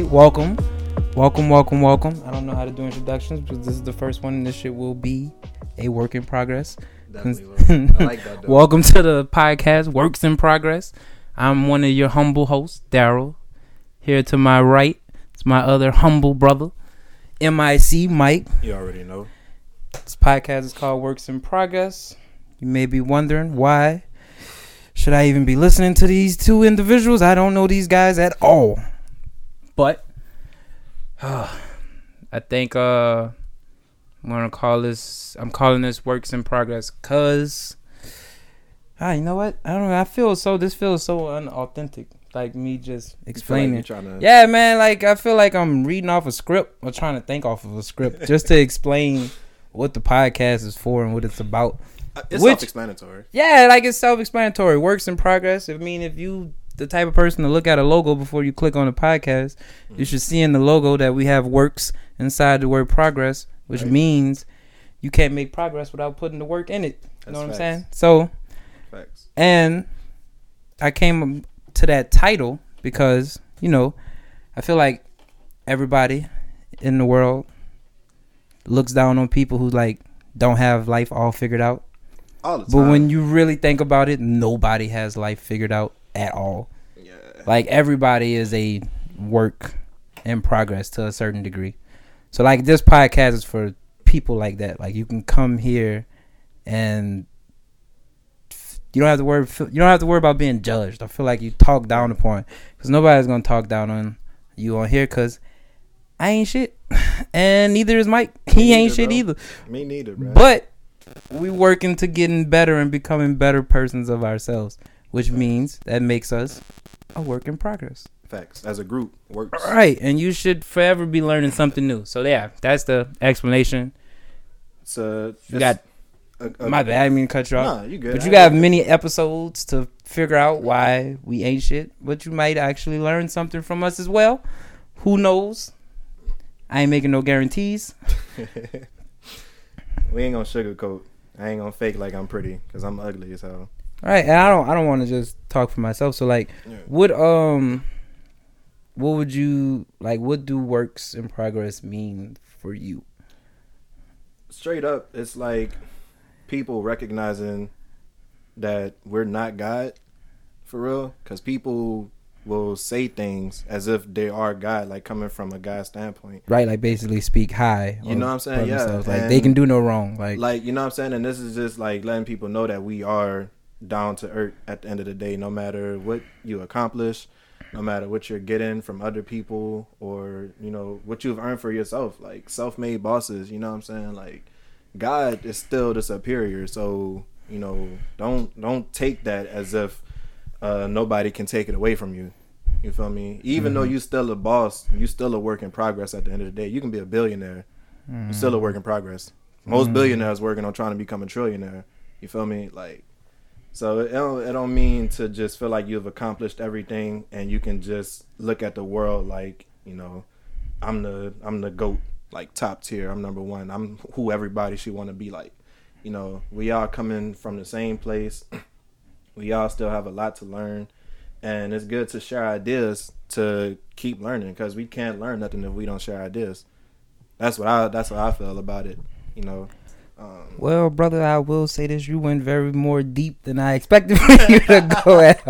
We on. All right. Welcome. Welcome, welcome, welcome. I don't know how to do introductions because this is the first one and this shit will be a work in progress. Definitely will. I like that. Welcome to the podcast, Works in Progress. I'm one of your humble hosts, Darrell. Here to my right, it's my other humble brother, MIC Mike. You already know. This podcast is called Works in Progress. You may be wondering why should I even be listening to these two individuals? I don't know these guys at all. But uh, I think uh I'm gonna call this I'm calling this works in progress cause ah, you know what? I don't know. I feel so this feels so unauthentic. Like me just explaining. Like to... Yeah, man, like I feel like I'm reading off a script or trying to think off of a script just to explain what the podcast is for and what it's about. Uh, it's Which, self-explanatory. Yeah, like it's self-explanatory. Works in progress. I mean, if you the type of person to look at a logo before you click on a podcast, mm-hmm. you should see in the logo that we have works inside the word progress, which right. means you can't make progress without putting the work in it. You That's know what facts. I'm saying? So, facts. and I came to that title because you know I feel like everybody in the world looks down on people who like don't have life all figured out. All the time. But when you really think about it, nobody has life figured out at all. Yeah. Like everybody is a work in progress to a certain degree. So like this podcast is for people like that. Like you can come here and you don't have to worry. You don't have to worry about being judged. I feel like you talk down upon because nobody's gonna talk down on you on here because I ain't shit, and neither is Mike. He Me ain't neither, shit bro. either. Me neither, bro. But we working to getting better and becoming better persons of ourselves, which means that makes us a work in progress. Facts. As a group, works. Right, and you should forever be learning something new. So yeah, that's the explanation. So you got. A, a, my bad. I mean, cut you off. Nah, you good. But you got many episodes to figure out why we ain't shit. But you might actually learn something from us as well. Who knows? I ain't making no guarantees. we ain't gonna sugarcoat. I ain't gonna fake like I'm pretty because I'm ugly as hell. Right, and I don't. I don't want to just talk for myself. So like, yeah. what um, what would you like? What do works in progress mean for you? Straight up, it's like people recognizing that we're not God for real. Because people will say things as if they are God, like coming from a God standpoint. Right, like basically speak high. You know what I'm saying? Yeah. Like and they can do no wrong. Like like you know what I'm saying? And this is just like letting people know that we are down to earth at the end of the day, no matter what you accomplish, no matter what you're getting from other people or, you know, what you've earned for yourself. Like self made bosses, you know what I'm saying? Like God is still the superior, so, you know, don't don't take that as if uh, nobody can take it away from you. You feel me? Even mm-hmm. though you still a boss, you still a work in progress. At the end of the day, you can be a billionaire. Mm-hmm. You're still a work in progress. Most mm-hmm. billionaires working on trying to become a trillionaire. You feel me? Like, so it don't, it don't mean to just feel like you've accomplished everything and you can just look at the world like you know, I'm the I'm the goat, like top tier. I'm number one. I'm who everybody should want to be like. You know, we all coming from the same place. we all still have a lot to learn and it's good to share ideas to keep learning because we can't learn nothing if we don't share ideas. That's what I that's what I feel about it. You know. Um, well, brother, I will say this: you went very more deep than I expected for you to go at.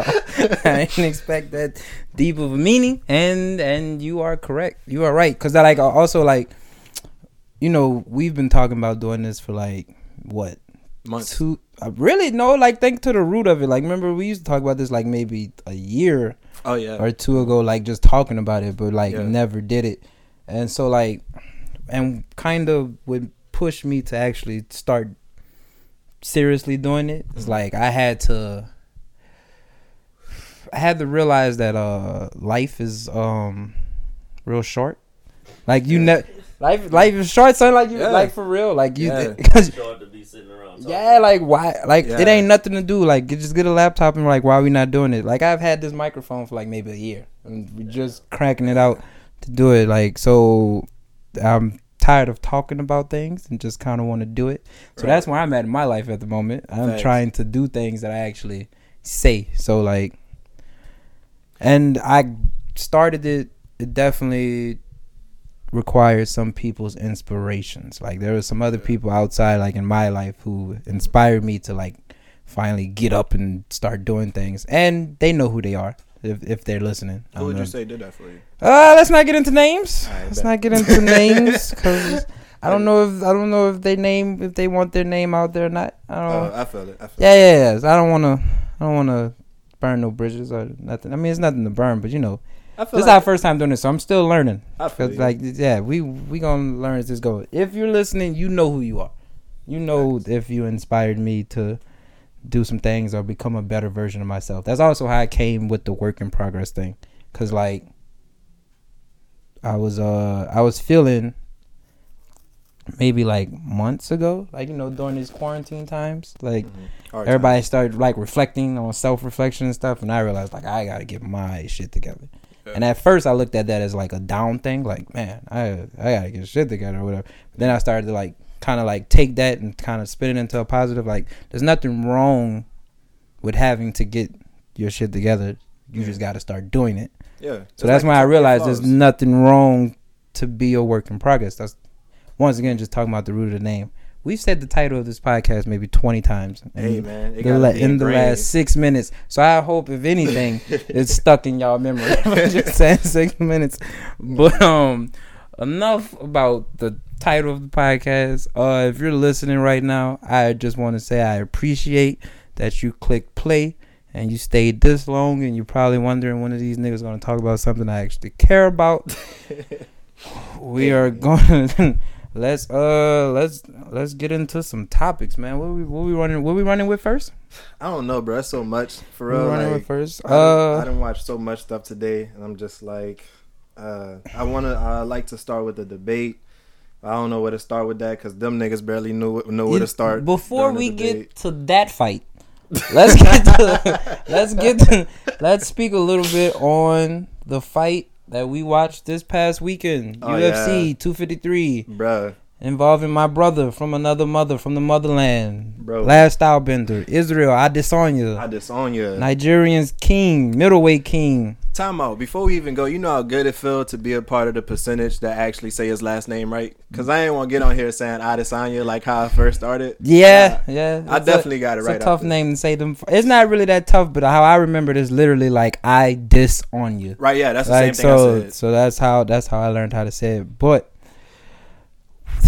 I didn't expect that deep of a meaning, and and you are correct. You are right because I like also like, you know, we've been talking about doing this for like what months. Two, I really no. Like think to the root of it. Like remember we used to talk about this like maybe a year. Oh yeah. Or two ago, like just talking about it, but like yeah. never did it. And so like, and kind of would push me to actually start seriously doing it. It's mm-hmm. like I had to. I had to realize that uh life is um real short. Like you ne- life life is short, son. Like you yeah. like for real. Like you yeah. because yeah, like why? Like yeah. it ain't nothing to do. Like just get a laptop and like why we not doing it? Like I've had this microphone for like maybe a year and we just cranking it out to do it. Like so, I'm tired of talking about things and just kind of want to do it. So right. that's where I'm at in my life at the moment. I'm Thanks. trying to do things that I actually say. So like, and I started it, it definitely required some people's inspirations. Like there were some other people outside, like in my life, who inspired me to like finally get up and start doing things. And they know who they are if if they're listening. Who would don't you know. say did that for you? Uh, let's not get into names. Alright, let's bet. not get into names because I don't know if I don't know if they name if they want their name out there or not. I don't. Uh, I feel it. I feel yeah, yeah, yeah. I don't want to. I don't want to burn no bridges or nothing. I mean, it's nothing to burn, but you know, it. I feel this is our first time doing this, so I'm still learning. I feel like, yeah, we we gonna learn as this goes. If you're listening, you know who you are. You know Facts. if you inspired me to do some things or become a better version of myself. That's also how I came with the work in progress thing. Cause like, I was uh I was feeling maybe like months ago, like you know during these quarantine times, like Mhm. Hard everybody started like reflecting on self reflection and stuff, and I realized like I gotta get my shit together. Yeah. And at first, I looked at that as like a down thing, like man, I I gotta get shit together or whatever. But then I started to like kind of like take that and kind of spin it into a positive. Like there's nothing wrong with having to get your shit together. You Yeah. just got to start doing it. Yeah. So that's why I realized there's nothing wrong to be a work in progress. That's once again just talking about the root of the name. We've said the title of this podcast maybe 20 times. Hey in man, it the gotta la- be in the last six minutes. So I hope, if anything, it's stuck in y'all memory. just saying six minutes. But um, enough about the title of the podcast. Uh, if you're listening right now, I just want to say I appreciate that you clicked play and you stayed this long, and you're probably wondering when are these niggas gonna talk about something I actually care about. we are going. to let's uh let's let's get into some topics, man. What we what we running? What we running with first? I don't know, bro. That's so much for real. running Like, with first? I, done, I Uh, done watched so much stuff today, and I'm just like, uh, I wanna, I like to start with the debate. I don't know where to start with that because them niggas barely knew know where to start. Before we get to that fight, let's get to let's get to let's speak a little bit on the fight that we watched this past weekend. Oh, UFC yeah. 253 bruh, involving my brother from another mother from the motherland. Bro. Last Stylebender, Israel I disown you. I disown you. Nigerian's king, middleweight king. Time out. Before we even go, you know how good it felt to be a part of the percentage that actually say his last name right? Because I ain't want to get on here saying Adesanya like how I first started. Yeah, yeah. I It's a- definitely got it It's right. a tough name to say them. It's not really that tough, but how I remember it is literally like I diss on you. Right? Yeah, that's the like same thing so, I said. so that's how that's how I learned how to say it. But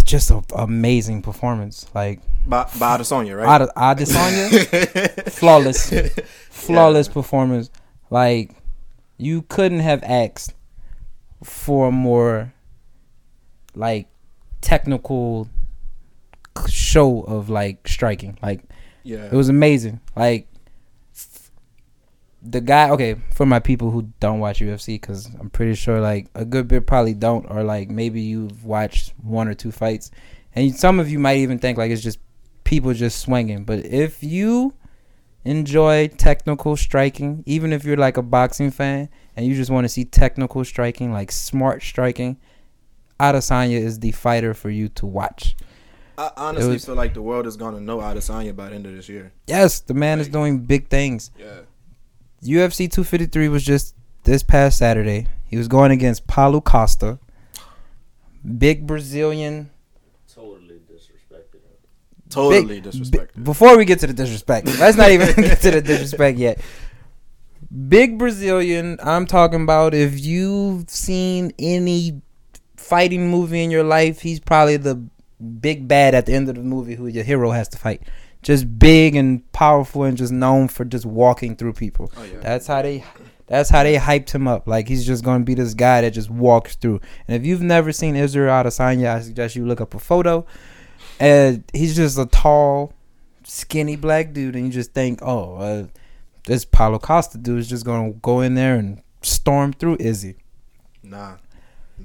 just an amazing performance, like By, by Adesanya, right? Ade- Adesanya, flawless, flawless performance. Like you couldn't have asked for a more like technical show of like striking. Like yeah. it was amazing. Like the guy. Okay, for my people who don't watch UFC, because I'm pretty sure like a good bit probably don't, or like maybe you've watched one or two fights, and some of you might even think like it's just people just swinging. But if you enjoy technical striking, even if you're like a boxing fan and you just want to see technical striking, like smart striking, Adesanya is the fighter for you to watch. I honestly was- feel like the world is gonna know Adesanya by the end of this year. Yes, the man is doing big things. Yeah. UFC 253 was just this past Saturday. He was going against Paulo Costa, big Brazilian. Totally disrespected him. Totally big- disrespected. bi- before we get to the disrespect, let's not even get to the disrespect yet. Big Brazilian. I'm talking about. If you've seen any fighting movie in your life, he's probably the big bad at the end of the movie who your hero has to fight. Just big and powerful and just known for just walking through people. oh yeah. That's how they that's how they hyped him up. Like he's just gonna be this guy that just walks through. And if you've never seen Israel Adesanya, I suggest you look up a photo. And he's just a tall, skinny black dude, and you just think, oh, uh, this Paulo Costa dude is just gonna go in there and storm through Izzy. Nah.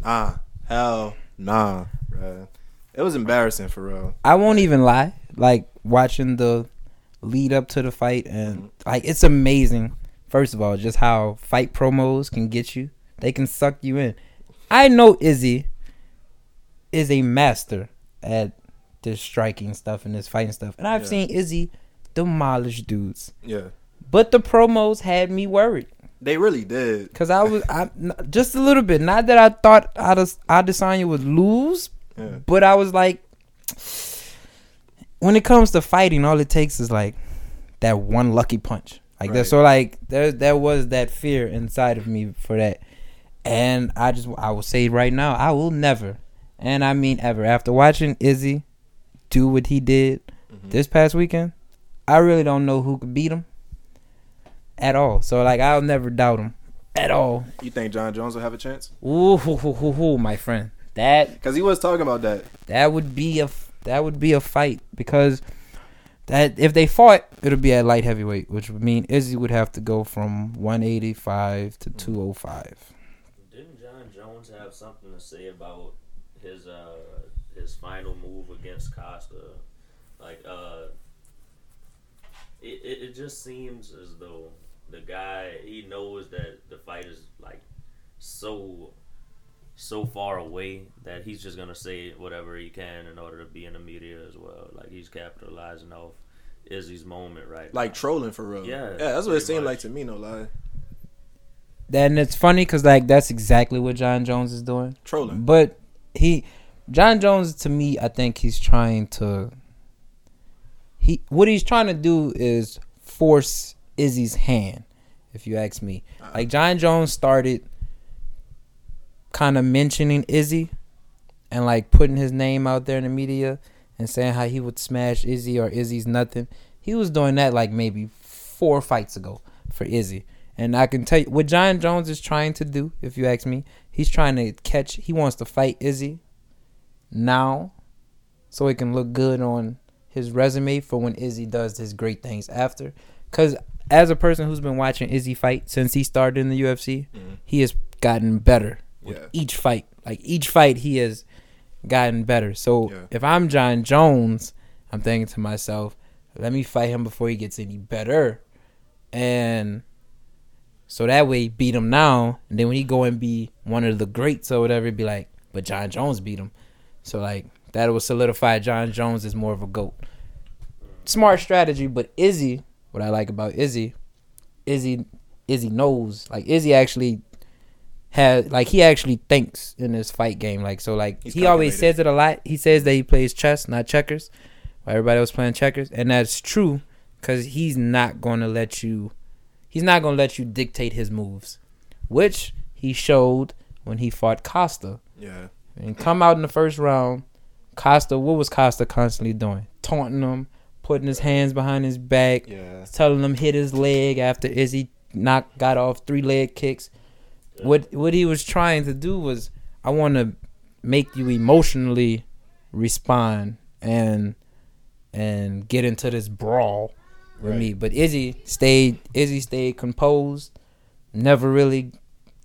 Nah. Hell nah, bruh. It was embarrassing for real. I won't even lie. Like watching the lead up to the fight, and like it's amazing. First of all, just how fight promos can get you. They can suck you in. I know Izzy is a master at this striking stuff and this fighting stuff, and I've Yeah. seen Izzy demolish dudes. Yeah. But the promos had me worried. They really did. Cause I was I just a little bit. Not that I thought Ades- Adesanya would lose, Yeah. but I was like, when it comes to fighting, all it takes is like that one lucky punch. Like that. So like there there was that fear inside of me for that, and I just I will say right now I will never, and I mean ever after watching Izzy do what he did Mhm. this past weekend, I really don't know who could beat him at all. So like I'll never doubt him at all. You think Jon Jones will have a chance? Ooh, hoo, hoo, hoo, my friend. That Because he was talking about that. that would be a that would be a fight because that if they fought, it'll be at light heavyweight, which would mean Izzy would have to go from 185 to 205. Didn't Jon Jones have something to say about his uh his final move against Costa? Like uh, it it, it just seems as though the guy he knows that the fight is like so so far away that he's just gonna say whatever he can in order to be in the media as well. Like he's capitalizing off Izzy's moment right Like now. trolling for real. Yeah, Yeah, that's what it seemed much. like to me, no lie. Then it's funny because like that's exactly what Jon Jones is doing. Trolling. But he, Jon Jones, to me, I think he's trying to. He what he's trying to do is force Izzy's hand, if you ask me. Uh, Like Jon Jones started kind of mentioning Izzy, and like putting his name out there in the media and saying how he would smash Izzy or Izzy's nothing. He was doing that like maybe four fights ago for Izzy. And I can tell you what Jon Jones is trying to do, if you ask me, he's trying to catch he wants to fight Izzy now so he can look good on his resume for when Izzy does his great things after. Cause as a person who's been watching Izzy fight since he started in the UFC, Mhm. he has gotten better with Yeah. each fight. Like each fight he has gotten better. So Yeah. if I'm Jon Jones, I'm thinking to myself, let me fight him before he gets any better. And so that way beat him now, and then when he go and be one of the greats or whatever, be like, but Jon Jones beat him. So like that will solidify Jon Jones as more of a goat. Smart strategy, but Izzy, what I like about Izzy, Izzy, Izzy knows. Like Izzy actually has, like he actually thinks in this fight game. Like so, like He's he always says it a lot. He says that he plays chess, not checkers. Everybody else playing checkers, and that's true, because he's not going to let you. He's not going to let you dictate his moves, which he showed when he fought Costa. Yeah. And come out in the first round, Costa, what was Costa constantly doing? Taunting him, putting his hands behind his back, Yeah. telling him hit his leg after Izzy knocked got off three leg kicks. What what he was trying to do was I want to make you emotionally respond and and get into this brawl with Right. me. But Izzy stayed Izzy stayed composed, never really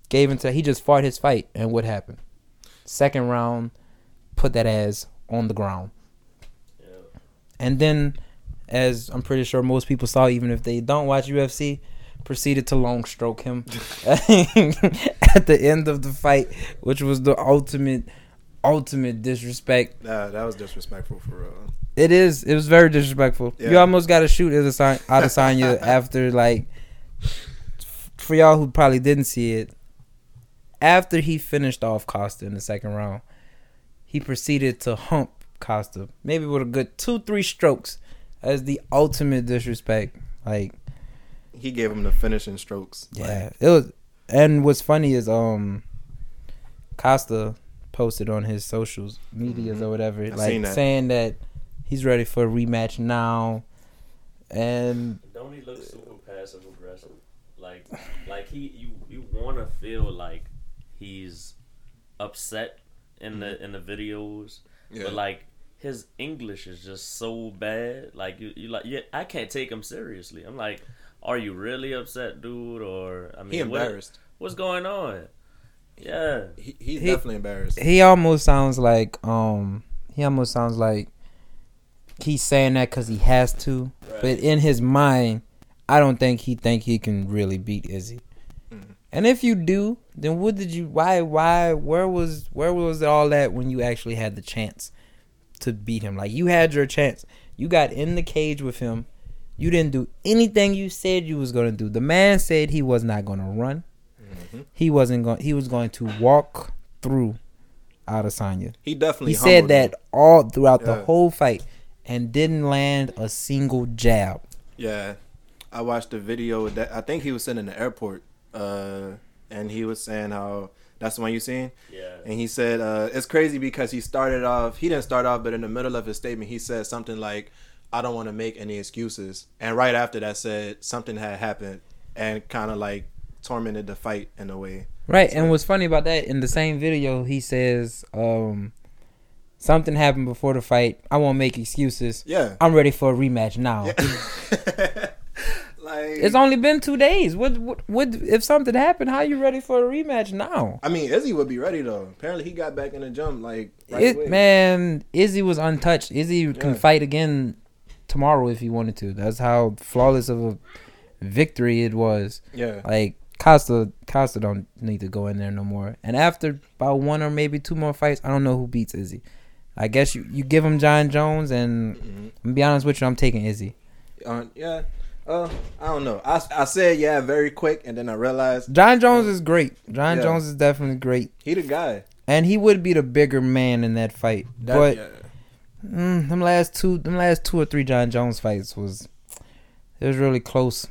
gave into that he just fought his fight and what happened? Second round, put that ass on the ground. Yeah. And then as I'm pretty sure most people saw even if they don't watch UFC, proceeded to long stroke him at the end of the fight, which was the ultimate ultimate disrespect. That, that was disrespectful for real. It is. It was very disrespectful. You almost got to shoot Adesanya after like. For y'all who probably didn't see it, after he finished off Costa in the second round, he proceeded to hump Costa, maybe with a good two, three strokes, as the ultimate disrespect. Like, He gave him the finishing strokes. yeah, it was. And what's funny is, um, Costa posted on his socials medias or whatever, I seen like that. saying that he's ready for a rematch now, and Don't he look super passive aggressive? Like, like he you you want to feel like he's upset in the in the videos, Yeah. but like his English is just so bad. Like you, you like yeah, I can't take him seriously. I'm like, are you really upset, dude? Or I mean, he what- embarrassed. what's going on? Yeah, He, he's He- definitely embarrassed. he almost sounds like um he almost sounds like he's saying that because he has to, right. but in his mind, I don't think he think he can really beat Izzy. Mm. And if you do, then what did you? Why? Why? Where was? Where was all that when you actually had the chance to beat him? Like you had your chance. You got in the cage with him. You didn't do anything you said you was gonna do. The man said he was not gonna run. Mhm. He wasn't going. He was going to walk through Adesanya. He definitely He said that him. all throughout the whole fight and didn't land a single jab. Yeah, I watched the video that. I think he was sitting in the airport, uh, and he was saying how that's the one you seen. Yeah. And he said uh, it's crazy because he started off. He didn't start off, but in the middle of his statement, he said something like, "I don't want to make any excuses." And right after that, said something had happened and kind of like tormented the fight in a way. Right, and what's funny about that in the same video, he says um, something happened before the fight. I won't make excuses. Yeah. I'm ready for a rematch now. like It's only been two days. What, what, what? If something happened, how you ready for a rematch now? I mean, Izzy would be ready though. Apparently, he got back in the jump like right It, away. man, Izzy was untouched. Izzy can fight again tomorrow if he wanted to. That's how flawless of a victory it was. Yeah, Like Costa, Costa don't need to go in there no more. And after about one or maybe two more fights, I don't know who beats Izzy. I guess you, you give him Jon Jones, and Mhm. I'm be honest with you, I'm taking Izzy. uh, yeah. Uh, I don't know. I, I said yeah very quick, and then I realized Jon Jones is great. Jon Yeah. Jones is definitely great, he the guy. and he would be the bigger man in that fight. That- but yeah. Mm, them last two, them last two or three Jon Jones fights was it was really close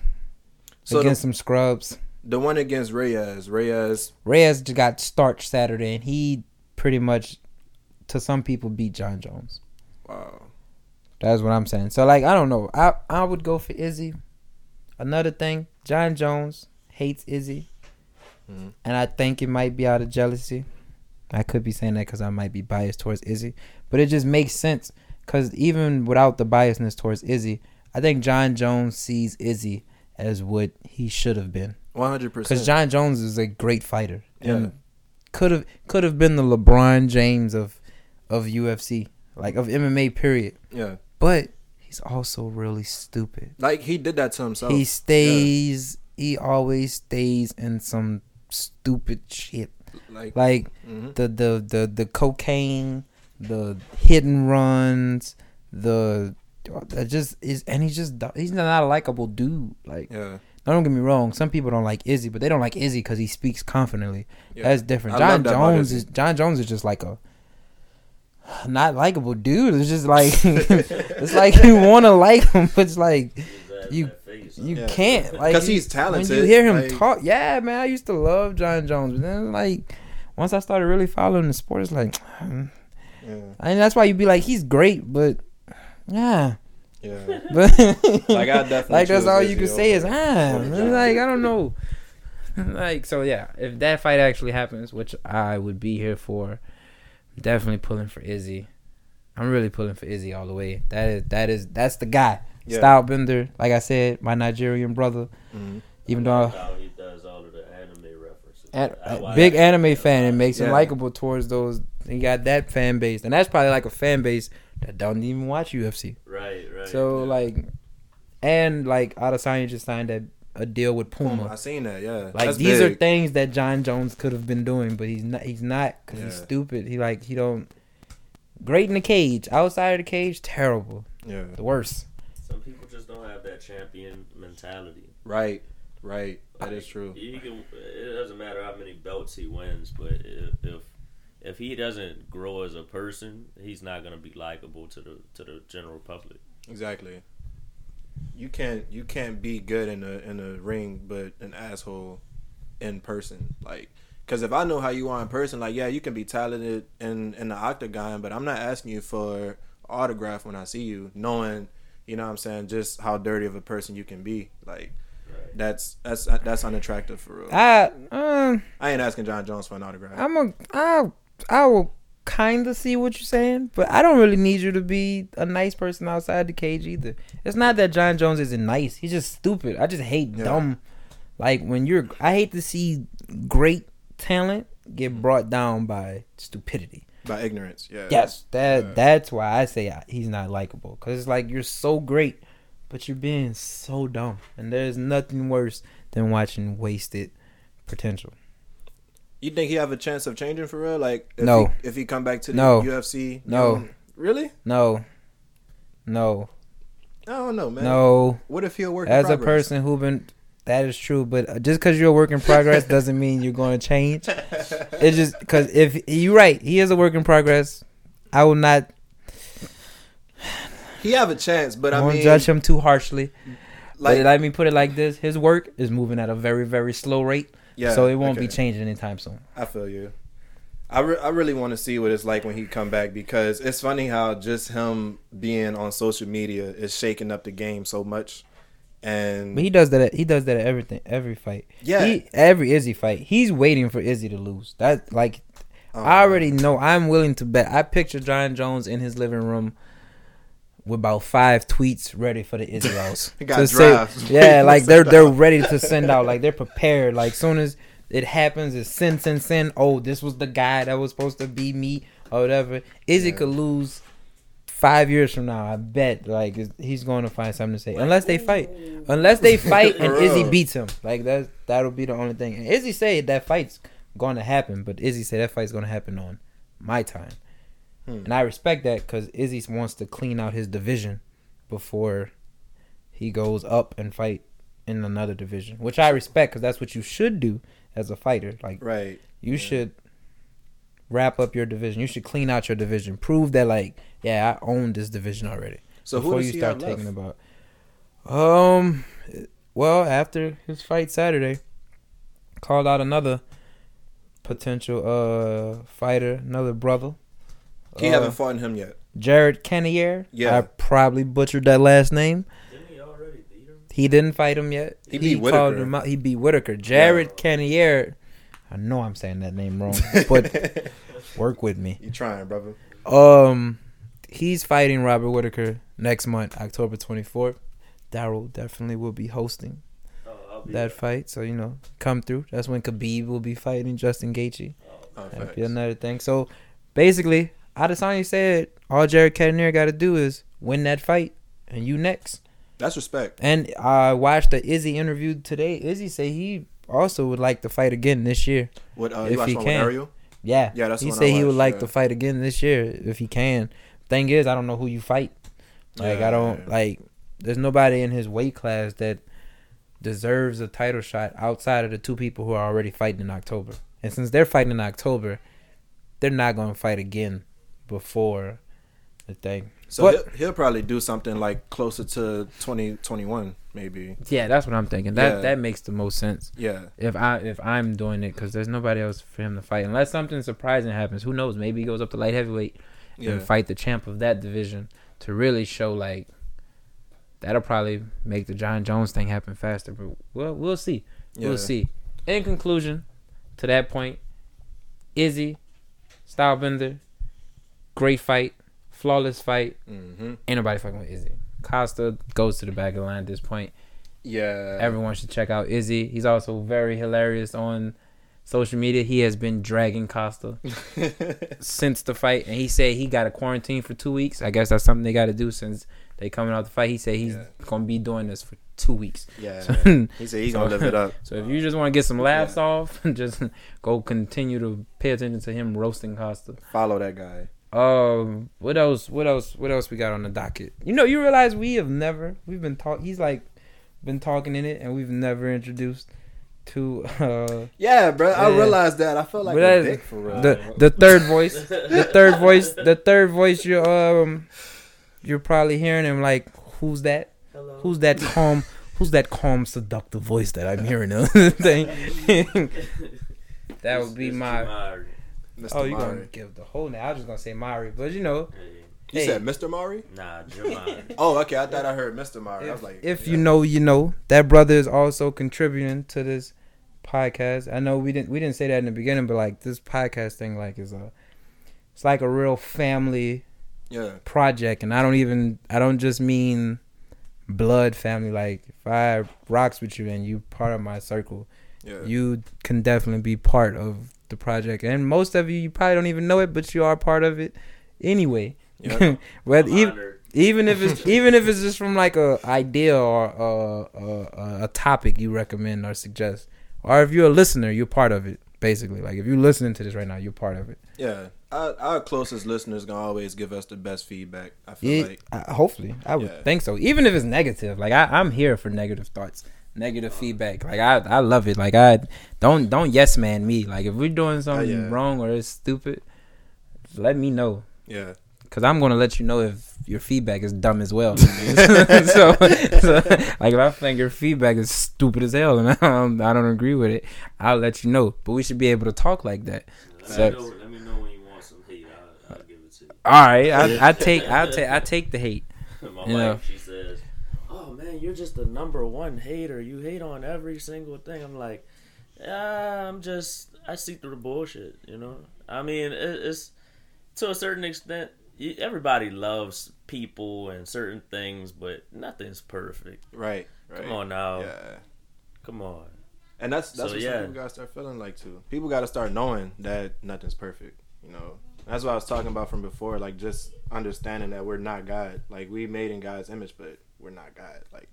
So against the, some scrubs. the one against Reyes, Reyes, Reyes just got starched Saturday, and he pretty much, to some people, beat Jon Jones. wow. That's what I'm saying. So like I don't know. I I would go for Izzy. Another thing, Jon Jones hates Izzy, Mhm. and I think it might be out of jealousy. I could be saying that because I might be biased towards Izzy, but it just makes sense because even without the biasness towards Izzy, I think Jon Jones sees Izzy as what he should have been. One hundred percent. Because. Jon Jones is a great fighter, Yeah. and could have could have been the LeBron James of of UFC, like of MMA. Period. Yeah, But he's also really stupid. like he did that to himself. he stays. He always stays in some stupid shit, like, like mhm. the the the the cocaine, the hit and runs, the that just is, and he's just he's not a likable dude. Like, yeah, don't get me wrong, some people don't like Izzy, but they don't like Izzy because he speaks confidently. yeah. That's different. I Jon that Jones is Jon Jones is just like a not likable dude. It's just like it's like you want to like him, but it's like You- you Yeah. can't. Like 'Cause you- he's talented, When you hear him like- talk, yeah, man. I used to love Jon Jones, but then like once I started really following the sport, it's like. Yeah, and that's why you'd be like, he's great, but yeah, yeah. but Like, I definitely like that's all you Izzy can say is ah, over man, Jon. like I don't know, like so yeah. If that fight actually happens, which I would be here for, definitely pulling for Izzy. I'm really pulling for Izzy all the way. That is that is that's the guy. Yeah. Style Bender, like I said, my Nigerian brother. Mhm. Even though like how he does all of the anime references. An- I- a I- big anime fan and makes him likable towards those. He got that fan base, and that's probably like a fan base that don't even watch UFC. Right, right. So yeah. like, and like Adesanya just signed a, a deal with Puma. I seen that. Yeah, Like That's these are things that Jon Jones could have been doing, but he's not. He's not because he's stupid. He like he don't. Great in the cage, outside of the cage, terrible. yeah, The worst. some people just don't have that champion mentality. right, right. That Like, is true. He can, it doesn't matter how many belts he wins, but if, if if he doesn't grow as a person, he's not gonna be likable to the to the general public. Exactly. You can't you can't be good in a in a ring, but an asshole in person. Like, because if I know how you are in person, like, yeah, you can be talented in in the octagon, but I'm not asking you for autograph when I see you, knowing, you know, what I'm saying, just how dirty of a person you can be. Like, Right. that's that's that's unattractive for real. I um. I ain't asking Jon Jones for an autograph. I'm a I I will kind of see what you're saying, but I don't really need you to be a nice person outside the cage either. It's not that Jon Jones isn't nice; he's just stupid. I just hate Yeah. dumb. Like when you're, I hate to see great talent get brought down by stupidity. By ignorance, yeah. Yes, that Yeah. that's why I say I- he's not likable. Cause it's like you're so great, but you're being so dumb, and there's nothing worse than watching wasted potential. You think he have a chance of changing for real? Like, if No. he, if he come back to the No. UFC, No. you really? No, no. I don't know, man. No, What if he'll work in as a person who been that is true, but uh, just because you're a work in progress doesn't mean you're going to change. It's just because if you're right, he is a work in progress. I will not He have a chance, but I I won't mean, judge him too harshly. like, but let me put it like this: his work is moving at a very, very slow rate, yeah, so it won't be okay. changing anytime soon. I feel you. I, re- I really want to see what it's like when he come back because it's funny how just him being on social media is shaking up the game so much, and But he does that. At, he does that at everything, every fight. yeah, He, every Izzy fight, he's waiting for Izzy to lose. That like um, I already know. I'm willing to bet. I picture Jon Jones in his living room with about five tweets ready for the Izzy loss. He got To say- yeah, like they're they're ready to send out. Like they're prepared. Like soon as it happens, it's send send send. Oh, this was the guy that was supposed to be me or whatever. Izzy Yeah. could lose five years from now. I bet. Like he's going to find something to say unless they fight. Unless they fight and Izzy beats him. Like that that'll be the only thing. And Izzy said that fight's going to happen, but Izzy said that fight's going to happen on my time. Hmm. And I respect that because Izzy wants to clean out his division before he goes up and fight in another division, which I respect because that's what you should do as a fighter. Like right. you Yeah. should wrap up your division. You should clean out your division. Prove that like, yeah, I own this division already. So who before you he start left? about. Um, well, after his fight Saturday, called out another potential uh fighter, another brother. He Uh, haven't fought him yet. Jared Cannonier. Yeah. I probably butchered that last name. Didn't he already beat him? He didn't fight him yet. He beat called Whitaker. him out. He beat Whitaker. Jared Cannonier. I know I'm saying that name wrong, but work with me. you trying, brother? Um, he's fighting Robert Whitaker next month, October 24th. Darrell definitely will be hosting Oh, be that fight, so you know, come through. That's when Khabib will be fighting Justin Gaethje. Oh, That'd facts. be another thing. So basically, Adesanya said all Jared Cannonier got to do is win that fight, and you next. That's respect. And I watched the Izzy interview today. Izzy said he also would like to fight again this year. What uh, If you he can. Ariel? Yeah, Yeah, that's he said he would like yeah. to fight again this year if he can. Thing is, I don't know who you fight. Like Yeah, I don't yeah. like. There's nobody in his weight class that deserves a title shot outside of the two people who are already fighting in October. And since they're fighting in October, they're not going to fight again before the thing. So But- he'll, he'll probably do something like closer to 2021, maybe. Yeah, that's what I'm thinking. That Yeah. that makes the most sense. Yeah. If I if I'm doing it because there's nobody else for him to fight unless something surprising happens. Who knows? Maybe he goes up to light heavyweight Yeah. and fight the champ of that division to really show like that'll probably make the Jon Jones thing happen faster. But well, we'll see. yeah. We'll see. In conclusion, to that point, Izzy, Stylebender, great fight, flawless fight. Mm-hmm. Ain't nobody fucking with Izzy. Costa goes to the back of the line at this point. Yeah. Everyone should check out Izzy. He's also very hilarious on social media. He has been dragging Costa since the fight, and he said he got a quarantine for two weeks. I guess that's something they got to do since they coming out the fight. He said he's Yeah. gonna be doing this for two weeks. yeah. So, He said he's gonna live it up. so if you just want to get some laughs Yeah. off, just go continue to pay attention to him roasting Costa. Follow that guy. Um, what else? What else? What else we got on the docket? You know, you realize we have never. We've been talk. He's like been talking in it, and we've never introduced to uh Yeah, bro. I Yeah. realized that. I felt like a dick for real. the the third voice. The third voice. The third voice. You um, you're probably hearing him like, who's that? Hello. Who's that calm? Who's that calm, seductive voice that I'm hearing? thing. that would be It's my. Jamari. Mr. Oh, you Mari. gonna give the whole name? I was just gonna say Mari, but you know, Hey, You Hey. said Mr. Mari? nah, Jamari. Oh, okay. I thought I heard Mr. Mari. I was like, if yeah. you know, you know. That brother is also contributing to this podcast. I know we didn't we didn't say that in the beginning, but like this podcast thing, like is a, it's like a real family yeah, project, and I don't even I don't just mean blood family. Like if I rocks with you and you part of my circle, yeah, you can definitely be part of the project. And most of you, you probably don't even know it, but you are part of it anyway. Whether even even if it's even if it's just from like a idea or a, a, a, topic you recommend or suggest, or if you're a listener, you're part of it. Basically, like if you're listening to this right now, you're part of it. Yeah, our, our closest listeners gonna always give us the best feedback. I feel Yeah, like uh, hopefully, I would Yeah. think so. Even if it's negative, like I, I'm here for negative thoughts, negative feedback. Like I, I love it. Like I don't don't yes man me. Like if we're doing oh, something yeah. wrong or it's stupid, let me know. yeah, Cause I'm gonna let you know if your feedback is dumb as well. so, so, like if I think your feedback is stupid as hell and I don't, I don't agree with it, I'll let you know. But we should be able to talk like that. Let, So- me, know, let me know when you want some hate. I'll, I'll give it to you. All right, I, I take I take I take the hate. My Yeah. wife, she says, "Oh man, you're just the number one hater. You hate on every single thing." I'm like, "Yeah, I'm just I see through the bullshit." You know, I mean, it's to a certain extent. Everybody loves people and certain things, but nothing's perfect. right, right. Come on now, Yeah, come on. and that's that's So, what yeah. people gotta start feeling like too. People gotta start knowing that nothing's perfect. You know, that's what I was talking about from before. Like just understanding that we're not God. Like we made in God's image, but we're not God. Like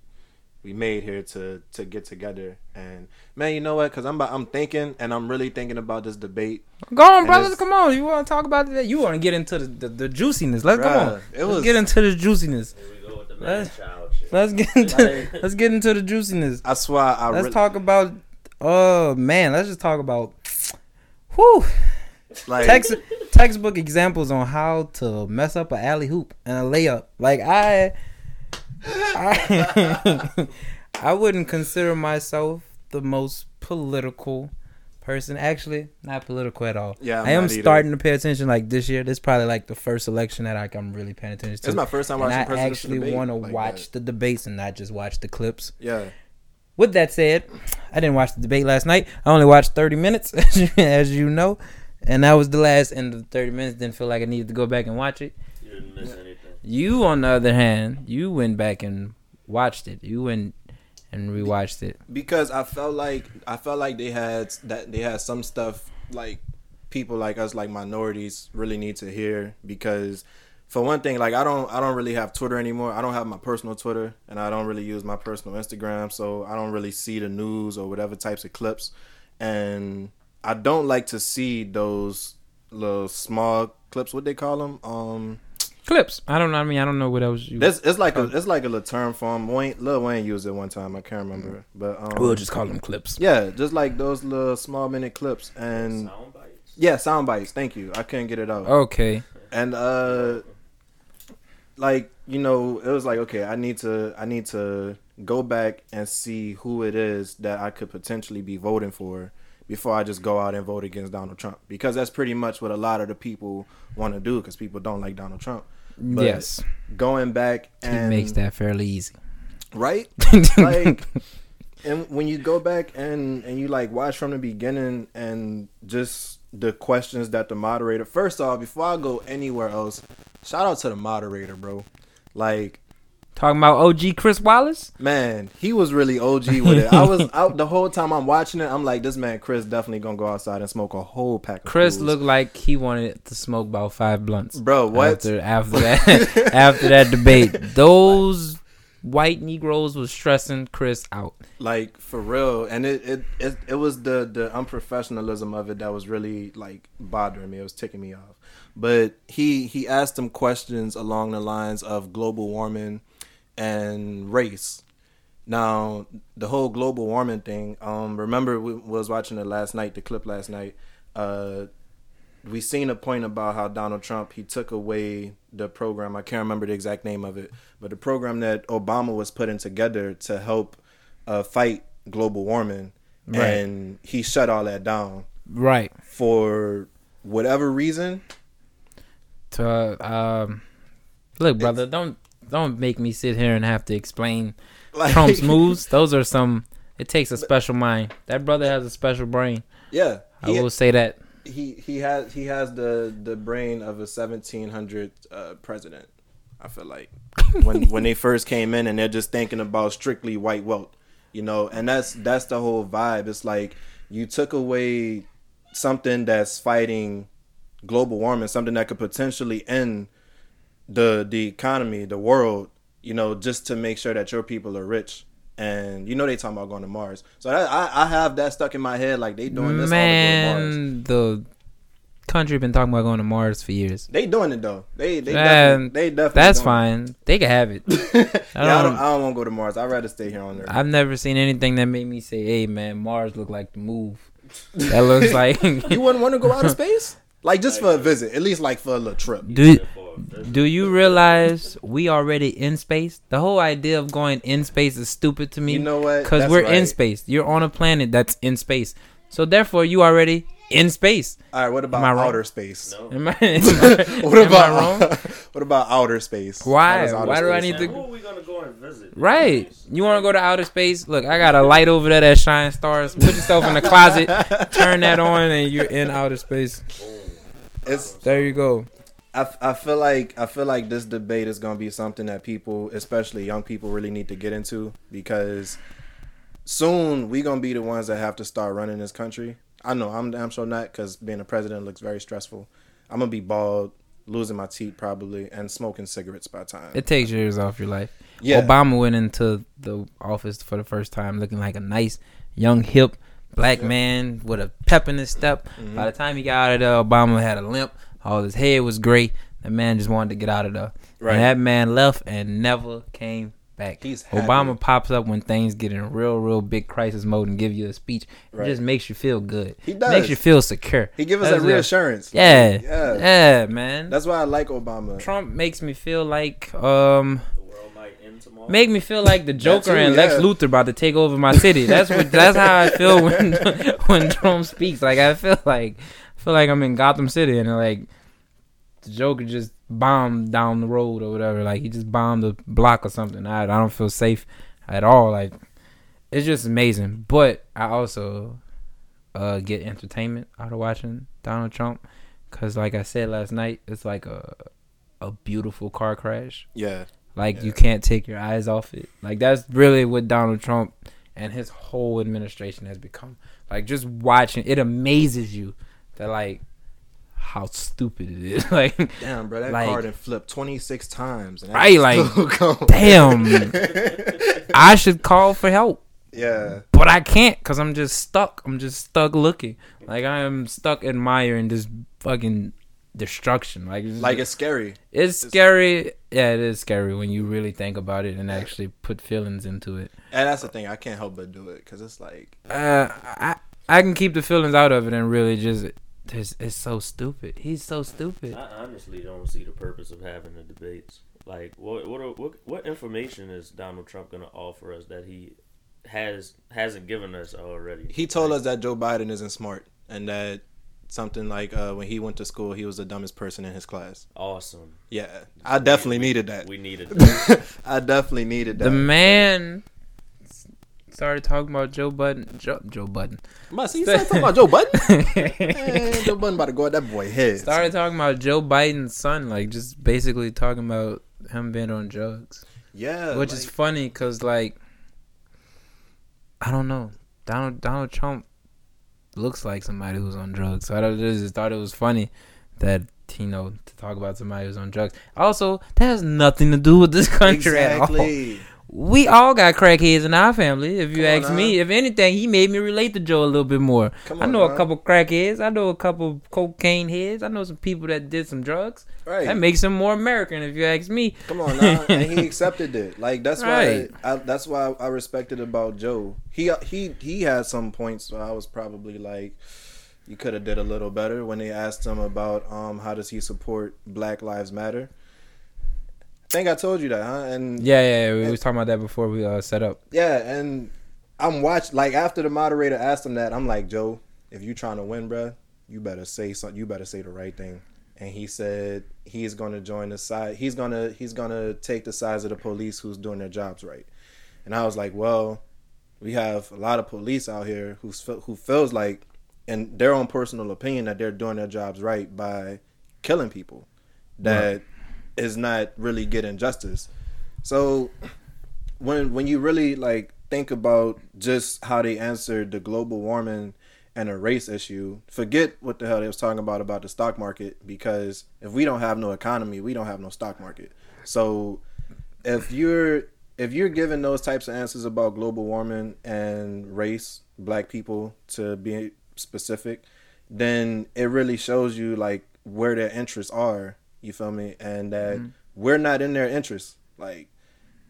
we made here to to get together. And man, you know what? Because I'm about, I'm thinking, and I'm really thinking about this debate. Go on, And brothers. Come on. You want to talk about that? You want to get into the, the, the juiciness? Let's come on. it Let's was- get into the juiciness. Here we go with the Let's- child shit. Let's get into let's get into the juiciness. I swear, I Let's really, talk about. Oh man, let's just talk about. Whew. like Text, textbook examples on how to mess up an alley hoop and a layup. Like I, I, I wouldn't consider myself the most political person. Actually, not political at all. Yeah, I'm I am not either. starting to pay attention. Like this year, this is probably like the first election that like, I'm really paying attention to. It's my first time and watching I actually want to like watch the debates and not just watch the clips. Yeah, With that said, I didn't watch the debate last night. I only watched 30 minutes, as you, as you know. And that was the last end of the 30 minutes. Didn't feel like I needed to go back and watch it. You didn't miss anything. You, on the other hand, you went back and watched it. You went and rewatched it. because I felt like I felt like they had that they had some stuff like people like us like minorities really need to hear because for one thing like I don't I don't really have Twitter anymore. I don't have my personal Twitter and I don't really use my personal Instagram, so I don't really see the news or whatever types of clips and I don't like to see those little small clips what they call them um Clips. I don't know. I mean, I don't know what else you. this it's like a it's like a little term form Wayne Lil Wayne used it one time I can't remember but um we'll just call them clips. yeah, just like those little small minute clips and Sound bites. yeah, sound bites. Thank you. I couldn't get it out. Okay. And uh like, you know, it was like, okay, I need to I need to go back and see who it is that I could potentially be voting for before I just go out and vote against Donald Trump because that's pretty much what a lot of the people want to do because people don't like Donald Trump. But yes. Going back He and makes that fairly easy. right? like and when you go back and and you like watch from the beginning and just the questions that the moderator first off before i go anywhere else shout out to the moderator bro like Talking about OG Chris Wallace? man he was really og with it i was out the whole time i'm watching it i'm like this man chris definitely gonna go outside and smoke a whole pack of Chris looked like he wanted to smoke about five blunts. bro what After, after that after that debate, those white Negroes was stressing Chris out. like for real and it, it it it was the the unprofessionalism of it that was really like bothering me it was ticking me off but he he asked him questions along the lines of global warming and race now the whole global warming thing um remember we was watching it last night the clip last night uh we seen a point about how Donald Trump he took away the program. I can't remember the exact name of it, but the program that Obama was putting together to help uh, fight global warming, Right. and he shut all that down Right. for whatever reason. To uh, um, look, brother, don't don't make me sit here and have to explain Like, Trump's moves. Those are some. It takes a special mind. That brother has a special brain. Yeah, I will say that. he he has he has the the brain of a 1700 uh, president. I feel like when when they first came in and they're just thinking about strictly white wealth, you know, and that's that's the whole vibe. It's like you took away something that's fighting global warming, something that could potentially end the the economy, the world, you know, just to make sure that your people are rich. and you know they talking about going to Mars. So that, I I have that stuck in my head like they doing this all to Mars. Man, the country been talking about going to Mars for years. They doing it though. They they definitely, they definitely That's fine. They can have it. it. I don't don't- I don't want to go to Mars. I'd rather stay here on Earth. I've never seen anything that made me say, "Hey, man, Mars look like the move." That looks like. you wouldn't want to go out of space? Like just for a uh, visit, at least like for a little trip. do For. Do you realize we already in space? The whole idea of going in space is stupid to me. You know what? Because we're in space. You're on a planet that's in space. So therefore, you already in space. All right, what about Am I wrong? outer space? No. Am I, am I- what am about I wrong? what about outer space? Why? Outer Why do I need to- who are we gonna go and visit? Right. You want to go to outer space? Look, I got a light over there that shines stars. Put yourself in the closet, turn that on, and you're in outer space. Oh. Boom. It's There you go. I, I feel like I feel like this debate is going to be something that people, especially young people, really need to get into because soon we gonna be the ones that have to start running this country. I know I'm damn sure not because being a president looks very stressful. I'm gonna be bald, losing my teeth probably, and smoking cigarettes by time. It takes years off your life. yeah, Obama went into the office for the first time looking like a nice, young, hip black Yeah. man with a pep in his step. Mhm. By the time he got out of there, Obama had a limp. All his hair was gray. The man just wanted to get out of there. right. And that man left and never came back. He's happy. Obama pops up when things get in real, real big crisis mode and give you a speech. Right. It just makes you feel good. He does. Makes you feel secure. he gives us that reassurance. Yeah. yeah. Yeah, man. That's why I like Obama. Trump makes me feel like um The world might end tomorrow. make me feel like the Joker too, and Lex yeah. Luthor about to take over my city. That's what that's how I feel when when Trump speaks. Like I feel like I feel like I'm in Gotham City and like the Joker just bombed down the road or whatever. Like he just bombed a block or something. I I don't feel safe at all. Like it's just amazing. But I also uh get entertainment out of watching Donald Trump cuz like I said last night, it's like a a beautiful car crash. Yeah, Like Yeah. you can't take your eyes off it. Like that's really what Donald Trump and his whole administration has become. Like just watching it amazes you that like how stupid it is. like damn, bro, that Like- card had flipped 26 times. And Right, like, damn. I should call for help, yeah, but I can't cuz I'm just stuck. I'm just stuck looking. Like I am stuck admiring this fucking destruction. Like it's, like it's scary. it's scary. Yeah, it is scary when you really think about it and actually put feelings into it. And that's the thing. I can't help but do it because it's like, uh, I I can keep the feelings out of it and really just it's, it's so stupid. He's so stupid. I honestly don't see the purpose of having the debates. Like, what what are- what what information is Donald Trump gonna offer us that he has hasn't given us already? he told us that Joe Biden isn't smart and that something like uh, when he went to school, he was the dumbest person in his class. awesome. Yeah, I definitely needed that. We needed. That. I definitely needed that. The man started talking about Joe Budden. Joe, Joe Budden Man, see, you started talking about Joe Biden? Man, Joe Biden about to go at that boy head. started talking about Joe Biden's son, like just basically talking about him being on drugs, Yeah, which like, is funny because like I don't know Donald Donald Trump looks like somebody who's on drugs. So I just thought it was funny that you know to talk about somebody who's on drugs. Also, that has nothing to do with this country at all. We all got crackheads in our family. If you Come on ask me, if anything, he made me relate to Joe a little bit more. Come I know a couple crackheads. I know a couple cocaine heads. I know some people that did some drugs. Right. That makes him more American, if you ask me. Come on now, and he accepted it. Like that's Right. why I, that's why I respected about Joe. He he he had some points where I was probably like, you could have did a little better when they asked him about um how does he support Black Lives Matter. I think I told you that, huh? And Yeah, yeah, yeah. We was talking about that before we uh, set up. yeah, and I'm watch like after the moderator asked him that, I'm like, Joe, if you trying to win, bruh, you better say something. You better say the right thing. And he said he's going to join the side. He's gonna he's gonna take the sides of the police who's doing their jobs right. And I was like, well, we have a lot of police out here who's who feels like, in their own personal opinion, that they're doing their jobs right by killing people. That is not really getting justice. So when when you really like think about just how they answered the global warming and a race issue, forget what the hell they was talking about about the stock market because if we don't have no economy, we don't have no stock market. So if you're if you're giving those types of answers about global warming and race, black people to be specific, then it really shows you like where their interests are. You feel me? And that Mhm. we're not in their interest. Like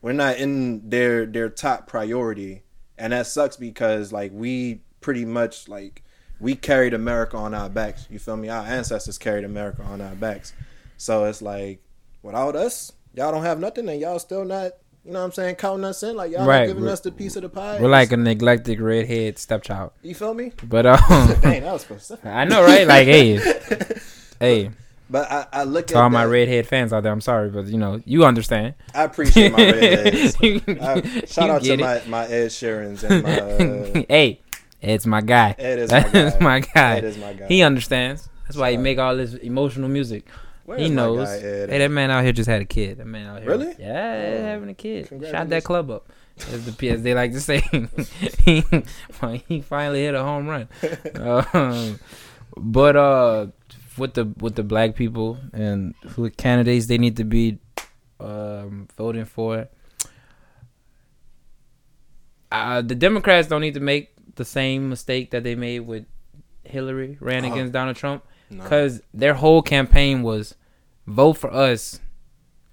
we're not in their their top priority, and that sucks because like we pretty much like we carried America on our backs. You feel me? Our ancestors carried America on our backs. So it's like without us, y'all don't have nothing, and y'all still not. You know what I'm saying? Counting us in, like y'all Right. giving We're- us the piece of the pie. We're like a neglected redhead stepchild. you feel me? But um, Dang, that was specific. I know, right? Like, hey, hey, But I, I look to at all my that- redhead fans out there, I'm sorry, but you know, you understand. I appreciate my redheads. I, shout out to my, my Ed Sheerans and my uh, hey, it's my guy. Ed is my guy. my guy. Ed is my guy. He understands. That's why he make all this emotional music. Where he is my knows. guy, Ed? hey, that man out here just had a kid. That man out here. Really? Yeah, Oh, having a kid. Shot that club up. As the as they like to say, he, he finally hit a home run. Um, but uh, with the with the black people and who candidates they need to be um, voting for. Uh, the Democrats don't need to make the same mistake that they made with Hillary ran Uh-huh. against Donald Trump No. because their whole campaign was vote for us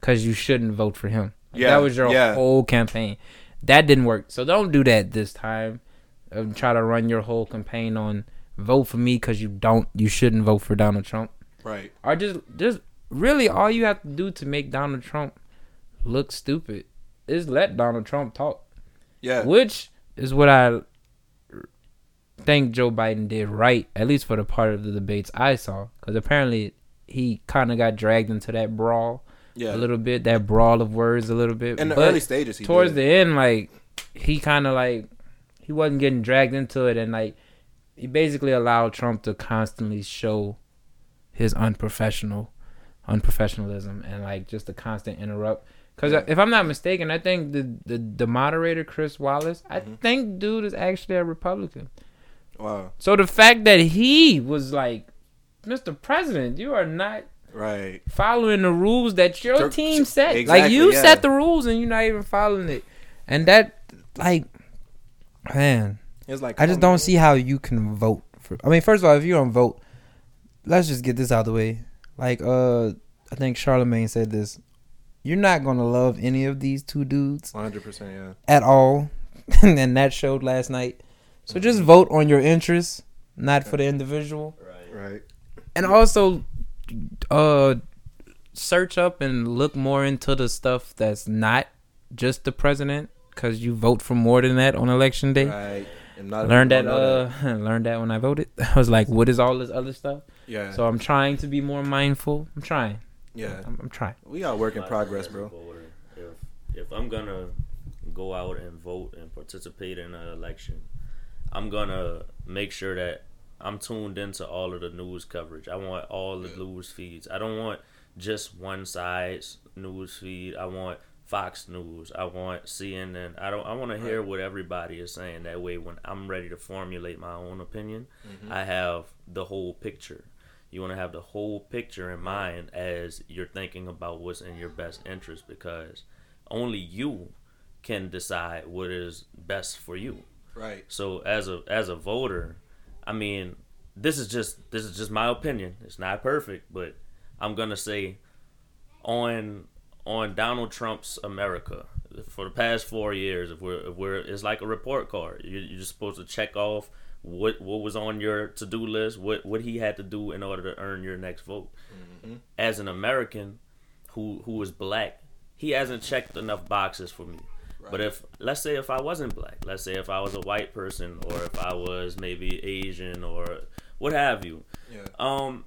because you shouldn't vote for him. Like, Yeah, that was your yeah. whole campaign. That didn't work. So don't do that this time. Um, try to run your whole campaign on vote for me because you don't. You shouldn't vote for Donald Trump. right. Or just just really all you have to do to make Donald Trump look stupid is let Donald Trump talk Yeah. which is what I think Joe Biden did right, at least for the part of the debates I saw, because apparently he kind of got dragged into that brawl Yeah. a little bit, that brawl of words a little bit. In the but early stages, he towards did. the end, like he kind of like he wasn't getting dragged into it, and like he basically allowed Trump to constantly show his unprofessional unprofessionalism and like just a constant interrupt. Because Yeah. if I'm not mistaken, I think the, the the moderator Chris Wallace, I Mhm. think dude is actually a Republican. Wow. So the fact that he was like, Mr. President, you are not Right. following the rules that your Tur- team set. like you yeah. set the rules and you're not even following it. And that like man, It's like I just don't see how you can vote for I mean, first of all, if you don't vote, let's just get this out of the way. Like uh I think Charlemagne said this. You're not gonna love any of these two dudes 100%. Yeah. at all. and that showed last night. So just vote on your interests, not for the individual Right. Right. and also uh search up and look more into the stuff that's not just the president because you vote for more than that on election day Right. And not learned people that don't uh learned that when i voted i was like what is all this other stuff Yeah. so i'm trying to be more mindful i'm trying yeah. i'm, I'm trying We all work in progress, bro. If if I'm gonna go out and vote and participate in an election, I'm gonna make sure that I'm tuned into all of the news coverage. I want all the news feeds. I don't want just one side's news feed. I want Fox News. I want CNN. I don't. I want to hear what everybody is saying. That way, when I'm ready to formulate my own opinion, mm-hmm. I have the whole picture. You want to have the whole picture in mind as you're thinking about what's in your best interest because only you can decide what is best for you. Right. So as a as a voter, I mean, this is just this is just my opinion. It's not perfect, but I'm gonna say on on Donald Trump's America for the past four years, if we're if we're it's like a report card. You, you're just supposed to check off what what was on your to do list, what what he had to do in order to earn your next vote. As an American who who is black, he hasn't checked enough boxes for me. But if let's say if I wasn't black, let's say if I was a white person or if I was maybe Asian or what have you, Yeah. um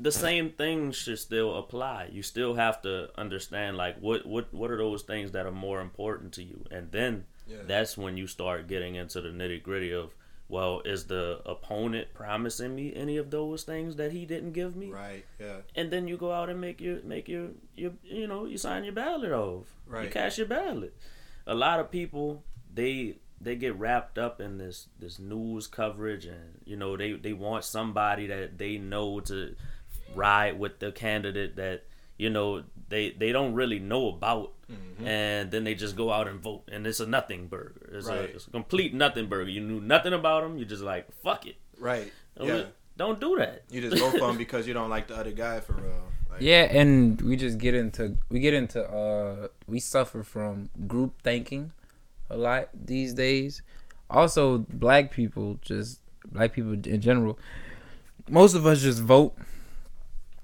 the same things should still apply. You still have to understand like what what what are those things that are more important to you, and then Yeah. that's when you start getting into the nitty gritty of well, is the opponent promising me any of those things that he didn't give me? Right. Yeah. And then you go out and make your make your your you know you sign your ballot off. Right. You cast your ballot. A lot of people they they get wrapped up in this this news coverage and you know they they want somebody that they know to ride with the candidate that you know they they don't really know about, and then they just go out and vote, and it's a nothing burger. It's, Right. a, it's a complete nothing burger. You knew nothing about them. you're just like fuck it. Right. Don't, Yeah. don't do that. You just go for them because you don't like the other guy for real. Like, Yeah, and we just get into we get into uh we suffer from group thinking a lot these days. Also, black people just black people in general. Most of us just vote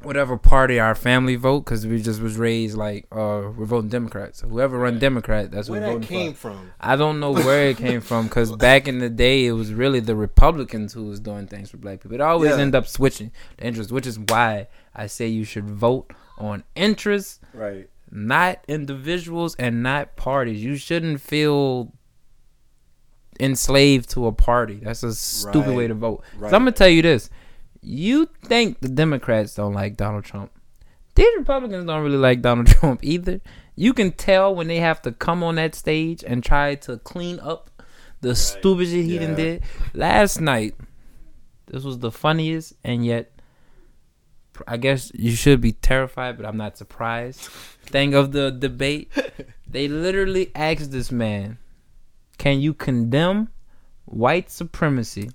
whatever party our family vote because we just was raised like uh we're voting Democrats. So whoever run Democrat, that's Where what we're that came for. from? I don't know where it came from because back in the day, it was really the Republicans who was doing things for black people. It always Yeah. end up switching the interest, which is why I say you should vote on interests, Right. not individuals, and not parties. You shouldn't feel enslaved to a party. That's a stupid Right. way to vote. Right. I'm gonna tell you this: you think the Democrats don't like Donald Trump? These Republicans don't really like Donald Trump either. You can tell when they have to come on that stage and try to clean up the stupid shit he done Yeah. did. Last night, this was the funniest and yet I guess you should be terrified, but I'm not surprised. Thing of the debate, they literally asked this man, "Can you condemn white supremacy?"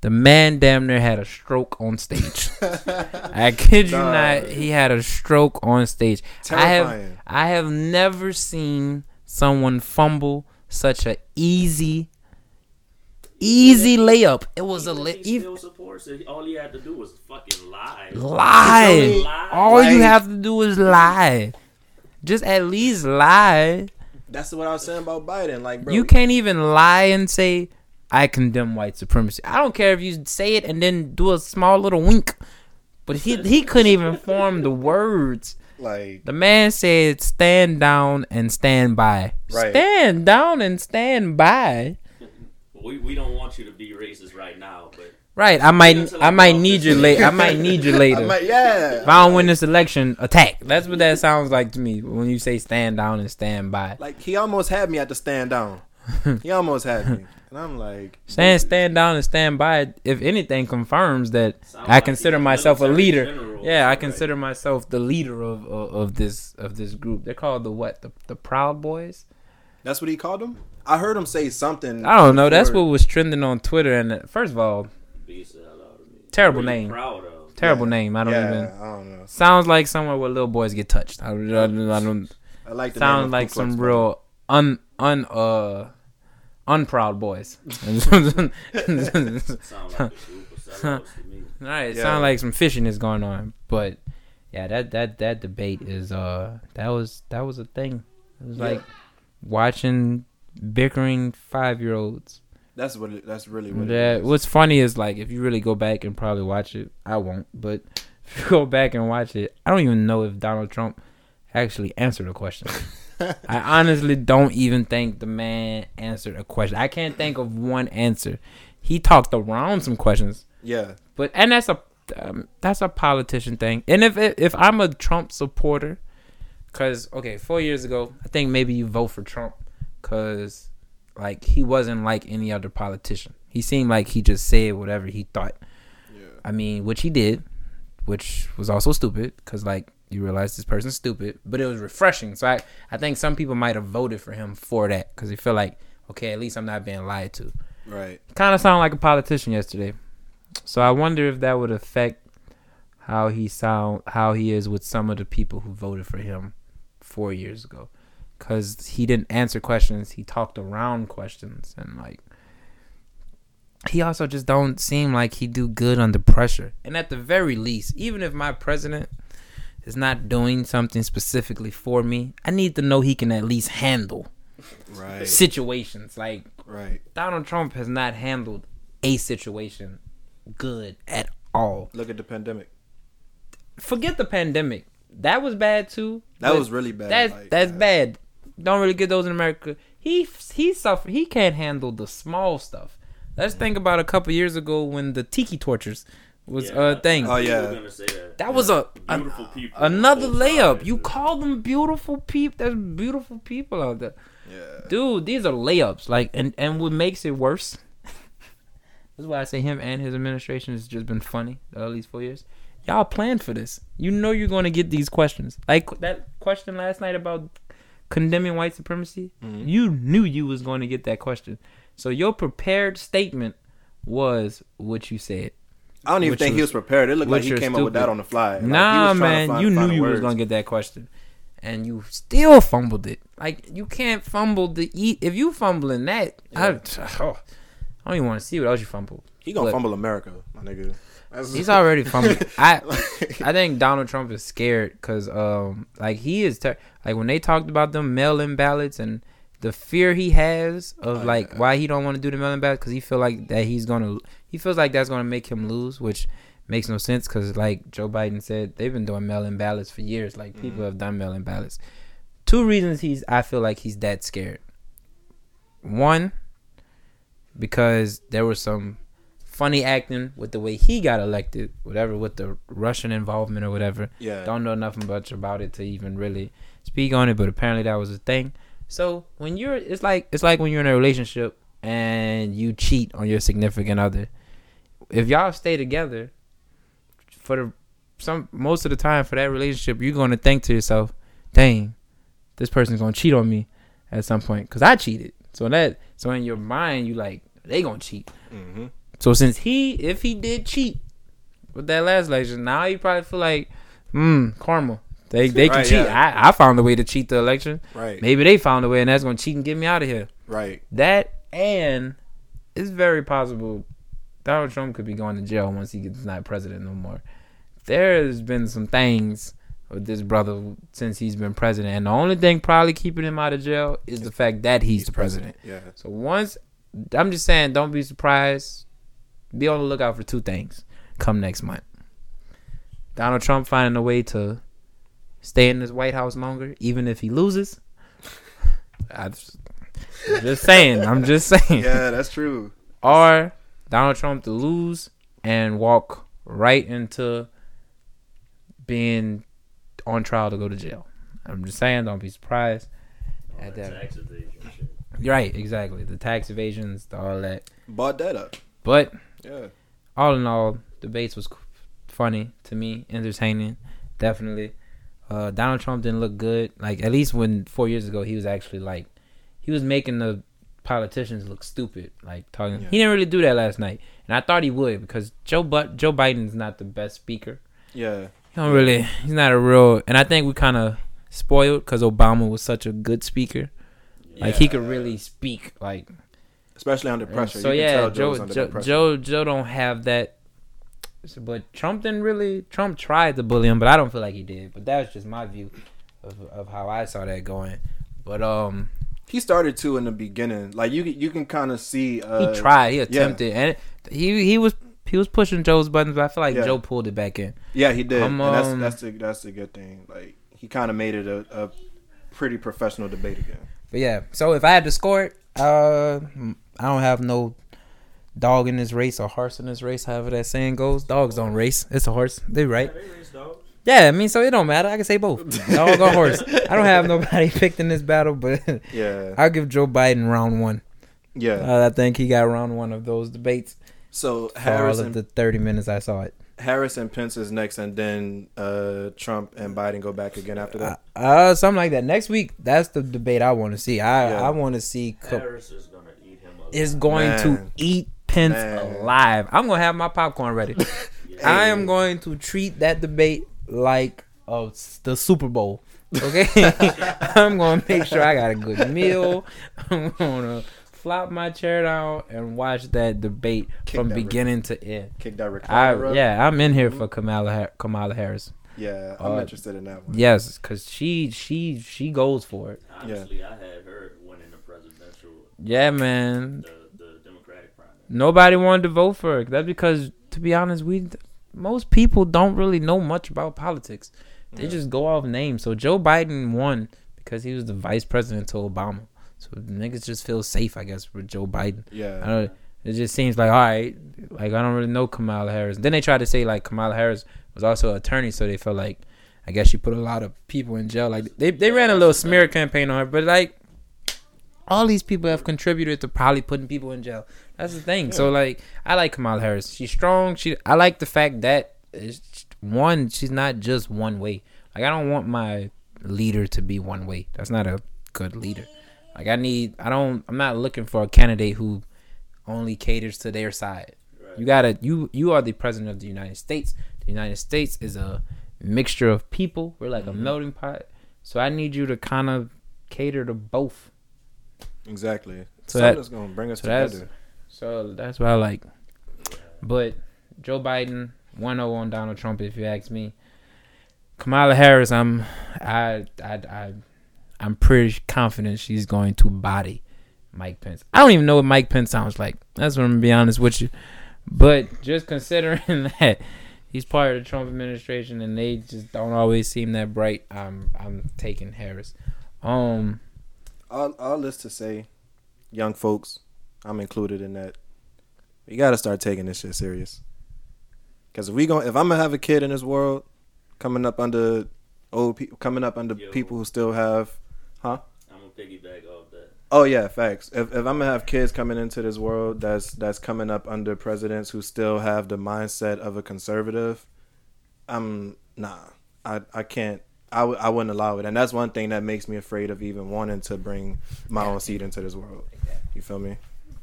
The man damn near had a stroke on stage. I kid you Dog. not, he had a stroke on stage. I have I have never seen someone fumble such a easy easy layup. It was a Even li- if he still supports it, all he had to do was fucking lie. lie. Lie. All you have to do is lie. Just at least lie. That's what I was saying about Biden. Like, bro, you can't even lie and say I condemn white supremacy. I don't care if you say it and then do a small little wink. But he he couldn't even form the words. like, The man said stand down and stand by. Right. Stand down and stand by. We, we don't want you to be racist right now, but Right. I might I I might need you later. I might need you I later. might, yeah. If I don't win this election, attack. That's what that sounds like to me when you say stand down and stand by. Like, he almost had me at the stand down. he almost had me, and I'm like, Saying stand down and stand by, if anything, confirms that Sound I like consider myself a leader. general or Yeah, I something. consider myself the leader of, of of this of this group. They're called the what? The the Proud Boys. that's what he called them. I heard him say something. I don't know. That's what was trending on Twitter. And uh, first of all, Beats the hell out of me. Terrible What are you name. Proud of. terrible Yeah. name. I don't yeah, even. I don't know. Sounds like somewhere where little boys get touched. I, don't- I. I don't I like the name sound like some real un un uh unproud boys. Sound like a group of sellouts to me. All right, it Yeah. sound like some fishing is going on, but yeah, that that that debate is uh that was that was a thing. It was Yeah. like watching bickering five year olds. That's what. It, that's really what. Yeah, what's funny is like if you really go back and probably watch it, I won't, but if you go back and watch it, I don't even know if Donald Trump actually answered a question. I honestly don't even think the man answered a question. I can't think of one answer. He talked around some questions, Yeah. but and that's a um, that's a politician thing. And if if I'm a Trump supporter, because okay, four years ago, I think maybe you vote for Trump because like he wasn't like any other politician. He seemed like he just said whatever he thought. Yeah. I mean, which he did, which was also stupid because like you realize this person's stupid, but it was refreshing. So I I think some people might have voted for him for that because they feel like okay, at least I'm not being lied to Right. kind of sound like a politician yesterday. So I wonder if that would affect how he sound, how he is with some of the people who voted for him four years ago, because he didn't answer questions. He talked around questions, and like he also just don't seem like he do good under pressure. And at the very least, even if my president is not doing something specifically for me, I need to know he can at least handle Right. situations like Right. Donald Trump has not handled a situation good at all. Look at the pandemic. Forget the pandemic. That was bad too. That was really bad. That's like, that's uh, bad. Don't really get those in America. He he suffer. He can't handle the small stuff. Let's think about a couple years ago when the tiki tortures was Yeah, a thing. Oh, yeah. were that. that was a, a Beautiful people. another layup. You call them beautiful people. There's beautiful people out there. Yeah. dude these are layups like and and what makes it worse this is why i say him and his administration has just been funny all least four years Y'all planned for this. You know you're going to get these questions. Like that question last night about condemning white supremacy. Mhm. You knew you was going to get that question. So your prepared statement was what you said. I don't even Which think he was- prepared. It looked like he came up with that on the fly. Like, he nah, was trying to man, you knew you was gonna get that question, and you still fumbled it. Like you can't fumble the eat. If you fumbling that, I, oh, I don't even want to see what else you fumbled. He gonna fumble America, my nigga. That's- He's already fumbled. I I think Donald Trump is scared because um like he is ter- like when they talked about them mail-in ballots and the fear he has of Oh, like yeah. why he don't want to do the mail-in ballot because he feel like that he's gonna he feels like that's gonna make him lose, which makes no sense because like Joe Biden said they've been doing mail-in ballots for years. Like people Mhm. have done mail-in ballots. Two reasons he's I feel like he's that scared. One, because there was some funny acting with the way he got elected, whatever with the Russian involvement or whatever. yeah. Don't know nothing much about it to even really speak on it, but apparently that was a thing. So when you're, it's like it's like when you're in a relationship and you cheat on your significant other. If y'all stay together for the some most of the time for that relationship, you're gonna think to yourself, "Dang, this person's gonna cheat on me at some point," because I cheated. So that so in your mind, you like they gonna cheat. hmm So since he, if he did cheat with that last election, now you probably feel like, hmm, karma. They they can Right, cheat. yeah. I, I found a way to cheat the election. Right. Maybe they found a way, and that's gonna cheat and get me out of here. Right. That and it's very possible Donald Trump could be going to jail once he gets not president no more. There's been some things with this brother since he's been president, and the only thing probably keeping him out of jail is the fact that he's, the president. Yeah. So once I'm just saying, don't be surprised. Be on the lookout for two things come next month. Donald Trump finding a way to stay in this White House longer, even if he loses. I just, I'm just saying. I'm just saying. Yeah, that's true. Or Donald Trump to lose and walk right into being on trial to go to jail. I'm just saying. Don't be surprised. All At that that- tax evasion right. Exactly. The tax evasions, the, all that. Bought that up. But Yeah. all in all, debates was funny to me, entertaining, definitely. Uh, Donald Trump didn't look good. Like at least when four years ago, he was actually like, he was making the politicians look stupid. Like talking, Yeah. he didn't really do that last night, and I thought he would because Joe but Joe Biden's not the best speaker. Yeah. He don't really, he's not a real, and I think we kind of spoiled because Obama was such a good speaker. Like he could really speak like Especially under pressure. So you yeah, Joe, Joe. Joe, Joe don't have that. But Trump didn't really. Trump tried to bully him, but I don't feel like he did. But that was just my view of, of how I saw that going. But um, He started to in the beginning. Like you, you can kind of see. Uh, he tried, he attempted, and he he was he was pushing Joe's buttons, but I feel like Yeah. Joe pulled it back in. Yeah, he did. And that's um, that's the that's the good thing. Like he kind of made it a, a pretty professional debate again. But yeah, so if I had to score it, uh, I don't have no dog in this race or horse in this race, however that saying goes. Dogs don't race. It's a horse. They right. Yeah, they race dogs. Yeah, I mean, so it don't matter. I can say both. Dog or horse. I don't have nobody picked in this battle, but Yeah, I'll give Joe Biden round one. yeah. Uh, I think he got round one of those debates so Harris all of and the 30 minutes I saw it. Harris and Pence is next, and then uh, Trump and Biden go back again after Uh, that. uh, something like that. Next week, that's the debate I want to see. I, Yeah. I want to see co- Harris is gonna eat him up. is going to eat Pence Man. alive. I'm going to have my popcorn ready. I am going to treat that debate like uh, the Super Bowl. Okay, I'm gonna make sure I got a good meal. I'm gonna flop my chair down and watch that debate Kick from that beginning to end. Kick that I recliner up. yeah, I'm in here for Kamala Har- Kamala Harris. yeah. I'm Uh, interested in that one. Yes, because she she she goes for it. Honestly, I had her winning the presidential, Yeah, man. the, the Democratic primary. Nobody wanted to vote for her. That's because, to be honest, we most people don't really know much about politics. They Yeah. just go off names. So Joe Biden won because he was the vice president to Obama. So niggas just feel safe, I guess, with Joe Biden. I Yeah, don't. It just seems like all right. Like I don't really know Kamala Harris. Then they tried to say like Kamala Harris was also an attorney, so they felt like I guess she put a lot of people in jail. Like they they ran a little smear campaign on her, but like all these people have contributed to probably putting people in jail. That's the thing. So like I like Kamala Harris. She's strong. She I like the fact that one, she's not just one way. Like I don't want my leader to be one way. That's not a good leader. Like I need I don't I'm not looking for a candidate who only caters to their side. You gotta you you are the president of the United States. The United States is a mixture of people. We're like a mm-hmm. melting pot. So I need you to kind of cater to both. Exactly. So that's gonna bring us so that's- together. So that's what I like. But Joe Biden 1-0 on Donald Trump if you ask me. Kamala Harris, I'm I I I I'm pretty confident she's going to body Mike Pence. I don't even know what Mike Pence sounds like. That's what I'm gonna be honest with you. But just considering that he's part of the Trump administration and they just don't always seem that bright, I'm I'm taking Harris. Um all all this to say, young folks, I'm included in that. We gotta start taking this shit serious. Cause if we going if I'm gonna have a kid in this world, coming up under old people, coming up under Yo. people who still have, huh? I'm gonna piggyback off that. Oh yeah, facts. If if I'm gonna have kids coming into this world that's that's coming up under presidents who still have the mindset of a conservative, I'm nah. I I can't. I w- I wouldn't allow it, and that's one thing that makes me afraid of even wanting to bring my own seed into this world. You feel me?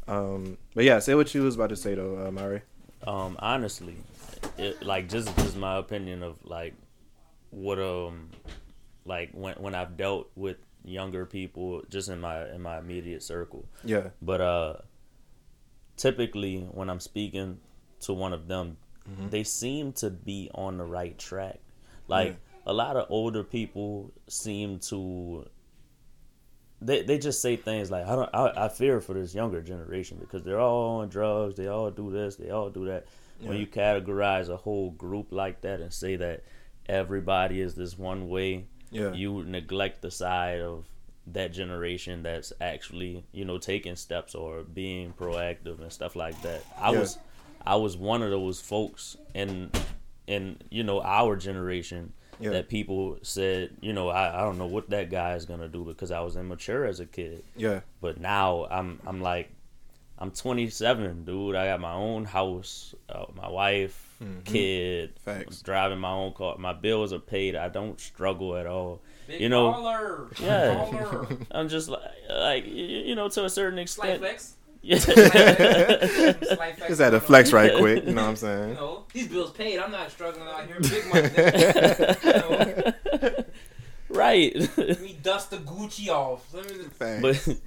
Um, but yeah, say what you was about to say though, uh, Mari. Um, honestly, it, like just just my opinion of like what um like when when I've dealt with younger people just in my in my immediate circle. Yeah, But uh typically when I'm speaking to one of them, they seem to be on the right track. Like a lot of older people seem to they they just say things like I don't I, I fear for this younger generation because they're all on drugs, they all do this, they all do that. When you categorize a whole group like that and say that everybody is this one way, yeah, you neglect the side of that generation that's actually you know taking steps or being proactive and stuff like that i Yeah. was i was one of those folks in in you know our generation Yeah. that people said you know I, I don't know what that guy is gonna do because i was immature as a kid yeah, but now i'm i'm like i'm 27 dude i got my own house uh, my wife kid Mm-hmm. Facts. driving my own car my bills are paid i don't struggle at all You know- Yeah. I'm just like, like you, you know, to a certain extent. Yeah. Just had to flex right quick. You know what I'm saying? know, these bills paid. I'm not struggling out here. Big money. nigga. right. Let me dust the Gucci off. Let me. Facts. but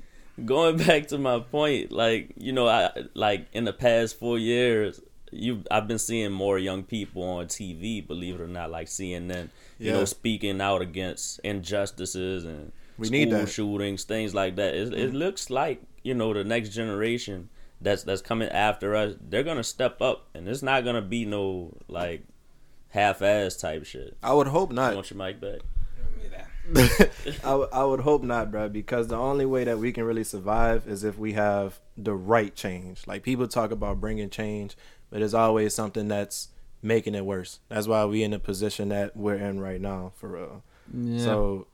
going back to my point, like you know, I like in the past four years, you I've been seeing more young people on TV. Believe it or not, like CNN. You Yeah. know, speaking out against injustices and We school need that. shootings, things like that. It, it mm. looks like you know the next generation that's that's coming after us. They're gonna step up, and it's not gonna be no like half-ass type shit. I would hope I not. want your mic back. I, would- I would hope not, bro, because the only way that we can really survive is if we have the right change. Like people talk about bringing change, but it's always something that's making it worse. That's why we in the position that we're in right now, for real. Yeah. So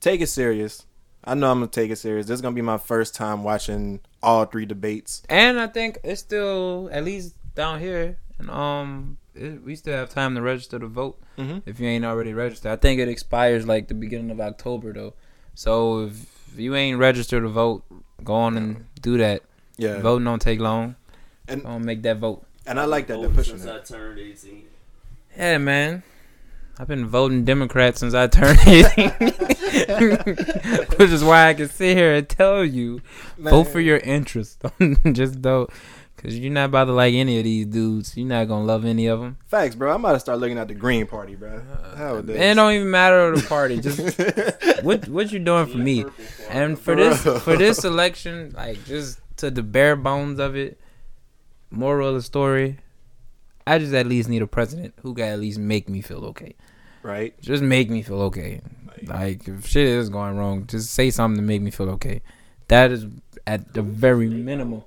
take it serious. I know I'm gonna take it serious. This is gonna be my first time watching all three debates. and I think it's still at least down here, and um, it, we still have time to register to vote Mhm. if you ain't already registered. I think it expires like the beginning of October though. So if you ain't registered to vote, go on and do that. Yeah, Voting don't take long. And- Go on, make that vote. and I like that they're pushing since I turned 18. Yeah, man. I've been voting Democrat since I turned 18. Which is why I can sit here and tell you vote for your interest. Just don't. Because you're not about to like any of these dudes. You're not going to love any of them. Facts, bro. I'm about to start looking at the Green Party, bro. Hell, Uh, It don't even matter the party. Just what what you doing for me? And for For this for this election, like just to the bare bones of it, moral of the story, I just at least need a president who can at least make me feel okay. right. Just make me feel okay. Like if shit is going wrong, just say something to make me feel okay. That is at the very minimum.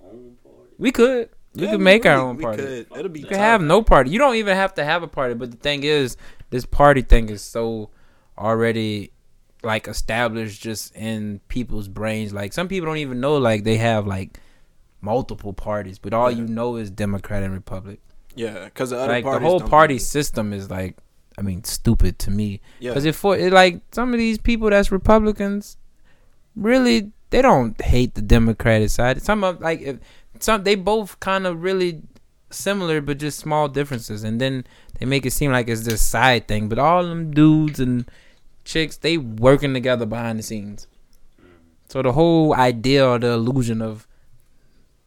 We could. We Yeah, could make our own we party. Could. It'll be You can have no party. You don't even have to have a party. But the thing is, this party thing is so already like established just in people's brains. Like some people don't even know like they have like multiple parties, but all Yeah. you know is Democrat and Republic. Yeah, because the other Like the whole party system is like I mean, stupid to me. Yeah. Because if for it, like some of these people that's Republicans, really they don't hate the Democratic side. Some of like if some they both kind of really similar, but just small differences, and then they make it seem like it's this side thing. But all them dudes and chicks, they working together behind the scenes. So the whole idea or the illusion of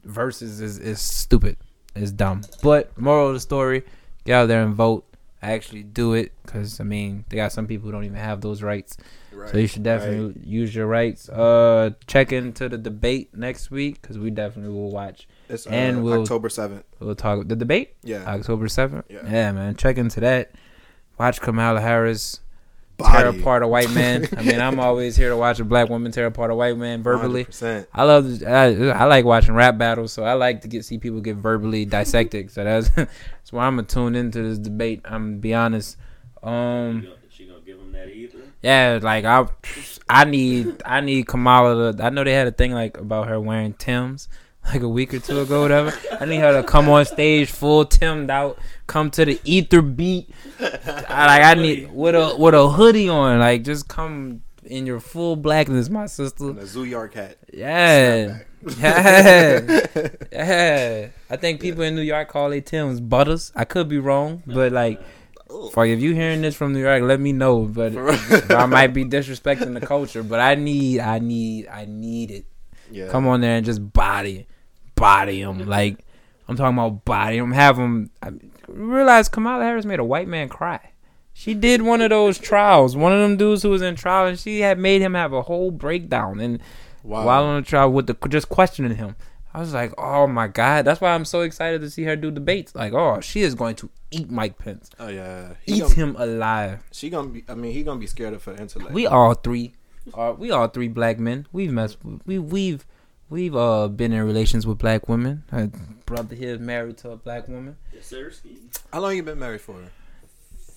versus is is stupid. It's dumb. But moral of the story: get out there and vote. Actually do it, because I mean they got some people who don't even have those rights. Right. So you should definitely use your rights. Uh, check into the debate next week because we definitely will watch. It's uh, and we'll- October seventh. We'll talk the debate Yeah. October seventh. Yeah. Yeah. man. Check into that. Watch Kamala Harris tear apart a white man. I mean, I'm always here to watch a black woman tear apart a white man verbally. 100%. I love. I, I like watching rap battles, so I like to get see people get verbally dissected. So that's that's why I'm gonna tune into this debate. I'm gonna be honest. Um. She gonna, she gonna give him that either. Yeah, like I, I need, I need Kamala to. I know they had a thing like about her wearing Tim's like a week or two ago, whatever. I need her to come on stage full Timmed out, come to the ether beat. I, like I need with a with a hoodie on, like just come in your full blackness, my sister. And a Zoo York hat. Yeah, yeah, yeah. I think people in New York call they Tim's butters. I could be wrong, but like. Oh. Fuck, if you hearing this from New York, let me know. But I might be disrespecting the culture, but I need, I need, I need it. Yeah. Come on there and just body, body him. Mm-hmm. Like I'm talking about body him. Have him. I realize Kamala Harris made a white man cry. She did one of those trials. One of them dudes who was in trial, and she had made him have a whole breakdown. And Wow. while on the trial with the just questioning him, I was like, oh my god. That's why I'm so excited to see her do debates. Like, oh, she is going to eat Mike Pence, oh yeah. He eat gonna, him alive. she gonna be. I mean, he gonna be scared of her intellect. We all three are we all three black men. We've messed we we've we've uh been in relations with black women. My brother here is married to a black woman. Yes, sir. How long you been married for?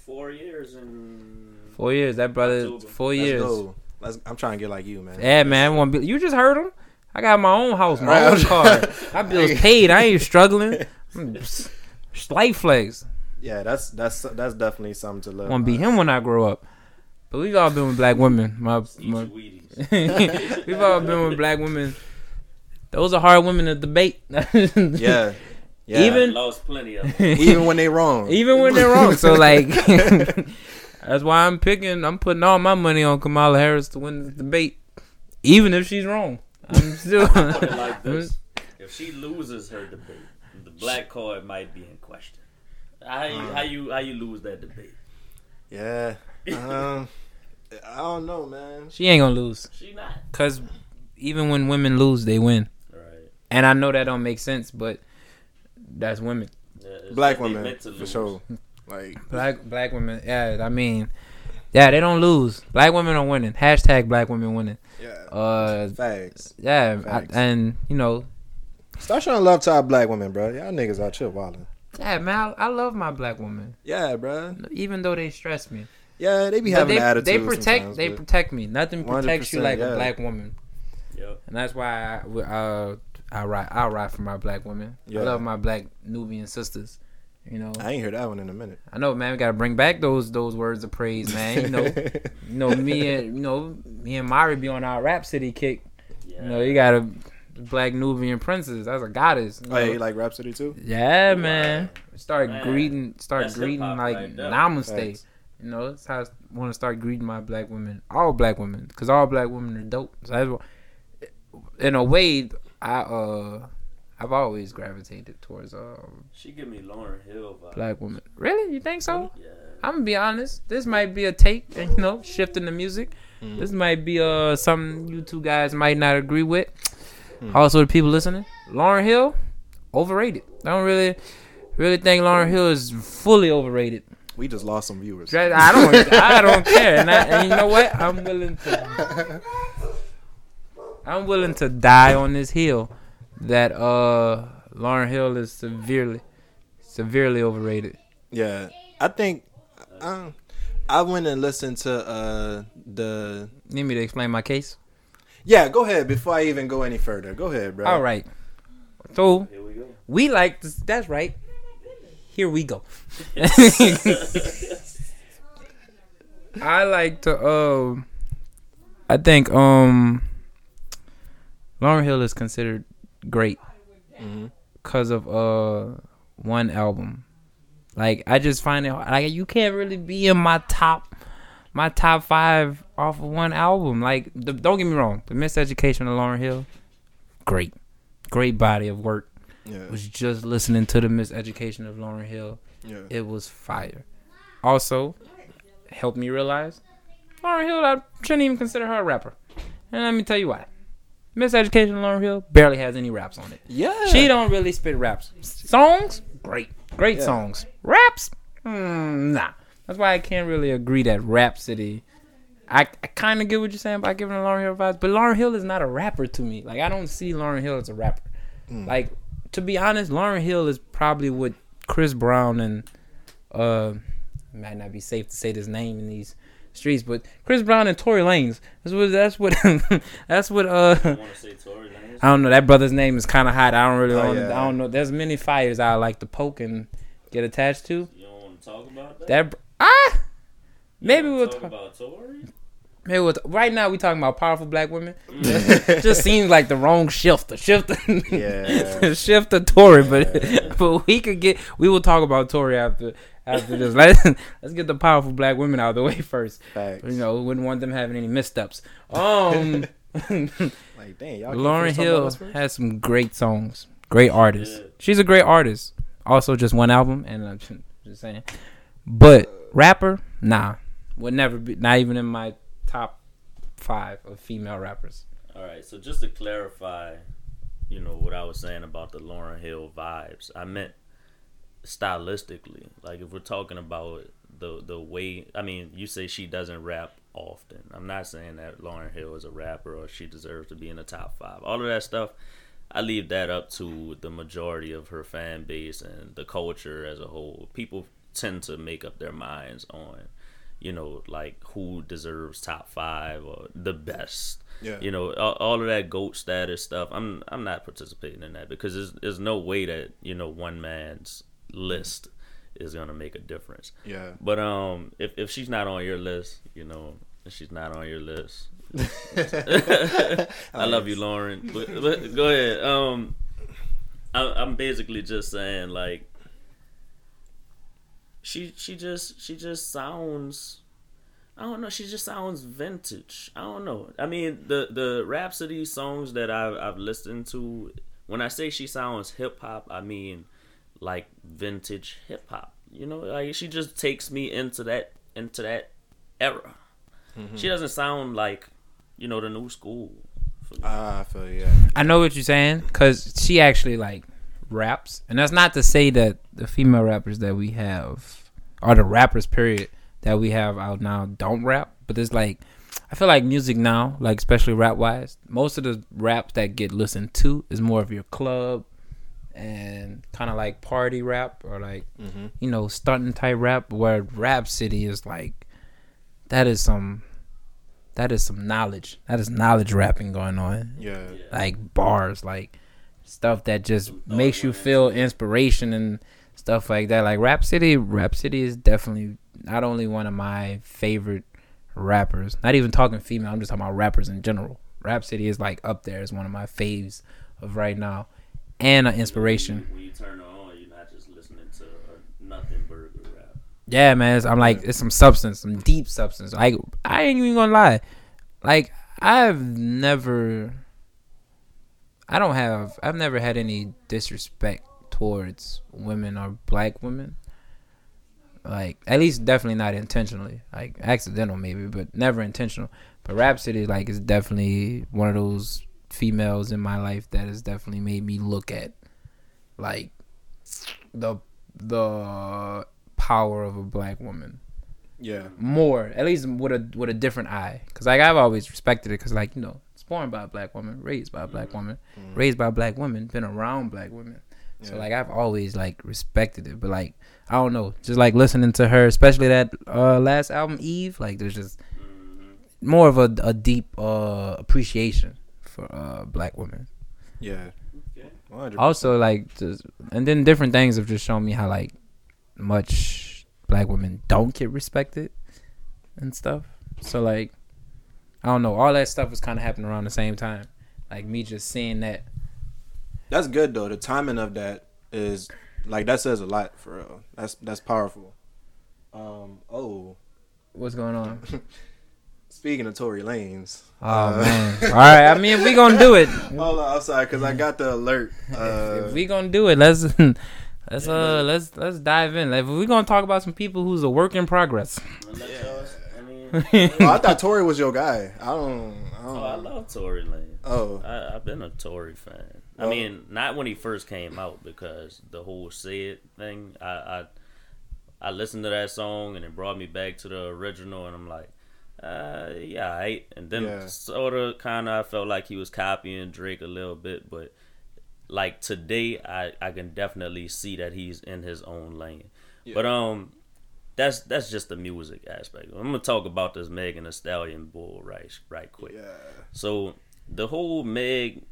Four years and Four years. That brother October. 4 Let's years. go. Let's, I'm trying to get like you, man. Yeah, man. I wanna you just heard him. I got my own house, my Right. own car. My bills paid. I ain't struggling. I'm Slight flex. Yeah, that's that's that's definitely something to live. I want to be him when I grow up. But we've all been with black women. My, my we've all been with black women. Those are hard women to debate. Yeah. Yeah. Even- lost plenty of them. even when they wrong. even when they're wrong. So like, that's why I'm picking. I'm putting all my money on Kamala Harris to win the debate, even if she's wrong. I'm still. Like this: If she loses her debate, the black card might be in question. How you, how you how you lose that debate? Yeah. Um, I don't know, man. she ain't gonna lose, She not cause even when women lose, they win. right. And I know that don't make sense, but that's women. Yeah, Black what women for sure. Like Black black women. Yeah, I mean, yeah, they don't lose. Black women are winning. Hashtag black women winning. yeah. Uh, Facts. yeah, I, and you know, start showing love to our black women, bro. Y'all niggas out chill wildin'. yeah, man, I, I love my black women, Yeah, bro. even though they stress me. Yeah, they be But having they, attitude. they protect they protect me. Nothing protects you like yeah. a black woman, Yep. and that's why I uh I ride I ride for my black women. Yeah. I love my black Nubian sisters. You know, I ain't heard that one in a minute. I know, man. We gotta bring back those those words of praise, man. You know, you know me and you know me and Mari be on our Rap City kick. Yeah. You know, you got a black Nubian princess. That's a goddess. you Oh, yeah, you like Rapsody too? Yeah, man. Start Man, greeting, start that's greeting like right namaste. Facts. You know, that's how I want to start greeting my black women, all black women, because all black women are dope. So that's why, in a way, I uh, I've always gravitated towards um She give me Lauryn Hill vibe. black woman, Really, you think so? Yeah. I'm gonna be honest. This might be a take, and you know, shifting the music. Mm. This might be uh something you two guys might not agree with. Mm. Also, the people listening, Lauryn Hill, overrated. I don't really, really think Lauryn Hill is fully overrated. We just lost some viewers. I don't, I don't care. And, I, and you know what? I'm willing to, I'm willing to die on this hill that uh Lauryn Hill is severely, severely overrated. Yeah, I think um, I went and listened to uh the. Need me to explain my case? Yeah, go ahead before I even go any further. Go ahead, bro. All right. So Here we go. I like to. Uh, I think um, Lauryn Hill is considered great because of uh one album. Like I just find it like you can't really be in my top my top five off of one album. Like the, don't get me wrong, the Miseducation of Lauryn Hill, great, great body of work. Yeah. Was just listening to the Miseducation of Lauryn Hill. Yeah. It was fire. Also, helped me realize Lauryn Hill. I shouldn't even consider her a rapper. And let me tell you why. Miseducation of Lauryn Hill barely has any raps on it. Yeah. She don't really spit raps. Songs, great, great Yeah. songs. Raps, mm, nah. That's why I can't really agree that Rapsody. I, I kind of get what you're saying by giving Lauryn Hill vibes, but Lauryn Hill is not a rapper to me. Like I don't see Lauryn Hill as a rapper. Mm. Like to be honest, Lauryn Hill is probably what Chris Brown and uh might not be safe to say this name in these streets, but Chris Brown and Tory Lanez. That's what that's what that's what uh I want to say Tory Lanez. I don't know. That brother's name is kind of hot. I don't really. Oh, want yeah. I don't know. There's many fires I like to poke and get attached to. You don't want to talk about that? That ah, maybe You we'll talk talk. about Tory. Maybe we'll t- right now we're talking about powerful black women. Just seems like the wrong shift. The shift. Yeah. shift to Tory, but Yeah. but we could get. We will talk about Tory after after this. Let's let's get the powerful black women out of the way first. Facts. You know, wouldn't want them having any missteps. Um. Like, dang, y'all. Lauryn finish talking about Hill has some great songs. Great artist. Yeah. She's a great artist. Also, just one album, and I'm just saying. But rapper, nah, would never be. Not even in my top five of female rappers. All right, so just to clarify, you know what I was saying about the Lauryn Hill vibes, I meant stylistically. Like if we're talking about the the way, I mean, you say she doesn't rap often. I'm not saying that Lauryn Hill is a rapper or she deserves to be in the top five. All of that stuff, I leave that up to the majority of her fan base and the culture as a whole. People tend to make up their minds on, you know, like who deserves top five or the best. Yeah. you know all, all of that goat status stuff i'm i'm not participating in that because there's, there's no way that you know one man's list is gonna make a difference. Yeah. but um if, if she's not on your list you know if she's not on your list. I love you Lauryn but, but go ahead. Um I, i'm basically just saying like she she just she just sounds I don't know. She just sounds vintage. I don't know. I mean, the the Rapsody songs that I've I've listened to. When I say she sounds hip hop, I mean like vintage hip hop. You know, like she just takes me into that into that era. She doesn't sound like you know the new school. for me. Ah, I feel yeah. I know what you're saying because she actually like raps, and that's not to say that the female rappers that we have, or the rappers period that we have out now, don't rap. But it's like I feel like music now, like especially rap wise, most of the raps that get listened to is more of your club and kind of like party rap or like Mm-hmm. you know stunting type rap. Where Rapsody is like that is some that is some knowledge. That is knowledge rapping going on Yeah. Yeah. like bars, like stuff that just makes you feel inspiration and stuff like that. Like Rapsody, Rap City is definitely not only one of my favorite rappers. Not even talking female. I'm just talking about rappers in general. Rapsody is like up there as one of my faves of right now, and an inspiration. When you turn on, you're not just listening to nothing burger rap. Yeah, man. It's, I'm like, it's some substance, some deep substance. Like, I ain't even gonna lie. Like, I've never, I don't have, I've never had any disrespect towards women or black women. Like, at least definitely not intentionally. Like, accidental maybe, but never intentional. But Rapsody, like, is definitely one of those females in my life that has definitely made me look at, like, the the power of a black woman Yeah. more at least with a with a different eye because like i've always respected it because like you know born by a black woman raised by a black woman Mhm. raised by a black woman been around black women so Yeah. like i've always like respected it but like i don't know just like listening to her especially that uh last album eve like there's just Mm-hmm. more of a, a deep uh appreciation for uh black women Yeah. 100%. also like just and then different things have just shown me how like much black women don't get respected and stuff. So like, I don't know. All that stuff was kind of happening around the same time. Like me just seeing that. That's good though. The timing of that is like that says a lot for real. That's that's powerful. Um. Oh, What's going on? speaking of Tory Lanez. Oh uh, man. All right. I mean, if we gonna do it, Hold on, I'm sorry, cause I got the alert. Uh, if we gonna do it, let's let's uh let's let's dive in. Like, if we gonna talk about some people who's a work in progress. Yeah. y'all- I oh, thought Tory was your guy. I don't. I don't oh, I love Tory Lane. Oh, I, I've been a Tory fan. I mean, not when he first came out because the whole "say it" thing. I, I I listened to that song and it brought me back to the original, and I'm like, uh, yeah, I. And then Yeah. sort of, kind of, I felt like he was copying Drake a little bit, but like today, I I can definitely see that he's in his own lane. But um, that's that's just the music aspect. I'm gonna talk about this Megan Thee Stallion bull right right quick. yeah. So the whole Meg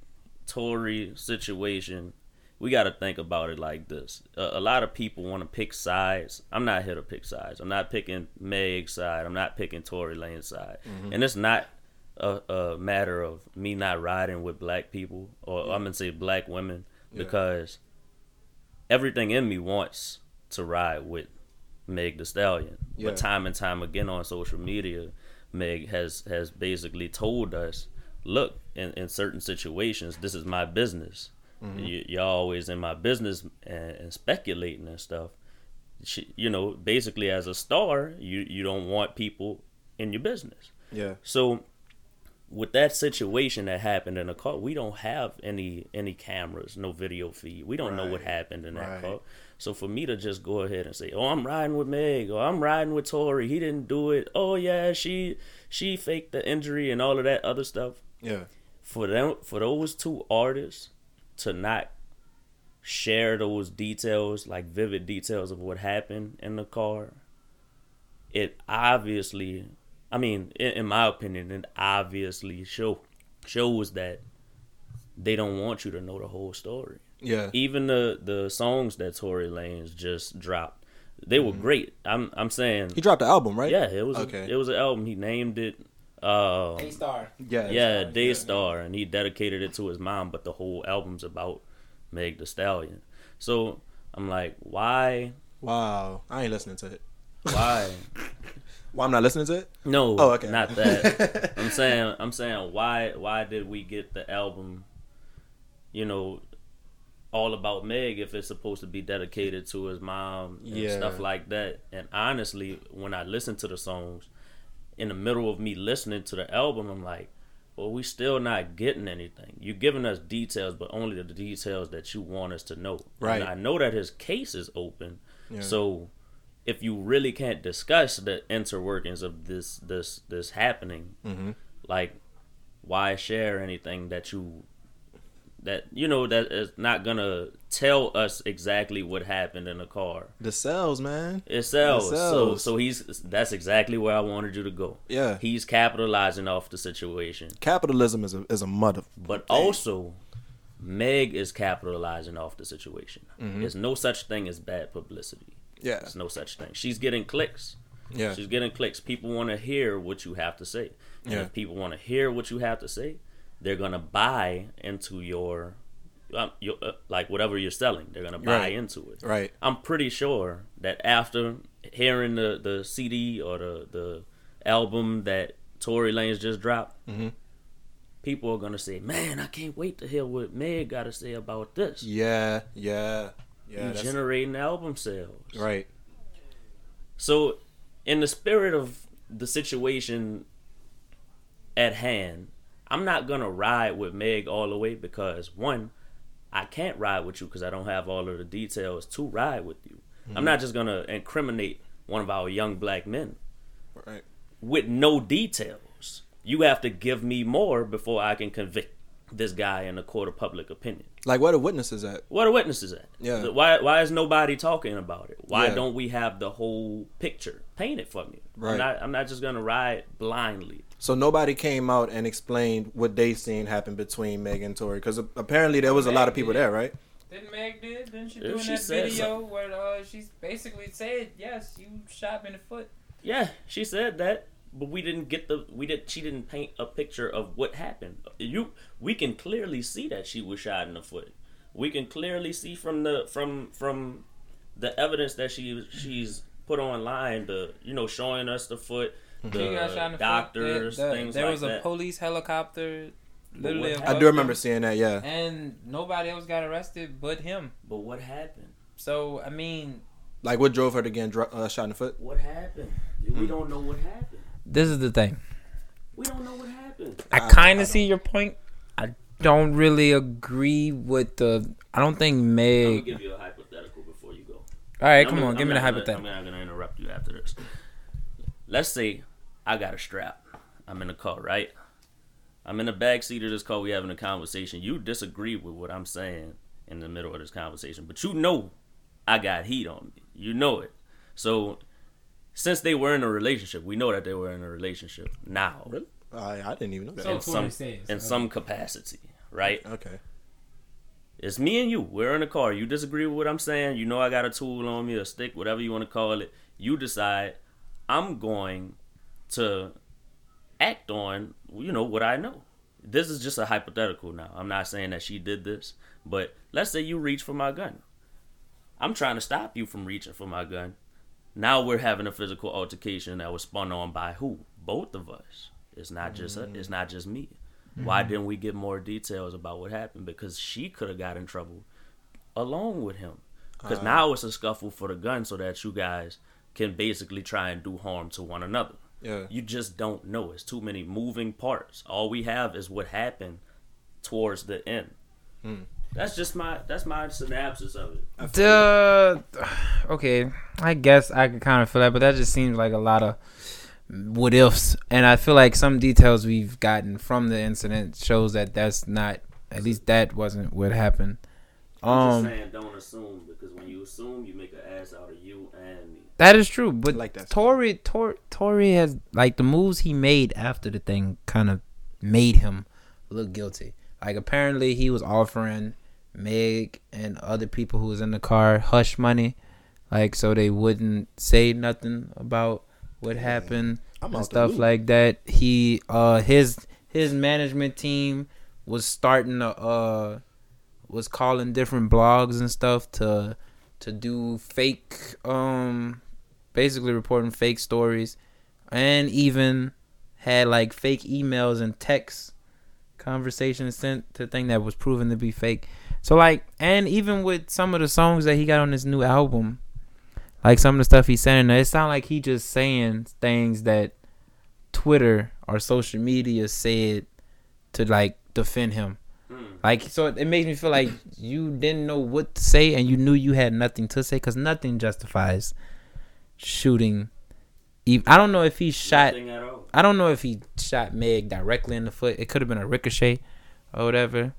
Tory situation, we got to think about it like this. A, a lot of people want to pick sides. I'm not here to pick sides. I'm not picking Meg's side. I'm not picking Tory Lanez side. Mm-hmm. And it's not a, a matter of me not riding with black people or I'm gonna say black women because everything in me wants to ride with Meg Thee Stallion. Yeah. But time and time again on social media, Meg has has basically told us, look, in, in certain situations, this is my business. Mm-hmm. You, you're always in my business and, and speculating and stuff. She, you know, basically as a star, you you don't want people in your business. Yeah. So with that situation that happened in the car, we don't have any any cameras, no video feed. We don't know what happened in that Right. car. So for me to just go ahead and say, "Oh, I'm riding with Meg," or "I'm riding with Tory," he didn't do it. Oh yeah, she she faked the injury and all of that other stuff. Yeah. For them, for those two artists to not share those details, like vivid details of what happened in the car, it obviously, I mean, in, in my opinion, it obviously show shows that they don't want you to know the whole story. Yeah. Even the the songs that Tory Lanez just dropped, they were great. I'm I'm saying, He dropped the album, right? yeah, it was Okay. it was an album. He named it. Uh, star. Yeah. yeah, Daystar, and he dedicated it to his mom. But the whole album's about Meg Thee Stallion. So I'm like, why? Wow. I ain't listening to it. Why? Why I'm not listening to it? No, Oh, okay. not that. I'm saying, I'm saying, why? Why did we get the album? You know, all about Meg if it's supposed to be dedicated to his mom and Yeah. stuff like that. And honestly, when I listen to the songs, in the middle of me listening to the album, I'm like, well, we still not getting anything. You're giving us details, but only the details that you want us to know. Right. And I know that his case is open, Yeah. so if you really can't discuss the interworkings of this this this happening, Mm-hmm. like why share anything that you that you know that is not gonna tell us exactly what happened in the car. The cells, man. It sells. So so he's that's exactly where I wanted you to go. Yeah. He's capitalizing off the situation. Capitalism is a is a mother. But also Meg is capitalizing off the situation. Mm-hmm. There's no such thing as bad publicity. Yeah. There's no such thing. She's getting clicks. Yeah. She's getting clicks. People want to hear what you have to say. And Yeah. if people want to hear what you have to say, they're gonna buy into your, um, your uh, like whatever you're selling. They're gonna buy Right. into it. Right. I'm pretty sure that after hearing the the CD or the the album that Tory Lanez just dropped, Mhm. people are gonna say, "Man, I can't wait to hear what Meg got to say about this." Yeah. Yeah. Yeah. that's- generating album sales, right. So, in the spirit of the situation at hand, I'm not gonna ride with Meg all the way because one, I can't ride with you because I don't have all of the details to ride with you. I'm mm-hmm. not just gonna incriminate one of our young black men Right. with no details. You have to give me more before I can convict this guy in a court of public opinion. Like where the witnesses at? What are witnesses at? Yeah. Why why is nobody talking about it? Why Yeah. don't we have the whole picture painted for me? Right. I'm not I'm not just gonna ride blindly. So nobody came out and explained what they seen happen between Meg and Tory because apparently there was a lot of people there, right? Didn't Meg did? Didn't she do in she that said video where uh, she basically said, yes, you shot me in the foot. Yeah, she said that. But we didn't get the we did she didn't paint a picture of what happened. You we can clearly see that she was shot in the foot. We can clearly see from the from from the evidence that she she's put online the you know showing us the foot the She got shot the doctors There- there- things there like was a that. police helicopter literally I do remember seeing that. Yeah. and nobody else got arrested but him but what happened? so i mean Like what drove her to get dr- uh, shot in the foot? What happened? We don't know what happened. This is the thing We don't know what happened. i I- kind of see your point i don't really agree with the i don't think I'm gonna meg give you a hypothetical before you go. all right I'm come gonna- on give I'm me the not gonna- hypothetical I'm not gonna interrupt you after this. Let's say I got a strap. I'm in a car, right? I'm in the back seat of this car. We having a conversation. You disagree with what I'm saying in the middle of this conversation, but you know I got heat on me. You know it. So since they were in a relationship, we know that they were in a relationship now Really? I, I didn't even know that. So- in some in okay. some capacity, right? okay. It's me and you. We're in the car. You disagree with what I'm saying. You know I got a tool on me, a stick, whatever you want to call it. You decide I'm going to act on, you know, what I know. This is just a hypothetical now. I'm not saying that she did this, but let's say you reach for my gun. I'm trying to stop you from reaching for my gun. Now we're having a physical altercation that was spun on by who? Both of us. It's not just it's not just me. Why mm-hmm. didn't we get more details about what happened? Because she could have got in trouble along with him. Because uh. now it's a scuffle for the gun, so that you guys can basically try and do harm to one another. Yeah. You just don't know. It's too many moving parts. All we have is what happened towards the end. Hmm. That's just my that's my synopsis of it. The okay, I guess I could kind of feel that, but that just seems like a lot of what ifs, and I feel like some details we've gotten from the incident shows that that's not. At least that wasn't what happened. I'm Um, just saying, don't assume because when you assume, you make an ass out of you and me. that is true, but like that. Tory, Tor, Tory has like the moves he made after the thing kind of made him look guilty. Like apparently he was offering Meg and other people who was in the car hush money, like so they wouldn't say nothing about what happened I'm and stuff like that. He uh his his management team was starting to uh was calling different blogs and stuff to to do fake um basically reporting fake stories and even had like fake emails and texts conversations sent to thing that was proven to be fake. So like and even with some of the songs that he got on his new album, like some of the stuff he's saying, it sound like he just saying things that Twitter or social media said to like defend him. Hmm. Like so, it makes me feel like you didn't know what to say and you knew you had nothing to say because nothing justifies shooting. I don't know if he shot. Nothing at all. I don't know if he shot Meg directly in the foot. It could have been a ricochet or whatever.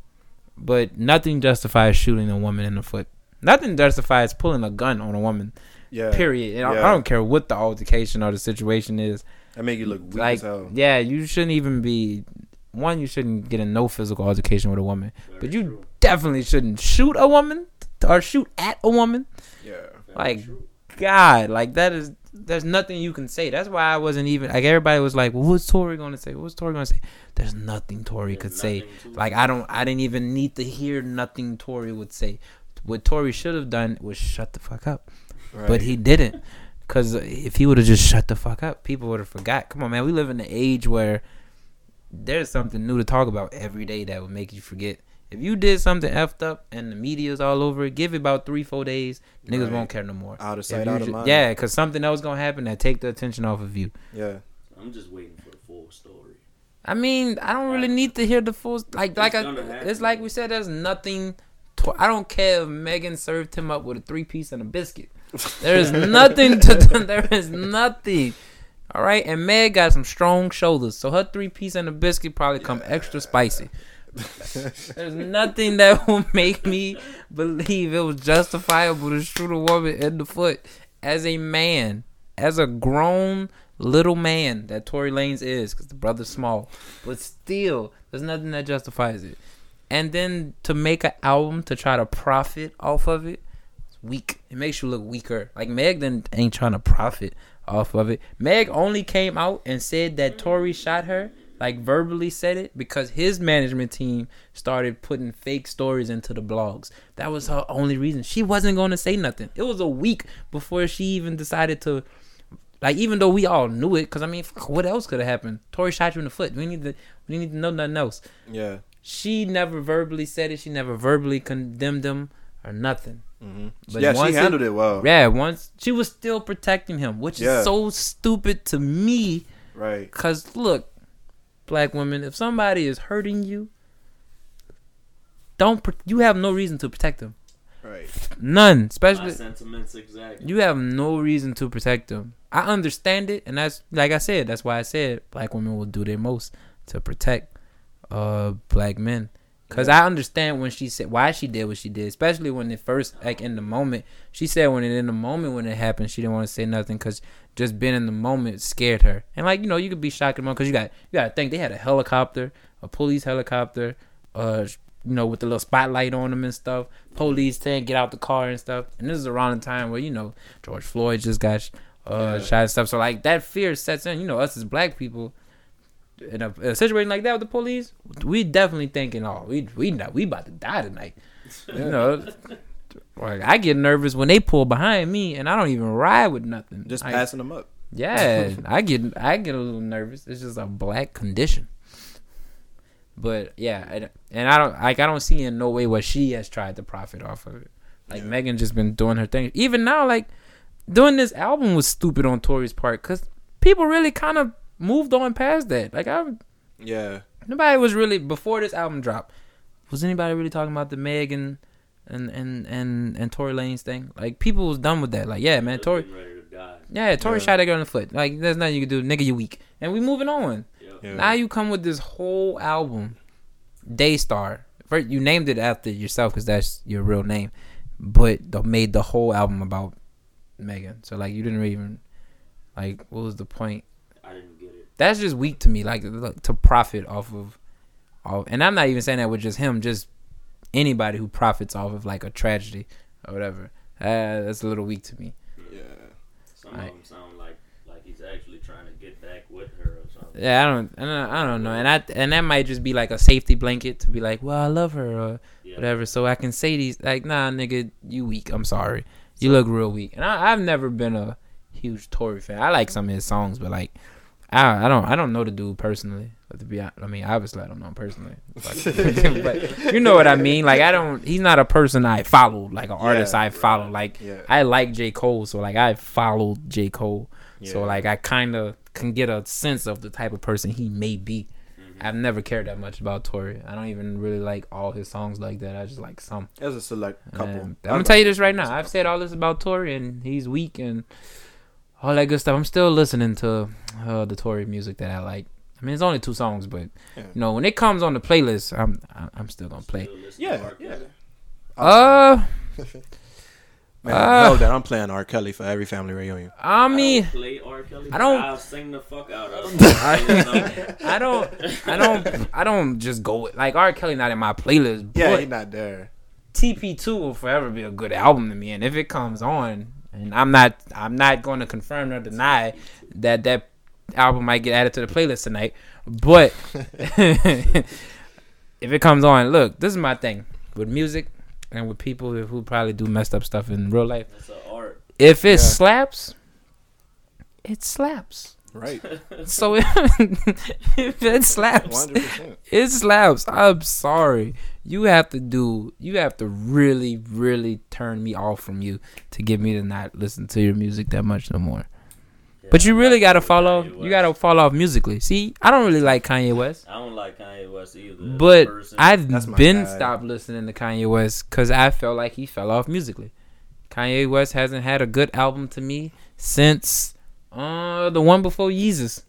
But nothing justifies shooting a woman in the foot. Nothing justifies pulling a gun on a woman. Yeah. Period. And I- Yeah. I don't care what the altercation or the situation is. That make you look weak like, as hell. yeah, you shouldn't even be. One, you shouldn't get in no physical altercation with a woman. Very But you true. definitely shouldn't shoot a woman or shoot at a woman. Yeah. Like, true. God, like that is there's nothing you can say. That's why I wasn't even like everybody was like, well, "What's Tory gonna say? What's Tory gonna say?" There's nothing Tory could There's say. Like. I don't, I didn't even need to hear nothing Tory would say. What Tory should have done was shut the fuck up, Right. but he didn't. Cause if he would have just shut the fuck up, people would have forgot. Come on, man, we live in an age where there's something new to talk about every day that would make you forget. If you did something effed up and the media's all over it, give it about three, four days, niggas Right. won't care no more. Out of sight, out of mind. Yeah, because something else gonna happen that take the attention off of you. Yeah. I'm just waiting for the full story. I mean, I don't really need to hear the full like like I, it's like we said. There's nothing. To, I don't care if Megan served him up with a three piece and a biscuit. There is nothing to. There is nothing. All right, and Meg got some strong shoulders, so her three piece and a biscuit probably come extra spicy. There's nothing that will make me believe it was justifiable to shoot a woman in the foot as a man, as a grown little man that Tory Lanez is, because the brother's small. But still, there's nothing that justifies it. And then to make an album to try to profit off of it, it's weak. It makes you look weaker. Like Meg then ain't trying to profit off of it. Meg only came out and said that Tory shot her, like verbally said it, because his management team started putting fake stories into the blogs. That was her only reason. She wasn't going to say nothing. It was a week before she even decided to. Like even though we all knew it, because I mean, what else could have happened? Tory shot you in the foot. We need to, we need to know nothing else. Yeah. She never verbally said it. She never verbally condemned him or nothing. hmm But yeah, she once it- handled it, well. Yeah, once she was still protecting him, which Yeah. is so stupid to me. Right. Cause look, black women, if somebody is hurting you, don't you have no reason to protect them. Right. None, especially My sentiments exactly. you have no reason to protect them. I understand it, and that's like I said. That's why I said black women will do their most to protect uh black men. Cause I understand when she said why she did what she did, especially when it first like in the moment. She said when it in the moment when it happened, she didn't want to say nothing because just being in the moment scared her. And like you know, you could be shocked at because you got you got to think they had a helicopter, a police helicopter, uh, you know, with the little spotlight on them and stuff. Police saying get out the car and stuff. And this is around the time where you know George Floyd just got uh Yeah. shot and stuff. So like that fear sets in. You know, us as black people in a, in a situation like that with the police, we definitely thinking, oh, we we not, we about to die tonight. You know, like I get nervous when they pull behind me, and I don't even ride with nothing. Just I- passing them up. Yeah, I get I get a little nervous. It's just a black condition. But yeah, and, and I don't like I don't see in no way what she has tried to profit off of it. Like Yeah. Megan just been doing her thing. Even now, like doing this album was stupid on Tory's part because people really kind of moved on past that. Like I Yeah. nobody was really before this album dropped. Was anybody really talking about the Megan and and and and Tory Lanez thing? Like people was done with that. Like yeah, man, Just Tory. to. Yeah, Tory Yeah. shot that girl in the foot. Like there's nothing you can do. Nigga, you weak. And we moving on. Yep. Yeah. Now you come with this whole album, Daystar. First, you named it after yourself because that's your real name, but they made the whole album about Megan. So like you didn't even like what was the point? I didn't get it. That's just weak to me. Like look, to profit off of, off, and I'm not even saying that with just him. Just anybody who profits off of like a tragedy or whatever. Uh, that's a little weak to me. Yeah. Some I- of them sound like like he's actually trying to get back with her or something. Yeah, I don't, I don't, I don't know, and I, and that might just be like a safety blanket to be like, well, I love her or Yeah. whatever, so I can say these like, nah, nigga, you weak. I'm sorry, you look real weak. And I, I've never been a huge Tory fan. I like some of his songs, but like, I, I don't, I don't know the dude personally. But to be, hon- I mean, obviously, I don't know him personally, but, but you know what I mean. Like, I don't. He's not a person I follow, like an artist I follow. Like, Yeah. I like J Cole, so like, I followed J Cole. So like I kind of can get a sense of the type of person he may be. Mhm. I've never cared that much about Tory. I don't even really like all his songs like that. I just like some. There's a select couple. I'm gonna tell you this right now. I've said all this about Tory and he's weak and all that good stuff. I'm still listening to uh, the Tory music that I like. I mean, it's only two songs, but Yeah. you know when it comes on the playlist, I'm I- I'm still gonna play. Still Yeah, yeah. Uh, Man, Uh, know that I'm playing R. Kelly for every family reunion. I mean, don't play R. Kelly. I don't- I'll sing the fuck out of I- it. I don't, I don't, I don't just go with, like R. Kelly not in my playlist. Yeah, but he's not there. TP2 will forever be a good album to me, and if it comes on, and I'm not, I'm not going to confirm or deny that that album might get added to the playlist tonight. But if it comes on, look, this is my thing with music and with people who probably do messed up stuff in real life. It's an art. If it Yeah. slaps, it slaps. Right. So if, if it slaps, 100%. it slaps. I'm sorry. You have to do. You have to really, really turn me off from you to get me to not listen to your music that much no more. But you really gotta fall off. You gotta fall off musically. See, I don't really like Kanye West, I don't like Kanye West either. but I've been guy. stopped listening to Kanye West because I felt like he fell off musically. Kanye West hasn't had a good album to me since uh the one before Yeezus.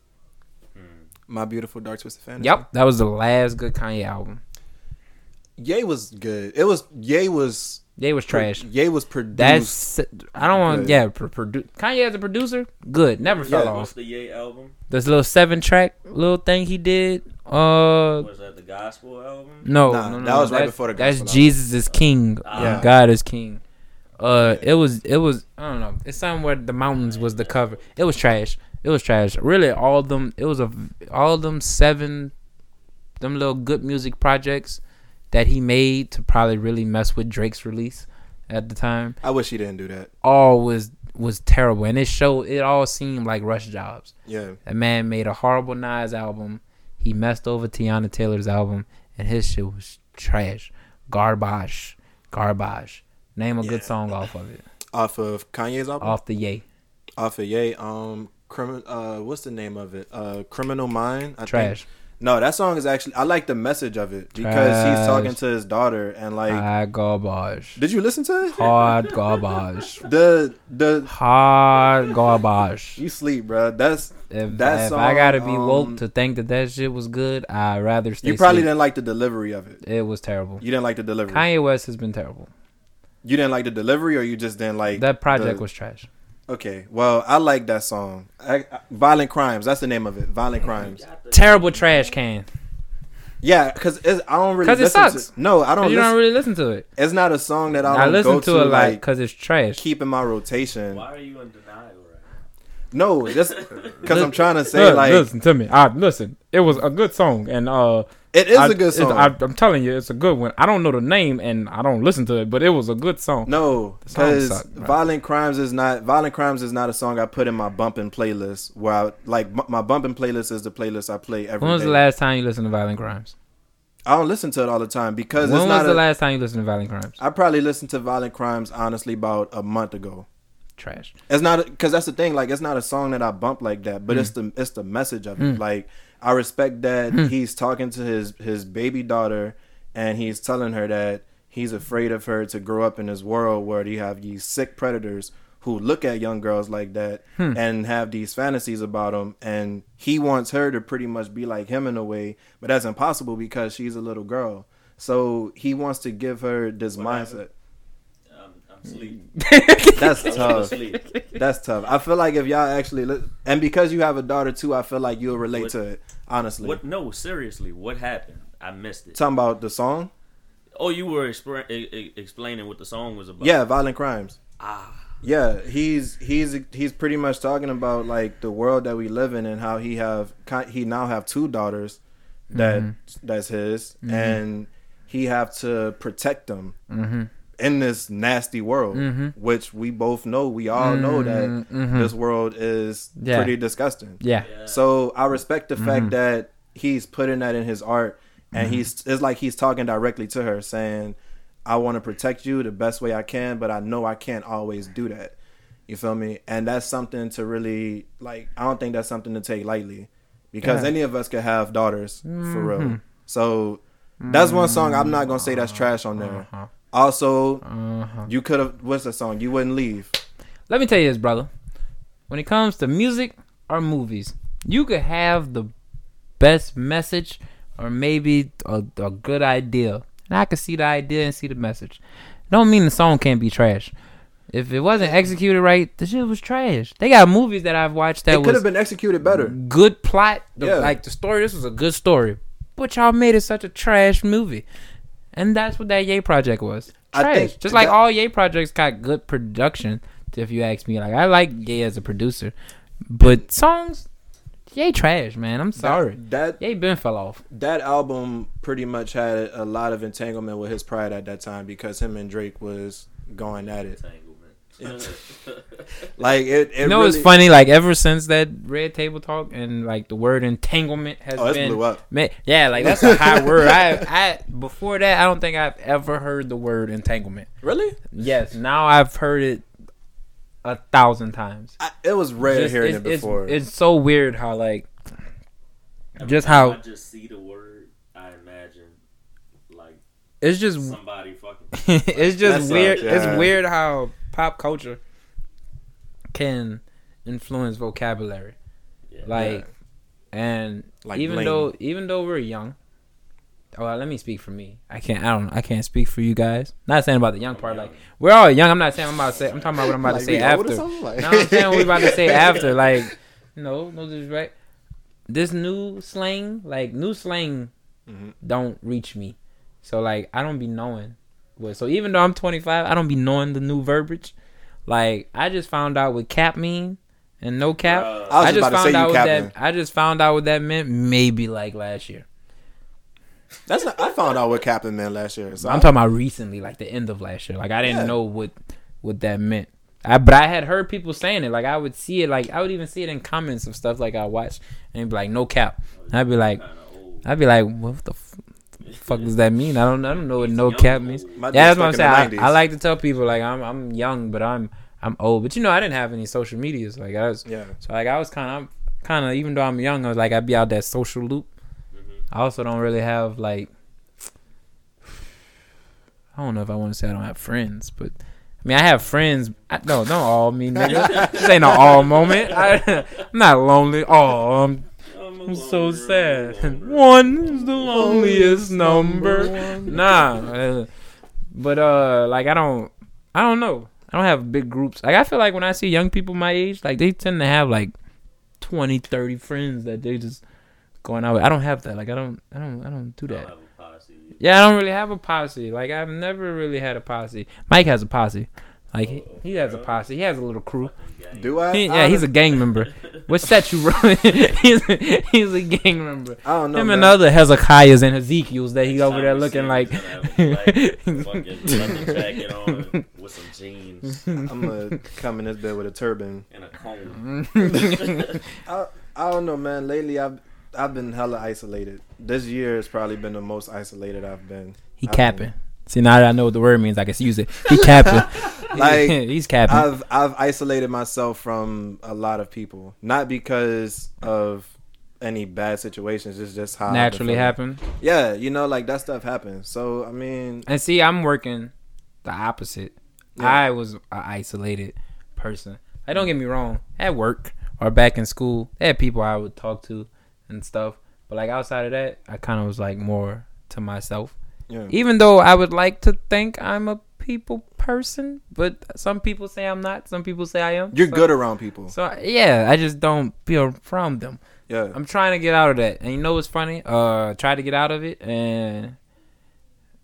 Hmm. My Beautiful Dark Twisted Fantasy. Yep, that was the last good Kanye album. Ye was good. It was Ye was They was trash. Ye was produced. That's I don't want Good. yeah. Pro- produ- Kanye as a producer, good. Never fell Yeah. What's off. the Ye album? This little seven track little thing he did. Uh, Was that the gospel album? no, Nah, no, no, that was right that's- before the That's gospel album. Jesus is King. Ah. Yeah. God is King. Uh, it was it was I don't know. It's something where the mountains was the cover. It was trash. It was trash. Really, all of them. It was a all of them seven, them little good music projects that he made to probably really mess with Drake's release at the time. I wish he didn't do that. All was was terrible, and it showed. It all seemed like rush jobs. Yeah. That man made a horrible Nas album. He messed over Teyana Taylor's album, and his shit was trash, garbage, garbage. Name a Yeah. good song off of it, Off of Kanye's album. off the Ye. Off of Ye. Um. Crimin- uh, what's the name of it? Uh, Criminal Mind. I think. Trash. No, that song is actually. I like the message of it because he's talking to his daughter and like. Hard garbage. did you listen to it? Hard garbage. The the Hard garbage. you sleep, bro. That's If, That if I gotta song, be woke um, to think that that shit was good, I'd rather stay. you probably asleep. didn't like the delivery of it. It was terrible. You didn't like the delivery. Kanye West has been terrible. You didn't like the delivery, or you just didn't like That project the- was trash. Okay, well, I like that song. I, I- Violent Crimes. That's the name of it. Violent Crimes. Terrible trash can. Yeah, because I don't really. 'Cause it sucks. To, no, I don't. You Listen, don't really listen to it. it's not a song that I I listen go to, to, it like like because it's trash. Keeping my rotation. Why are you in denial right No, just because I'm trying to say Look, like listen to me. I listen. It was a good song, and uh, it is I- a good song. I, I'm telling you, it's a good one. I don't know the name, and I don't listen to it, but it was a good song. no, because. Violent Crimes is not Violent Crimes is not a song I put in my bumping playlist. Where I like my bumping playlist is the playlist I play every When was day. the last time you listened to Violent Crimes? I don't listen to it all the time because When it's was not. the A, last time you listened to Violent Crimes? I probably listened to Violent Crimes honestly about a month ago. Trash. It's not because that's the thing. Like, it's not a song that I bump like that, but it's Hmm. the it's the message of it. Like, I respect that he's talking to his his baby daughter, and he's telling her that he's afraid of her to grow up in this world where you have these sick predators who look at young girls like that Hmm. and have these fantasies about them, and he wants her to pretty much be like him in a way, but that's impossible because she's a little girl. So he wants to give her this What mindset. now? I'm, I'm asleep. That's tough. asleep. That's tough. I feel like if y'all actually, li- and because you have a daughter too, I feel like you'll relate What- to it. Honestly, What? No, seriously. What happened? I missed it. talking about the song? Oh, you were expre- e- e- explaining what the song was about. Yeah, violent crimes. Ah. Yeah, he's he's he's pretty much talking about like the world that we live in and how he have he now have two daughters that that's his and he have to protect them Mm-hmm. In this nasty world, Mhm. which we both know. We all know that Mhm. this world is Yeah. pretty disgusting. Yeah. Yeah. So I respect the Mm-hmm. fact that he's putting that in his art, and he's it's like he's talking directly to her, saying, "I want to protect you the best way I can, but I know I can't always do that." You feel me? And that's something to really like. I don't think that's something to take lightly, because Yeah. any of us could have daughters for real. So that's one song I'm not gonna say that's trash on there. Uh-huh. Also, Uh-huh. you could have. What's the song? You wouldn't leave. Let me tell you this, brother. When it comes to music or movies, you could have the best message or maybe a, a good idea. And I could see the idea and see the message. Don't mean the song can't be trash. If it wasn't executed right, the shit was trash. They got movies that I've watched that could have been executed better. good plot. The- Yeah. Like the story, this was a good story. But y'all made it such a trash movie. And that's what that Ye project was. I Trash. think Just like that- all Ye projects got good production, if you ask me. Like I like Ye as a producer. But songs, Ye trash, man. I'm sorry. That Ye been fell off. that album pretty much had a lot of entanglement with his pride at that time because him and Drake was going at it. Entanglement. Like it, it you know really, it's funny, like ever since that red table talk and like the word entanglement has Oh, been blew up. Man, yeah, like that's a high word. I, I before that, I don't think I've ever heard the word entanglement. Really? Yes, now I've heard it a thousand times. I, it was rare Just- hearing it's, it before. It's, it's so weird how like Every Just how- I just see the word, I imagine like it's just somebody fucking. it's just That weird. sucks, It's weird how pop culture can influence vocabulary. Yeah. Like, and Like even Blame. though even though we're young, oh, let me speak for me. I can't. I don't. I can't speak for you guys. Not saying about the young part. Like we're all young. I'm not saying I'm about to say. I'm talking about what I'm about Like, to say after. Like- No, I'm saying what we about to say after. Like, no, no disrespect. This new slang, like new slang, Mhm. don't reach me. So like, I don't be knowing with. So even though I'm 25, I don't be knowing the new verbiage. Like I just found out what cap mean and no cap. Bruh. I was I just just about to say found out what that. I just found out what that meant maybe like last year. That's not. I found out what Captain meant last year. So I'm I- talking about recently, like the end of last year. Like I didn't Yeah. know what what that meant. I but I had heard people saying it. Like I would see it. Like I would even see it in comments of stuff like I watched and it'd be like no cap. And I'd be like, I'd be like, what the f- fuck does that mean? I don't I don't know what no cap means. Yeah, that's what I'm saying. I, I like to tell people like I'm I'm young, but I'm I'm old. But you know, I didn't have any social medias. Like I was Yeah. so like I was kind of kind of even though I'm young, I was like I'd be out that social loop. I also don't really have like I don't know if I want to say I don't have friends, but I mean I have friends. I, no, don't all me nigga. this ain't no all moment. I, I'm not lonely. Oh, I'm, I'm so sad. One is the loneliest number. Nah, but uh, like I don't, I don't know. I don't have big groups. Like I feel like when I see young people my age, like they tend to have like 20, 30 friends that they just going out with. I don't have that. Like I don't, I don't, I don't do that. Yeah, I don't really have a posse. Like I've never really had a posse. Mike has a posse. Like he, he has a posse. He has a little crew. Do I? He, I yeah, he's a gang member. What set you running? he's, a, he's a gang member. I don't know. Him man. and the other Hezekiahs and Ezekiel's that he over there looking like. fucking leather jacket on with some jeans I'm gonna come in this bed with a turban. and a comb. I, I don't know, man. Lately, I've I've been hella isolated. This year has probably been the most isolated I've been. he I've capping. See now that I know what the word means, I can use it. He capping. Like, he's capping. I've I've isolated myself from a lot of people, not because of any bad situations. It's just how Naturally happen. Yeah, you know, like that stuff happens. So I mean, And see, I'm working the opposite. Yeah. I was an isolated person. I don't get me wrong. At work or back in school, I had people I would talk to and stuff. But like outside of that, I kind of was like more to myself. Yeah, Even though I would like to think I'm a people person, but some people say I'm not. Some people say I am. you're So- good around people. So yeah, I just don't feel from them. Yeah, I'm trying to get out of that. And you know what's funny? Uh, tried to get out of it, and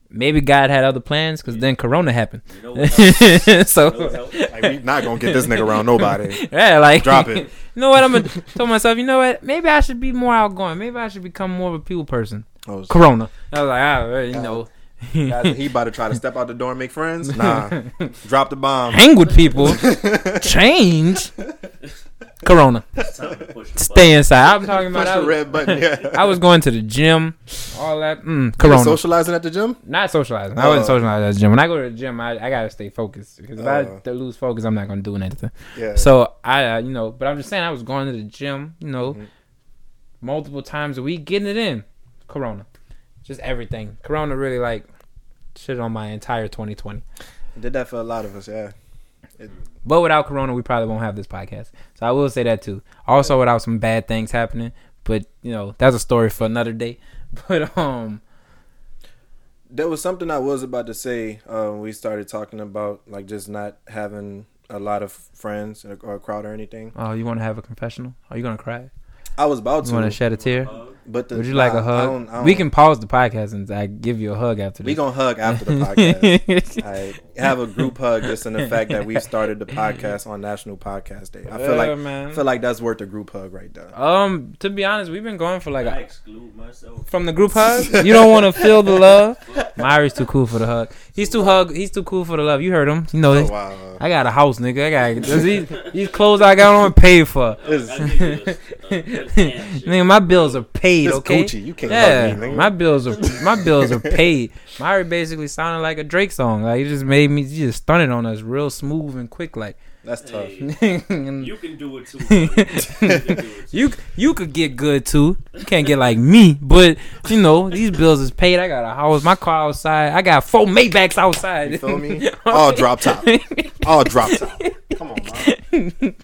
maybe God had other plans because then Corona happened. You know what? helps? You know so like we not gonna get this nigga around nobody. yeah, like Drop it. You know what? I'm gonna tell myself. You know what? Maybe I should be more outgoing. Maybe I should become more of a people person. Oh, Corona. I was like, ah, well, you know, guys, he about to try to step out the door and make friends. Nah, drop the bomb. hang with people, change. Corona. It's time to push the Stay inside. I'm talking about. Push I the was, red button. Yeah. I was going to the gym, all that. Mm, You corona. socializing at the gym. Not socializing. I wasn't Oh. socializing at the gym. When I go to the gym, I, I gotta stay focused because if Oh. I lose focus, I'm not gonna do anything. Yeah. So I, uh, you know, but I'm just saying, I was going to the gym, you know, Mhm. multiple times a week, getting it in. Corona, just everything. Corona really like shit on my entire 2020. did that for a lot of us. Yeah. But without Corona, we probably won't have this podcast. So I will say that too. Also, without some bad things happening, but you know, that's a story for another day. But um, There was something I was about to say. Uh, we started talking about like just not having a lot of friends or, or a crowd or anything. oh, you want to have a confessional? Are you gonna cry? I was about to. You want to to, shed a tear? Uh, but the, Would you like nah, a I hug? don't- I We don't- can pause the podcast and I give you a hug after This. We this. gonna hug after the podcast. I have a group hug just in the fact that we started the podcast on National Podcast Day. I feel Yeah, like man. I feel like that's worth a group hug right there. um, to be honest, we've been going for like I a, exclude myself. from the group hug. You don't want to feel the love. Myri's too cool for the hug. He's too hug. He's too cool for the love. You heard him. You know. Oh wow. I got a house, nigga. I got these, these clothes I got on paid for. I give you a- a good handshake. Nigga, my bills are paid. This okay. Gucci, you can't Yeah, me, nigga. my bills are my bills are paid. Myri basically sounded like a Drake song. Like he just made me he just stunted on us real smooth and quick. Like That's tough. Hey, you you can do it too. You can do it too. you you could get good too. You can't get like me, but you know these bills is paid. I got a house, my car outside. I got four Maybachs outside. You feel me? All drop top. All drop top. Come on, man.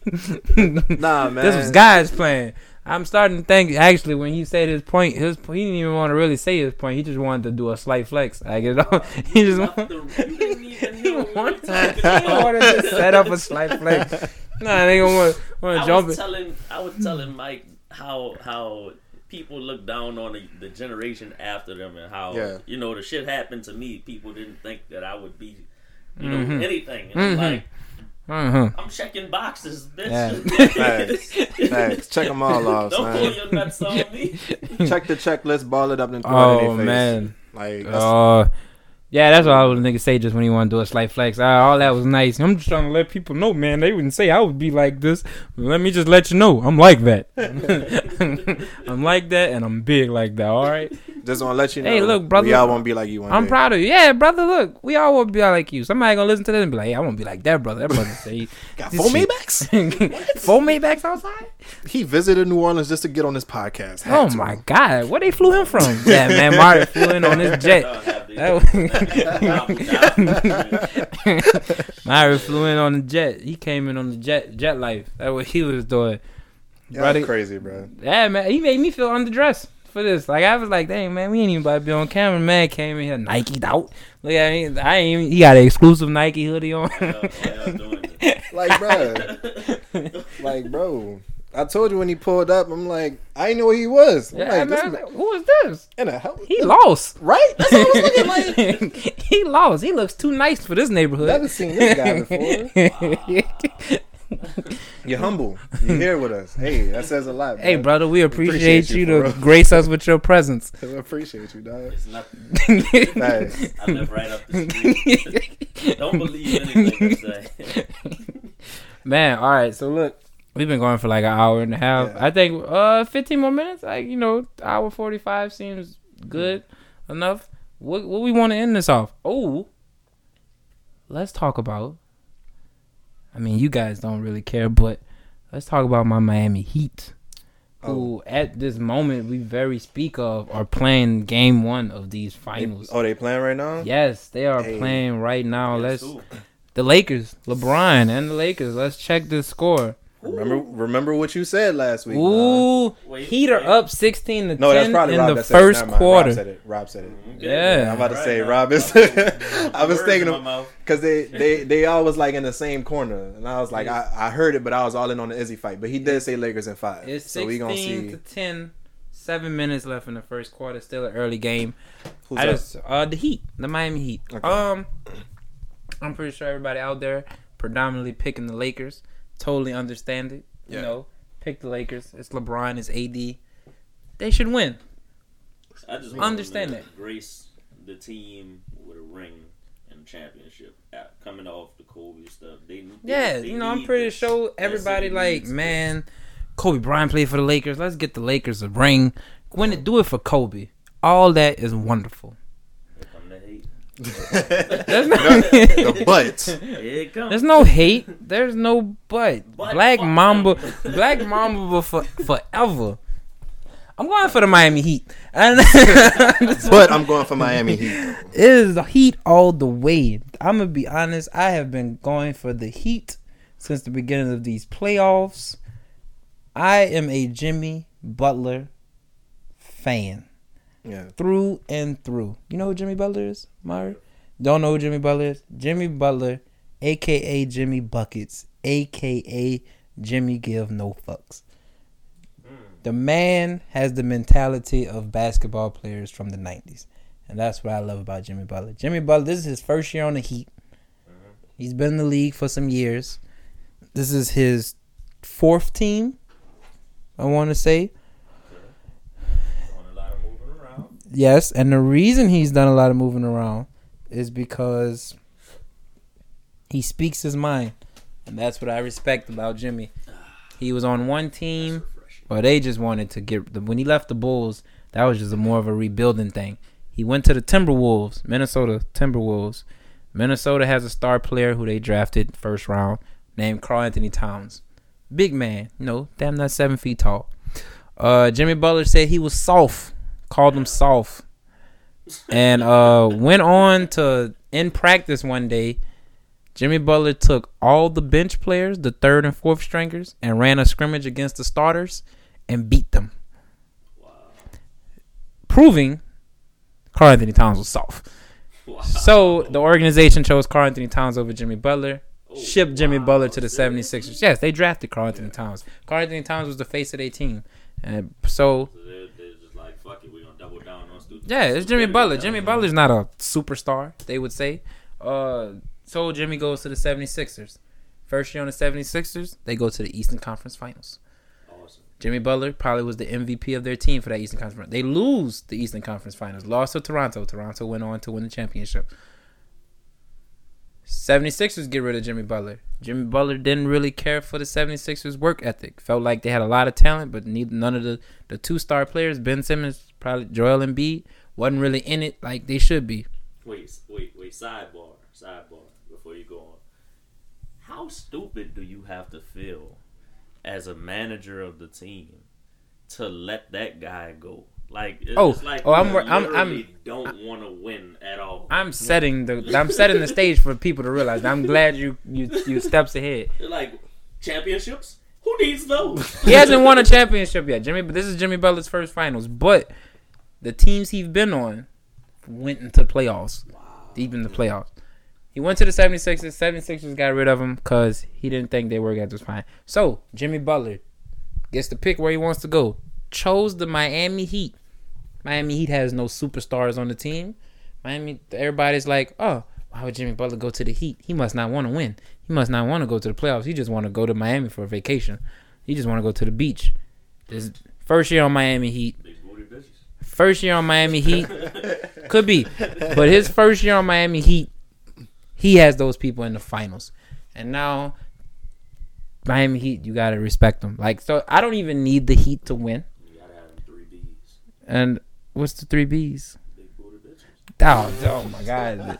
Nah, man. This was guys playing. I'm starting to think actually when he said his point, his he didn't even want to really say his point. He just wanted to do a slight flex. I get it. all. He just Left want, the- you didn't even he hear what we were wanted, he wanted to set up a slight flex. Nah, they gonna want want I to jump was it. telling I was telling Mike how how people look down on the, the generation after them and how Yeah. you know the shit happened to me. People didn't think that I would be, you know, Mhm. anything. And I'm Mhm. like, Uh-huh. I'm checking boxes, bitch. Yeah. Facts. Facts. Check 'em all off, Don't son. pull your nuts on me. Check the checklist, ball it up, and throw it Oh in their face. man. Like, that's, Uh, yeah, that's what I was nigga say just when he want to do a slight flex. Ah, all that was nice. I'm just trying to let people know, man. They wouldn't say I would be like this. Let me just let you know, I'm like that. I'm like that, and I'm big like that. All right. just want to let you know. Hey, look, brother. We all won't be like you one I'm day. proud of you. Yeah, brother. Look, we all want to be like you. Somebody gonna listen to this and be like, "Hey, I want to be like that brother." That brother say, Got This four shit- Maybachs? "Four Maybachs outside." He visited New Orleans just to get on this podcast. Had Oh to. my god, where they flew him from? yeah, man, Marty flew in on his jet. Myra flew in on the jet. He came in on the jet jet life. That's what he was doing. Yeah, Brother- that's crazy, bro. Yeah, man. He made me feel underdressed for this. Like I was like, dang man, we ain't even about to be on camera. Man came in here Nike'd out. Look at me. I ain't even he got an exclusive Nike hoodie on. Like, bro, like, bro. I told you when he pulled up, I'm like, I didn't know where he was. I'm yeah, like, man. this like, Who is this? in a hell, He lost. right? That's what I was looking like. he lost. He looks too nice for this neighborhood. Never seen this guy before. You're humble. You're here with us. Hey, that says a lot. hey, brother, we appreciate, appreciate you, you, to grace us with your presence. I appreciate you, dog. It's nothing. Nice. I live right up the street. Don't believe anything I say. Man, all right. So look, we've been going for like an hour and a half. Yeah. I think uh 15 more minutes. Like you know, hour 45 seems good enough. What what we want to end this off? Oh, let's talk about. I mean, you guys don't really care, but let's talk about my Miami Heat, who at this moment we very speak of are playing Game One of these finals. Oh, they playing right now? Yes, they are Hey. playing right now. Let's the Lakers, LeBron, and the Lakers. Let's check the score. Remember, remember what you said last week. dog. Ooh, Wait, Heat are wait. up sixteen to No, that's ten probably in Rob the that said it. first quarter. Rob said it. Rob said it. Okay. Yeah. I'm about to Right say now. Rob is. I was thinking in of because they they they all was like in the same corner, and I was like I, I heard it, but I was all in on the Izzy fight. But he did say Lakers in five, It's so we gonna sixteen see to ten. Seven minutes left in the first quarter. Still an early game. who's I up. just uh the Heat, the Miami Heat. Okay. Um, I'm pretty sure everybody out there predominantly picking the Lakers. Totally understand it. You know, pick the Lakers. It's LeBron. It's AD. They should win. I just Understand want that. Grace the team with a ring and championship at, coming off the Kobe stuff. They, they Yeah, they you know, I'm pretty this. sure everybody like, needs man, Kobe Bryant played for the Lakers. Let's get the Lakers a ring. Win it, do it for Kobe. All that is wonderful. this. Here come the hate. There's no, the but. It there's no hate. There's no but. But Black fuck Mamba. Black Mamba for, forever. I'm going for the Miami Heat. And But I'm going for Miami Heat. it is the Heat all the way. I'm gonna be honest. I have been going for the Heat since the beginning of these playoffs. I am a Jimmy Butler fan Yeah. through and through. You know who Jimmy Butler is, Mari? Don't know who Jimmy Butler is? Jimmy Butler, aka Jimmy Buckets, aka Jimmy Give No Fucks. The man has the mentality of basketball players from the 90s. And that's what I love about Jimmy Butler. Jimmy Butler, this is his first year on the Heat. He's been in the league for some years. This is his fourth team, I want to say. Doing a lot of moving around. Yes, and the reason he's done a lot of moving around is because he speaks his mind. And that's what I respect about Jimmy. He was on one team, but they just wanted to get the when he left the Bulls, that was just a more of a rebuilding thing. He went to the Timberwolves, Minnesota Timberwolves. Minnesota has a star player who they drafted first round named Karl-Anthony Towns. Big man, you know, damn not seven feet tall. Uh, Jimmy Butler said he was soft, called him soft, and uh, went on to in practice one day. Jimmy Butler took all the bench players, the third and fourth stringers, and ran a scrimmage against the starters and beat them, Wow. proving Karl-Anthony Towns was soft. Wow. So the organization chose Karl-Anthony Towns over Jimmy Butler. Oh, Shipped Jimmy wow. Butler to the Serious? 76ers. Yes, they drafted Karl-Anthony Towns. Karl-Anthony Towns was the face of their team. And so So they- they- Yeah, it's Jimmy Jimmy Butler. Butler. Jimmy Butler's not a superstar, they would say. Uh, so Jimmy goes to the 76ers. First year on the 76ers, they go to the Eastern Conference Finals. Awesome. Jimmy Butler probably was the MVP of their team for that Eastern Conference. They lose the Eastern Conference Finals. Lost to Toronto. Toronto went on to win the championship. 76ers get rid of Jimmy Butler. Jimmy Butler didn't really care for the 76ers work ethic. Felt like they had a lot of talent, but neither, none of the, the two star players, Ben Simmons, probably Joel Embiid, wasn't really in it like they should be. Wait, wait, wait. Sidebar, sidebar. Before you go on, how stupid do you have to feel as a manager of the team to let that guy go? Like, it's Oh, like oh, I'm I'm- I'm- don't want to win at all. I'm setting the I'm setting the stage for people to realize. I'm glad you you you steps ahead. Like championships. Who needs those? He hasn't won a championship yet, Jimmy. But this is Jimmy Butler's first finals. But the teams he's been on went into playoffs, deep in the playoffs. He went to the 76ers. 76ers got rid of him because he didn't think they were going to fine. So Jimmy Butler gets to pick where he wants to go. Chose the Miami Heat. Miami Heat has no superstars on the team. Miami, everybody's like, oh, why would Jimmy Butler go to the Heat? He must not want to win. He must not want to go to the playoffs. He just want to go to Miami for a vacation. He just want to go to the beach. This first year on Miami Heat. Big booty bitches. First year on Miami Heat could be, but his first year on Miami Heat, he has those people in the finals, and now Miami Heat, you gotta respect them. Like so, I don't even need the Heat to win. You gotta have three B's. And what's the three B's? Big booty bitches. Oh, oh my God!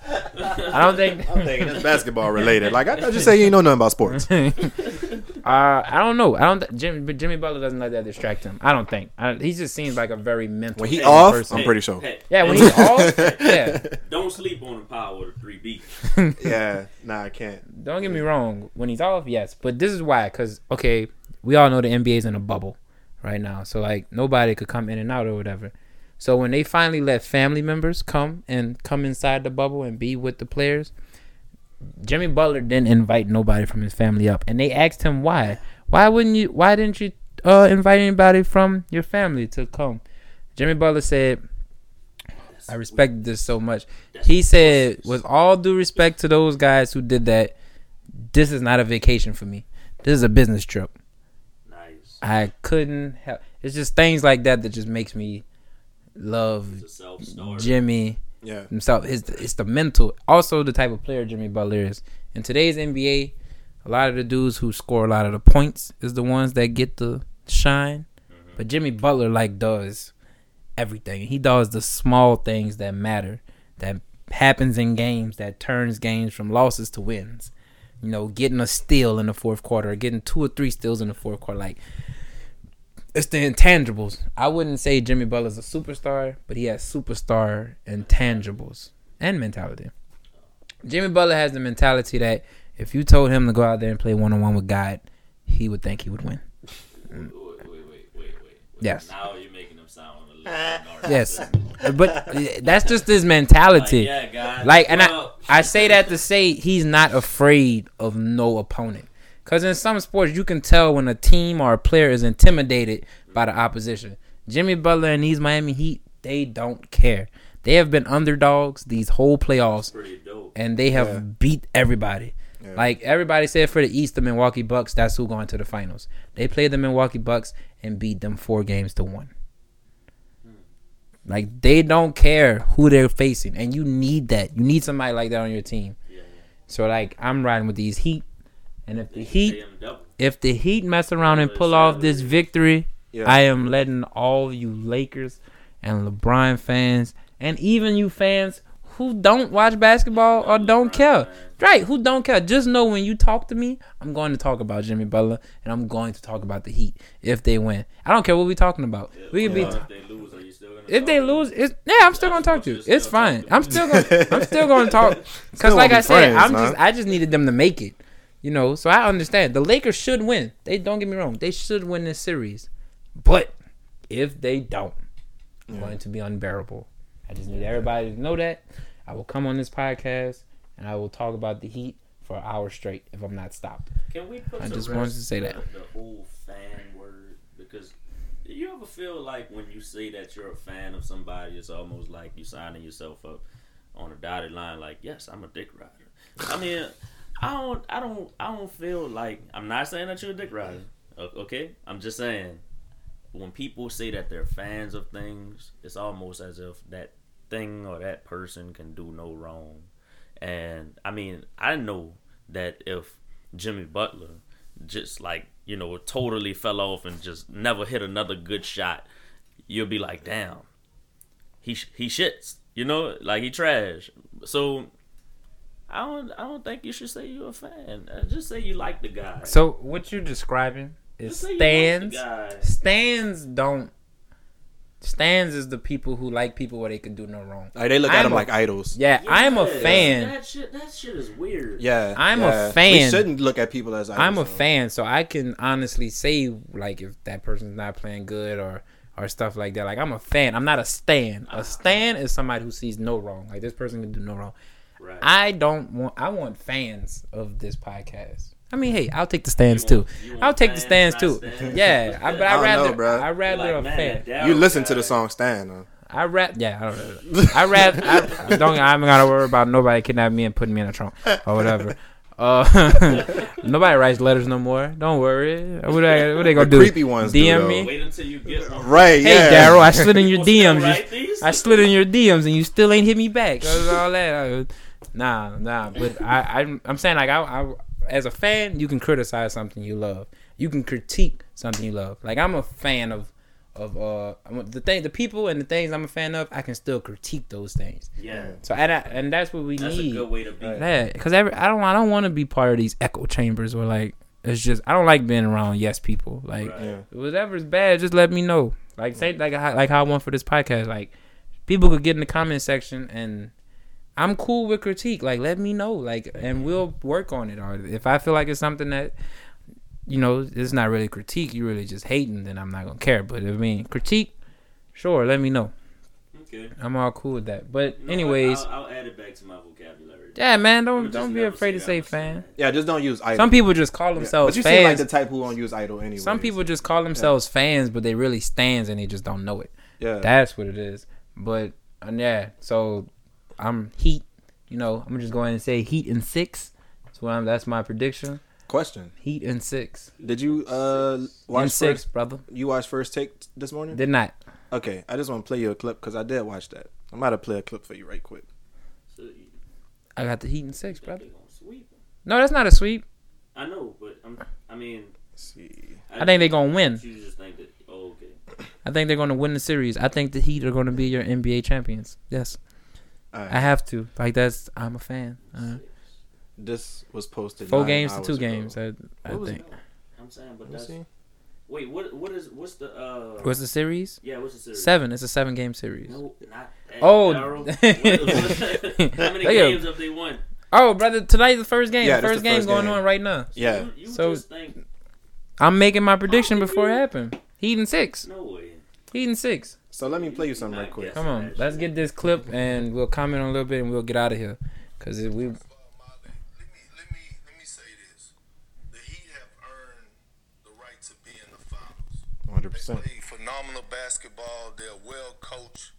I don't think. I'm thinking it's basketball related. Like I thought you say you ain't know nothing about sports. uh, I don't know. I don't. Th- Jimmy, but Jimmy Butler doesn't let that distract him. I don't think. I, he just seems like a very mental. When he off, person. I'm pretty sure. Hey, Yeah, when he's off. Yeah. don't sleep on the power of the three B. Yeah, nah, I can't. Don't get me wrong. When he's off, yes. But this is why. Because, okay, we all know the NBA's in a bubble right now. So, like, nobody could come in and out or whatever. So, when they finally let family members come and come inside the bubble and be with the players, Jimmy Butler didn't invite nobody from his family up. And they asked him why. Why wouldn't you, why didn't you uh, invite anybody from your family to come? Jimmy Butler said, I respect this so much. He said, with all due respect to those guys who did that, this is not a vacation for me. This is a business trip. Nice. I couldn't help. It's just things like that that just makes me love It's a self starter. Jimmy Yeah, himself. It's the, it's the mental, also the type of player Jimmy Butler is. In today's NBA, a lot of the dudes who score a lot of the points is the ones that get the shine. Mm-hmm. But Jimmy Butler like does everything. He does the small things that matter, that happens in games, that turns games from losses to wins. You know, getting a steal in the fourth quarter, or getting two or three steals in the fourth quarter, like it's the intangibles. I wouldn't say Jimmy Butler's a superstar, but he has superstar intangibles and mentality. Jimmy Butler has the mentality that if you told him to go out there and play one on one with God, he would think he would win. Wait, wait, wait. Yes. Now you're making them sound a little. Yes, but uh, that's just his mentality. Like, yeah, guys. Like, and I, I say that to say he's not afraid of no opponent. Because in some sports, you can tell when a team or a player is intimidated by the opposition. Jimmy Butler and these Miami Heat, they don't care. They have been underdogs these whole playoffs, and they have Yeah. beat everybody. Yeah. Like everybody said for the East, the Milwaukee Bucks, that's who going to the finals. They played the Milwaukee Bucks and beat them four games to one. Like they don't care who they're facing, and you need that. You need somebody like that on your team. Yeah, yeah. So like I'm riding with these Heat, and if the Heat, pay 'em double. if the Heat mess around and pull off this victory, yeah. I am letting all you Lakers and LeBron fans, and even you fans who don't watch basketball or don't care, right? Who don't care? Just know when you talk to me, I'm going to talk about Jimmy Butler, and I'm going to talk about the Heat if they win. I don't care what we're talking about. Yeah, We could be. well, if they lose, are you still gonna If talk they to them? lose, it's yeah. I'm still gonna talk to you. It's fine. I'm still gonna. I'm still gonna talk. Cause like I said, friends, I'm man. just. I just needed them to make it. You know. So I understand. The Lakers should win. They don't get me wrong. They should win this series. But if they don't, it's Yeah. going to be unbearable. I just need everybody to know that. I will come on this podcast and I will talk about the Heat for an hour straight if I'm not stopped. Can we put I just wanted to say that. the whole fan word because Do you ever feel like when you say that you're a fan of somebody, it's almost like you signing yourself up on a dotted line, like, yes, I'm a dick rider. I mean, I don't, I don't, I don't feel like I'm not saying that you're a dick rider. Okay, I'm just saying when people say that they're fans of things, it's almost as if that thing or that person can do no wrong. And I mean, I know that if Jimmy Butler just like, you know, totally fell off and just never hit another good shot, you'll be like, damn, he he shits, you know, like he trash. So I don't I don't think you should say you're a fan. Uh, Just say you like the guy. So what you're describing is Just you like stands. guy. Stands don't. Stands is the people who like people where they can do no wrong. Like they look at I'm them a- like idols. Yeah, I'm a fan. That shit, that shit is weird. Yeah, I'm a fan. We shouldn't look at people as idols. I'm a though. fan, so I can honestly say like if that person's not playing good or or stuff like that. Like I'm a fan. I'm not a stan. A stan is somebody who sees no wrong. Like this person can do no wrong. Right. I don't want. I want fans of this podcast. I mean, hey, I'll take the stands You want- too. want I'll take the fans, stands too. stands? Yeah, I, but I I rather know, bruh. I rather Like, a man, fan. that You Darrell listen to the song "Stan." Huh? I rap. Yeah, I don't. I rap. I don't. I'm not gonna worry about nobody kidnapping me and putting me in a trunk or whatever. Uh, nobody writes letters no more. Don't worry. What are, what they gonna do? creepy ones DM though. me. Wait until you get one. Right? Hey yeah. Darrell, I slid in your DMs. You- I slid in your DMs and you still ain't hit me back. All that. Nah, nah. But I, I'm, I'm saying like I, I, as a fan, you can criticize something you love. You can critique something you love. Like I'm a fan of, of uh, the thing, the people and the things I'm a fan of. I can still critique those things. Yeah, So and, I, and that's what we that's a need. good way to be. Yeah, because every I don't I don't want to be part of these echo chambers where like it's just I don't like being around yes people. Like Right. Yeah. whatever's bad, just let me know. Like say like how, like how I want for this podcast. Like people could get in the comment section and I'm cool with critique. Like let me know. Like and we'll work on it. Or if I feel like it's something that you know it's not really critique, you really just hating, then I'm not gonna care. But I mean critique, sure, let me know. Okay. I'm all cool with that. But No, anyways, I'll, I'll add it back to my vocabulary. yeah, man, don't don't be never afraid to say fan. Yeah, just don't use idol. Some people just call Yeah. themselves but you seem like the type who won't use idol anyway. Some people just call themselves fans, but they really stands and they just don't know it. yeah. That's what it is. But and yeah, so I'm Heat. You know, I'm just going to say Heat in six. That's what I'm. That's my prediction. Question: Heat in six. Did you uh in watch six, first? brother. You watched first take this morning? Did not. Okay, I just want to play you a clip because I did watch that. I'm about to play a clip for you right quick. So you I got the Heat in six, think brother. they gonna sweep 'em. No, that's not a sweep. I know, but I'm, I mean, Let's see. I think they're gonna win. You just think that. Oh, okay. I think they're gonna win the series. I think the Heat are gonna be your NBA champions. Yes, All right. I have to. Like that's. I'm a fan. Uh, this was posted four nine games to two ago. games. I, I What was think. I'm saying, but Let me that's see. wait. What? What is? What's the? uh What's the series? Yeah, what's the series? Seven. It's a seven game series. No, not. That, Oh. What- what- how many games have they won? Oh, brother, tonight's the first game. Yeah, the first the game first going on right now. Yeah. You, you So- just think I'm making my prediction before it you- happened. Heat in six. no way. Heat in six. So let me play you something Not right quick. Come on, let's get this clip and we'll comment on a little bit and we'll get out of here. Cause if we Let me let me let me say this: the Heat have earned the right to be in the finals. 100. They percent play phenomenal basketball. They're well coached.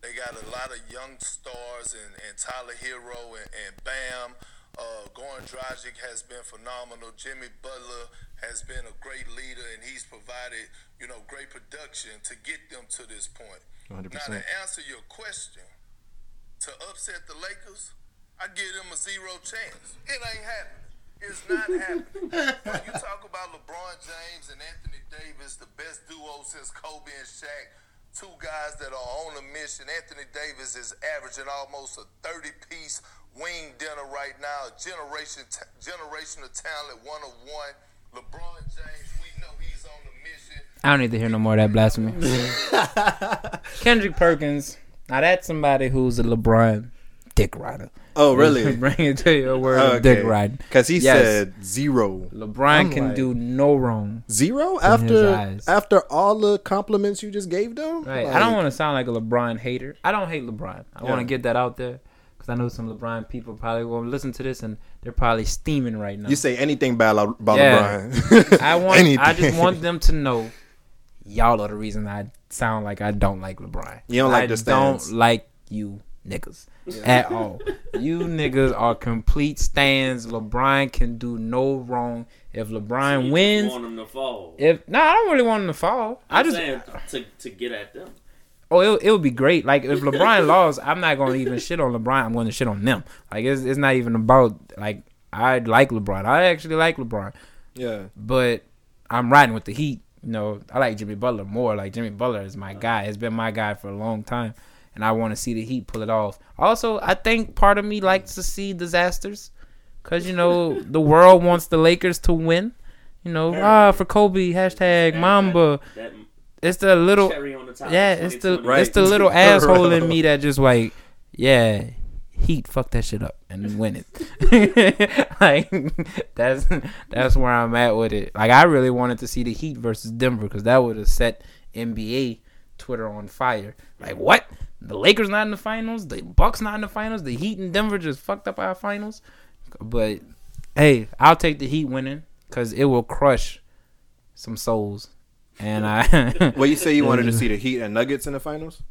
They got a lot of young stars and, and Tyler Herro and, and Bam. Uh, Goran Dragic has been phenomenal. Jimmy Butler has been a great leader, and he's provided you know great production to get them to this point. 100%. Now to answer your question, to upset the Lakers, I give them a zero chance. It ain't happening. It's not happening. when you talk about LeBron James and Anthony Davis, the best duo since Kobe and Shaq, two guys that are on a mission. Anthony Davis is averaging almost a 30 piece wing dinner right now, generation t- generational talent, one of one. LeBron James, we know he's on a mission. I don't need to hear no more of that blasphemy. Kendrick Perkins. Now that's somebody who's a LeBron dick rider. Oh, really? Bring it to your word of dick riding. Because he Yes. said zero. LeBron I'm can like- do no wrong. Zero after after all the compliments you just gave them. Right. I don't want to sound like a LeBron hater. I don't hate LeBron. I Yeah. want to get that out there because I know some LeBron people probably will listen to this and they're probably steaming right now. You say anything bad about Yeah. LeBron. I want. I just want them to know y'all are the reason I sound like I don't like LeBron. You don't like I the stance. don't like you niggas at all. You niggas are complete stands. LeBron can do no wrong. If You LeBron just wins, want them to fall. if no, I don't really want him to fall. I I'm just saying to to get at them. Oh, it, it would be great. Like if LeBron lost, I'm not going to even shit on LeBron. I'm going to shit on them. Like it's it's not even about like I like LeBron. I actually like LeBron, Yeah. but I'm riding with the Heat. You know, I like Jimmy Butler more. Like Jimmy Butler is my guy. Has been my guy for a long time, and I want to see the Heat pull it off. Also, I think part of me likes to see disasters, cause you know the world wants the Lakers to win. You know, ah for Kobe hashtag Mamba. That, It's the little cherry on the top. yeah, it's the Right. it's the little asshole in me that just like, yeah, Heat fuck that shit up and win it. like that's that's where I'm at with it. Like I really wanted to see the Heat versus Denver because that would have set NBA Twitter on fire. Like what? The Lakers not in the finals. The Bucks not in the finals. The Heat and Denver just fucked up our finals. But hey, I'll take the Heat winning because it will crush some souls. And I Well, you say you wanted to see the Heat and Nuggets in the finals?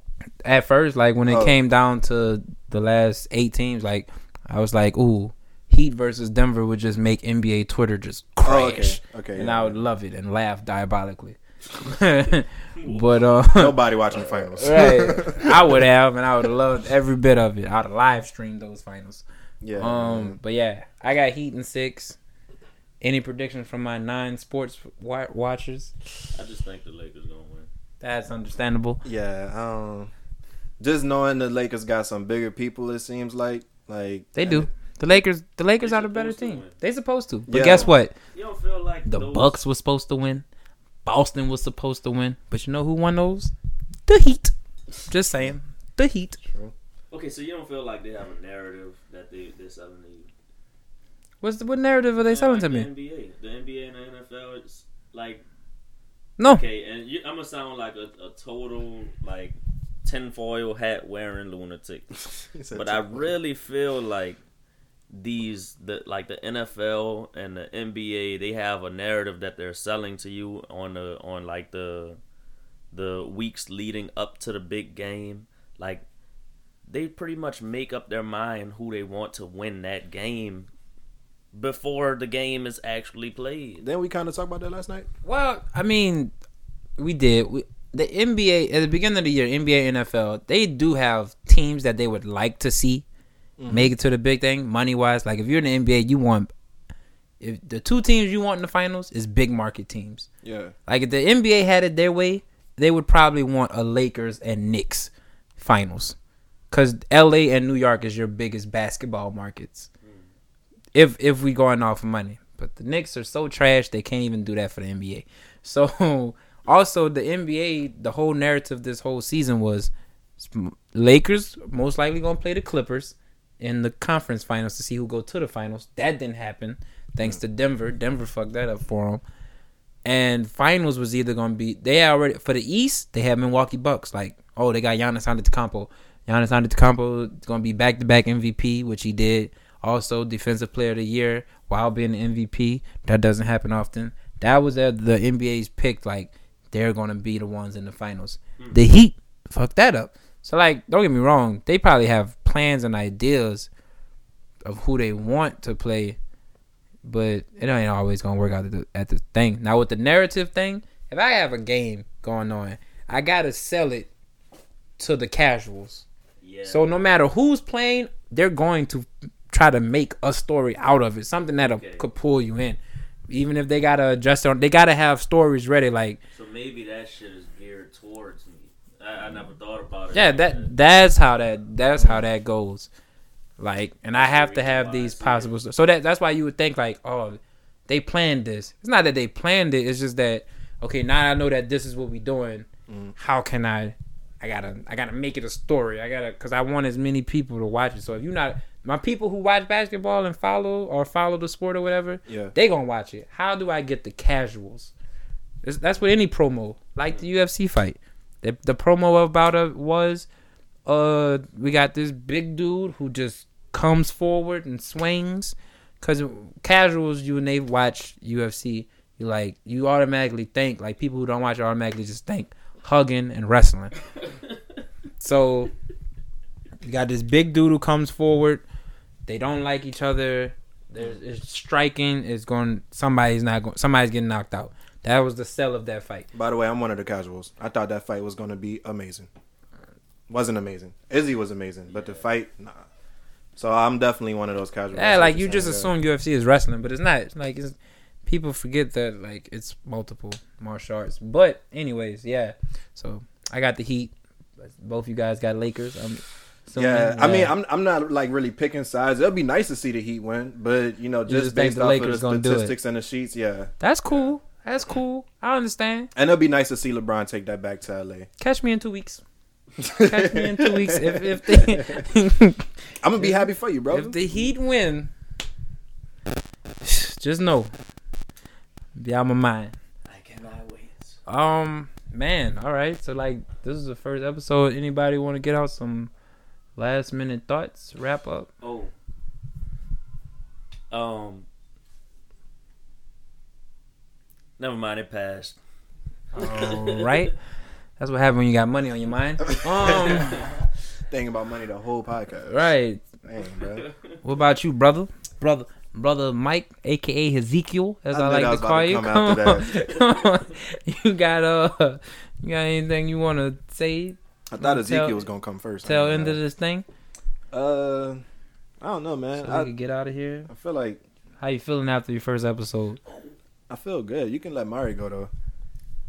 at first, like when it Oh. came down to the last eight teams, like I was like, "Ooh, Heat versus Denver would just make NBA Twitter just Oh, okay. Okay. and yeah. I would love it and laugh diabolically. but uh, Nobody watching the finals. right, I would have, and I would have loved every bit of it. I'd have live streamed those finals. Yeah. Um, but yeah, I got Heat in six. Any predictions from my nine sports watchers? I just think the Lakers gonna win. That's understandable. Yeah, um, just knowing the Lakers got some bigger people, it seems like like They do. The Lakers, the Lakers They are the better team. They supposed to. But Yeah. guess what? You don't feel like The those, Bucks was supposed to win. Boston was supposed to win. But you know who won those? The Heat. Just saying. The Heat. Okay, so you don't feel like they have a narrative that they they're selling to you. What's the what narrative are they selling Like to the me? NBA, the NBA and the NFL, it's like No. okay, and you, I'm gonna sound like a, a total like tinfoil hat wearing lunatic, but I really feel like these the like the NFL and the NBA they have a narrative that they're selling to you on the on like the the weeks leading up to the big game like they pretty much make up their mind who they want to win that game before the game is actually played. Then we kind of talked about that last night. Well, I mean, we did. We, the NBA at the beginning of the year, NBA, NFL, they do have teams that they would like to see mm-hmm. make it to the big thing, money wise. Like if you're in the NBA, you want if the two teams you want in the finals is big market teams. Yeah. Like if the NBA had it their way, they would probably want a Lakers and Knicks finals. Cause LA and New York is your biggest basketball markets. If if we going off of money. But the Knicks are so trash they can't even do that for the NBA. So also the NBA, the whole narrative this whole season was Lakers most likely gonna play the Clippers in the conference finals to see who go to the finals. That didn't happen thanks to Denver. Denver fucked that up for them. And finals was either gonna be they already for the East they have Milwaukee Bucks like oh they got Giannis Antetokounmpo. Giannis Antetokounmpo is gonna be back to back MVP which he did. Also Defensive Player of the Year while being the MVP. That doesn't happen often. That was the NBA's pick like they're gonna be the ones in the finals. Mm. The Heat fucked that up. So like don't get me wrong they probably have plans and ideas of who they want to play but it ain't always gonna work out at the, at the thing. Now with the narrative thing, if I have a game going on, I gotta sell it to the casuals. Yeah. So no matter who's playing, they're going to try to make a story out of it, something that Okay. could pull you in. Even if they gotta adjust on, they gotta have stories ready. Like So maybe that shit is geared towards me. I, I never thought about it. yeah, like that that's how that that's how that goes. Like, and I have to have reason why I these see possible. So that that's why you would think like, oh, they planned this. It's not that they planned it. It's just that okay, now I know that this is what we're doing. Mm. How can I? I gotta I gotta make it a story. I gotta because I want as many people to watch it. So if you're not my people who watch basketball and follow or follow the sport or whatever, Yeah. they gonna watch it. How do I get the casuals? It's, that's what any promo like the UFC fight. The, the promo about it was, uh, we got this big dude who just comes forward and swings. Cause casuals, you and they watch UFC, you like you automatically think like people who don't watch automatically just think hugging and wrestling. so you got this big dude who comes forward. They don't like each other. There's it's striking. It's going. Somebody's not going. Somebody's getting knocked out. That was the sell of that fight. By the way, I'm one of the casuals. I thought that fight was gonna be amazing. Wasn't amazing. Izzy was amazing, but the fight, nah. So I'm definitely one of those casuals. Yeah, like you just assume UFC is wrestling, but it's not. It's like it's, people forget that like it's multiple martial arts. But anyways, yeah. So I got the Heat. Both you guys got Lakers. I'm assuming, Yeah, I mean, I'm I'm not like really picking sides. It'll be nice to see the Heat win, but you know, just, just based off Lakers of the gonna do it. statistics and the sheets, yeah. that's cool. That's cool. I understand. And it'll be nice to see LeBron take that back to LA. Catch me in two weeks. Catch me in two weeks if if the I'm gonna be happy for you, bro. if the Heat win. Just know, be out my mind. I cannot wait. Um, man, all right. So like, this is the first episode. Anybody want to get out some last minute thoughts? Wrap up. Oh. Um. Never mind, it passed. All right. That's what happens when you got money on your mind. Um, Thinking about money the whole podcast. right. Dang, bro. What about you, brother? Brother, brother Mike, aka Ezekiel, as I I, like that to call to you. come Come after on. Come on. You got uh, you got anything you want to say? I thought Tell- Ezekiel was gonna come first. Tell end of this thing, Uh, I don't know, man. so I, can get out of here. I feel like How you feeling after your first episode? I feel good. You can let Mari go though.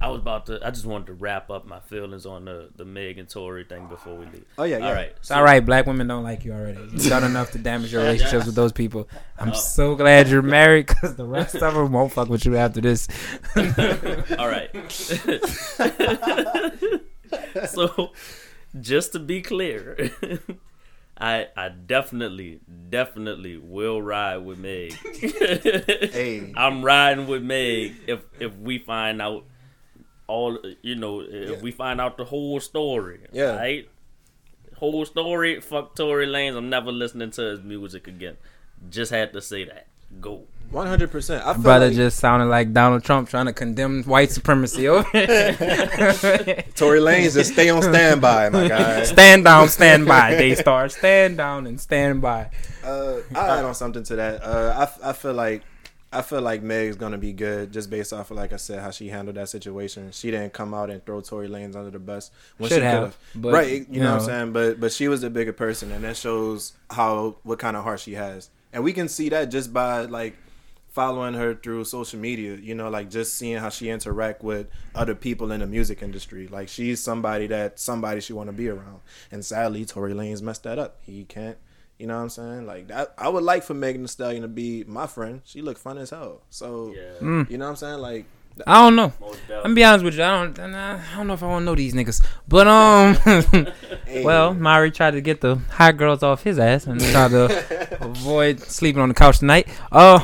I was about to. I just wanted to wrap up my feelings on the the Meg and Tory thing before we leave. Oh yeah, yeah. All right. It's all right. Black women don't like you already. You've done enough to damage your relationships with those people. I'm so glad you're married because the rest of them won't fuck with you after this. All right. so, just to be clear, I I definitely definitely will ride with Meg. Hey. I'm riding with Meg if if we find out all you know if Yeah. we find out the whole story. Yeah. Right. Whole story. Fuck Tory Lanez. I'm never listening to his music again. Just had to say that. Go. One hundred percent. I Brother like just sounded like Donald Trump trying to condemn white supremacy. over. Tory Lanez just stay on standby, my guy. stand down, stand by. Daystar, stand down and stand by. Uh, I add on something to that. Uh, I, I feel like I feel like Meg's gonna be good just based off of like I said how she handled that situation. She didn't come out and throw Tory Lanez under the bus when Should she have, but, right? You, you know, what. I'm saying, but but she was the bigger person, and that shows how what kind of heart she has, and we can see that just by like following her through social media. You know, like just seeing how she interact with other people in the music industry. Like she's somebody that somebody she want to be around, and sadly, Tory Lanez messed that up. He can't. You know what I'm saying? Like that, I would like for Megan Thee Stallion to be my friend. She look fun as hell. So Yeah. Mm. you know what I'm saying? Like I don't know. I'm gonna be honest with you. I don't. I don't know if I want to know these niggas. But um, well, Mari tried to get the hot girls off his ass and tried to avoid sleeping on the couch tonight. Oh,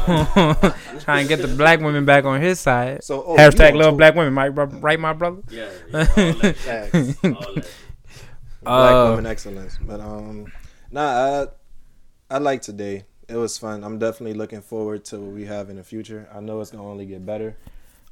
trying to get the black women back on his side. so oh, Hashtag you love black women, right, bro- right, my brother. Yeah. yeah, all that. Facts. All that. Black Uh, woman excellence. But um, nah, I I like today. It was fun. I'm definitely looking forward to what we have in the future. I know it's gonna only get better.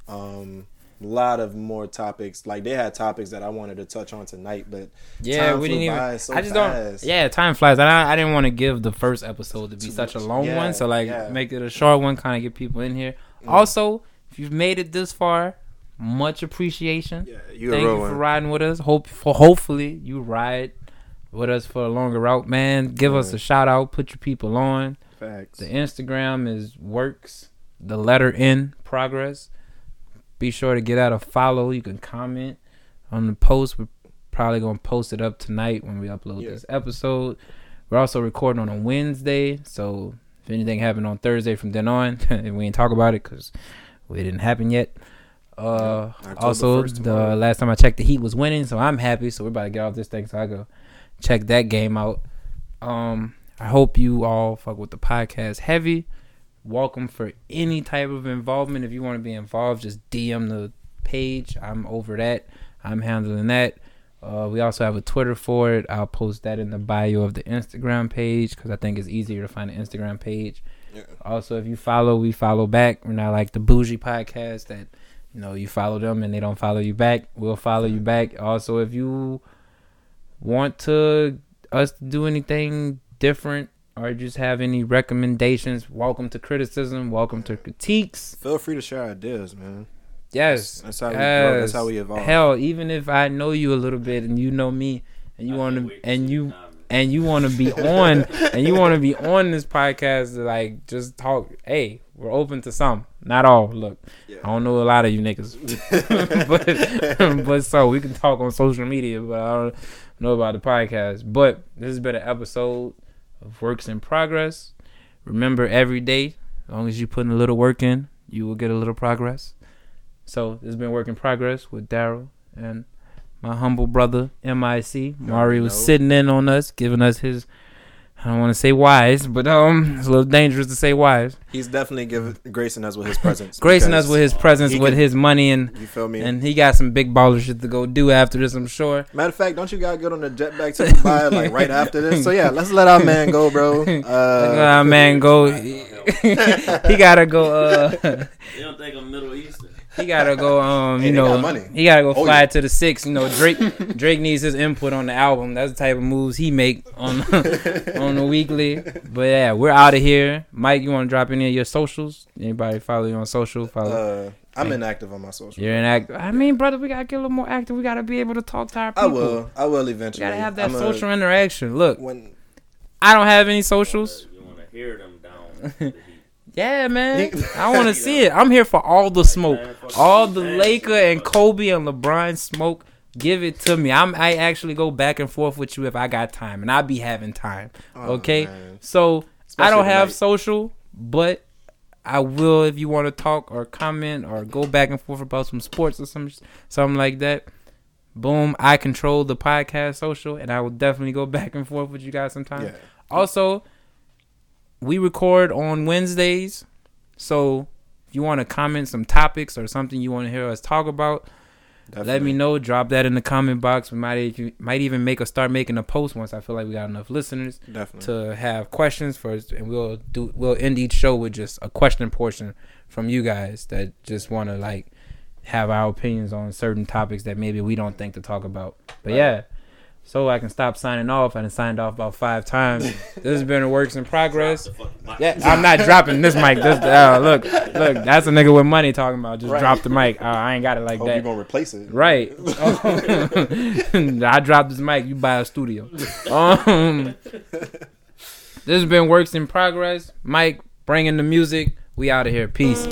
Um, a lot of more topics. Like they had topics that I wanted to touch on tonight, but Yeah, time we didn't even. so I just fast. don't. Yeah, time flies. And I, I didn't want to give the first episode to be Too such a long Yeah, one, so like yeah. make it a short one, kind of get people in here. Mm. Also, if you've made it this far, much appreciation. Yeah, you Thank you for riding with us. Hope for hopefully you ride with us for a longer route, man. Give us a shout out. Put your people on. Facts. The Instagram is works. The letter N progress. Be sure to get out a follow. You can comment on the post. We're probably gonna post it up tonight when we upload Yeah. this episode. We're also recording on a Wednesday, so if anything happened on Thursday from then on, we ain't talk about it because it didn't happen yet. Uh, October also, 1st the last time I checked, the Heat was winning, so I'm happy. So we're about to get off this thing, so I go check that game out. Um, I hope you all fuck with the podcast heavy. Welcome for any type of involvement. If you want to be involved, just DM the page. I'm over that. I'm handling that. Uh, we also have a Twitter for it. I'll post that in the bio of the Instagram page because I think it's easier to find the Instagram page. Yeah. Also, if you follow, we follow back. We're not like the bougie podcast that you know you follow them and they don't follow you back. We'll follow you back. Also, if you want to us to do anything different or just have any recommendations, welcome to criticism. Welcome to critiques. Feel free to share ideas, man. Yes, That's how we grow. That's how we evolve. Hell, even if I know you a little bit and you know me, and you I want to, and you comments. and you want to be on and you want to be on this podcast to like just talk hey we're open to some not all look Yeah. i don't know a lot of you niggas but but so we can talk on social media but i don't know about the podcast but this has been an episode of works in progress. Remember every day as long as you put in a little work in you will get a little progress. So has been work in progress with darrell and my humble brother mic mari was sitting in on us giving us his i don't want to say wise but um it's a little dangerous to say wise He's definitely giving gracing us with his presence. gracing us with his presence with can- his money and You feel me? and he got some big baller shit to go do after this i'm sure Matter of fact, don't you gotta get on the jet back to Dubai like right after this? So yeah, let's let our man go, bro. Uh, at our man go he gotta go uh You don't think I'm Middle Eastern? He gotta go. Um, you know, got money. he gotta go Oh, fly yeah. to the six. You know, Drake. Drake needs his input on the album. That's the type of moves he make on on the weekly. But yeah, we're out of here. Mike, you want to drop any of your socials? Anybody follow you on social? Follow. uh, I'm inactive on my social. You're inactive. I mean, brother, we gotta get a little more active. We gotta be able to talk to our people. I will. I will We eventually. gotta have that I'm a- social interaction. Look, When I don't have any socials. You want to hear them down the heat. Yeah, man. I want to see it. I'm here for all the smoke, all the Laker and Kobe and LeBron smoke. Give it to me. I'm. I actually go back and forth with you if I got time, and I be having time. oh, Okay, man. so I don't have tonight. social, but I will if you want to talk or comment or go back and forth about some sports or some something like that. Boom, I control the podcast social, and I will definitely go back and forth with you guys sometime. Yeah. Also, we record on Wednesdays, so if you want to comment some topics or something you want to hear us talk about, let me know. Drop that in the comment box. We might might even make a start making a post once I feel like we got enough listeners Definitely. to have questions first, and we'll do we'll end each show with just a question portion from you guys that just want to like have our opinions on certain topics that maybe we don't think to talk about. But yeah, so I can stop signing off. I done signed off about five times. this has been a works in progress. The fucking mic. Yeah, I'm not dropping this mic. This, uh, look, look, that's a nigga with money talking about. Just Right. drop the mic. Uh, I ain't got it like Hope you're gonna replace it. Right. I dropped this mic. You buy a studio. Um, this has been works in progress. Mike, bringing the music. We out of here. Peace.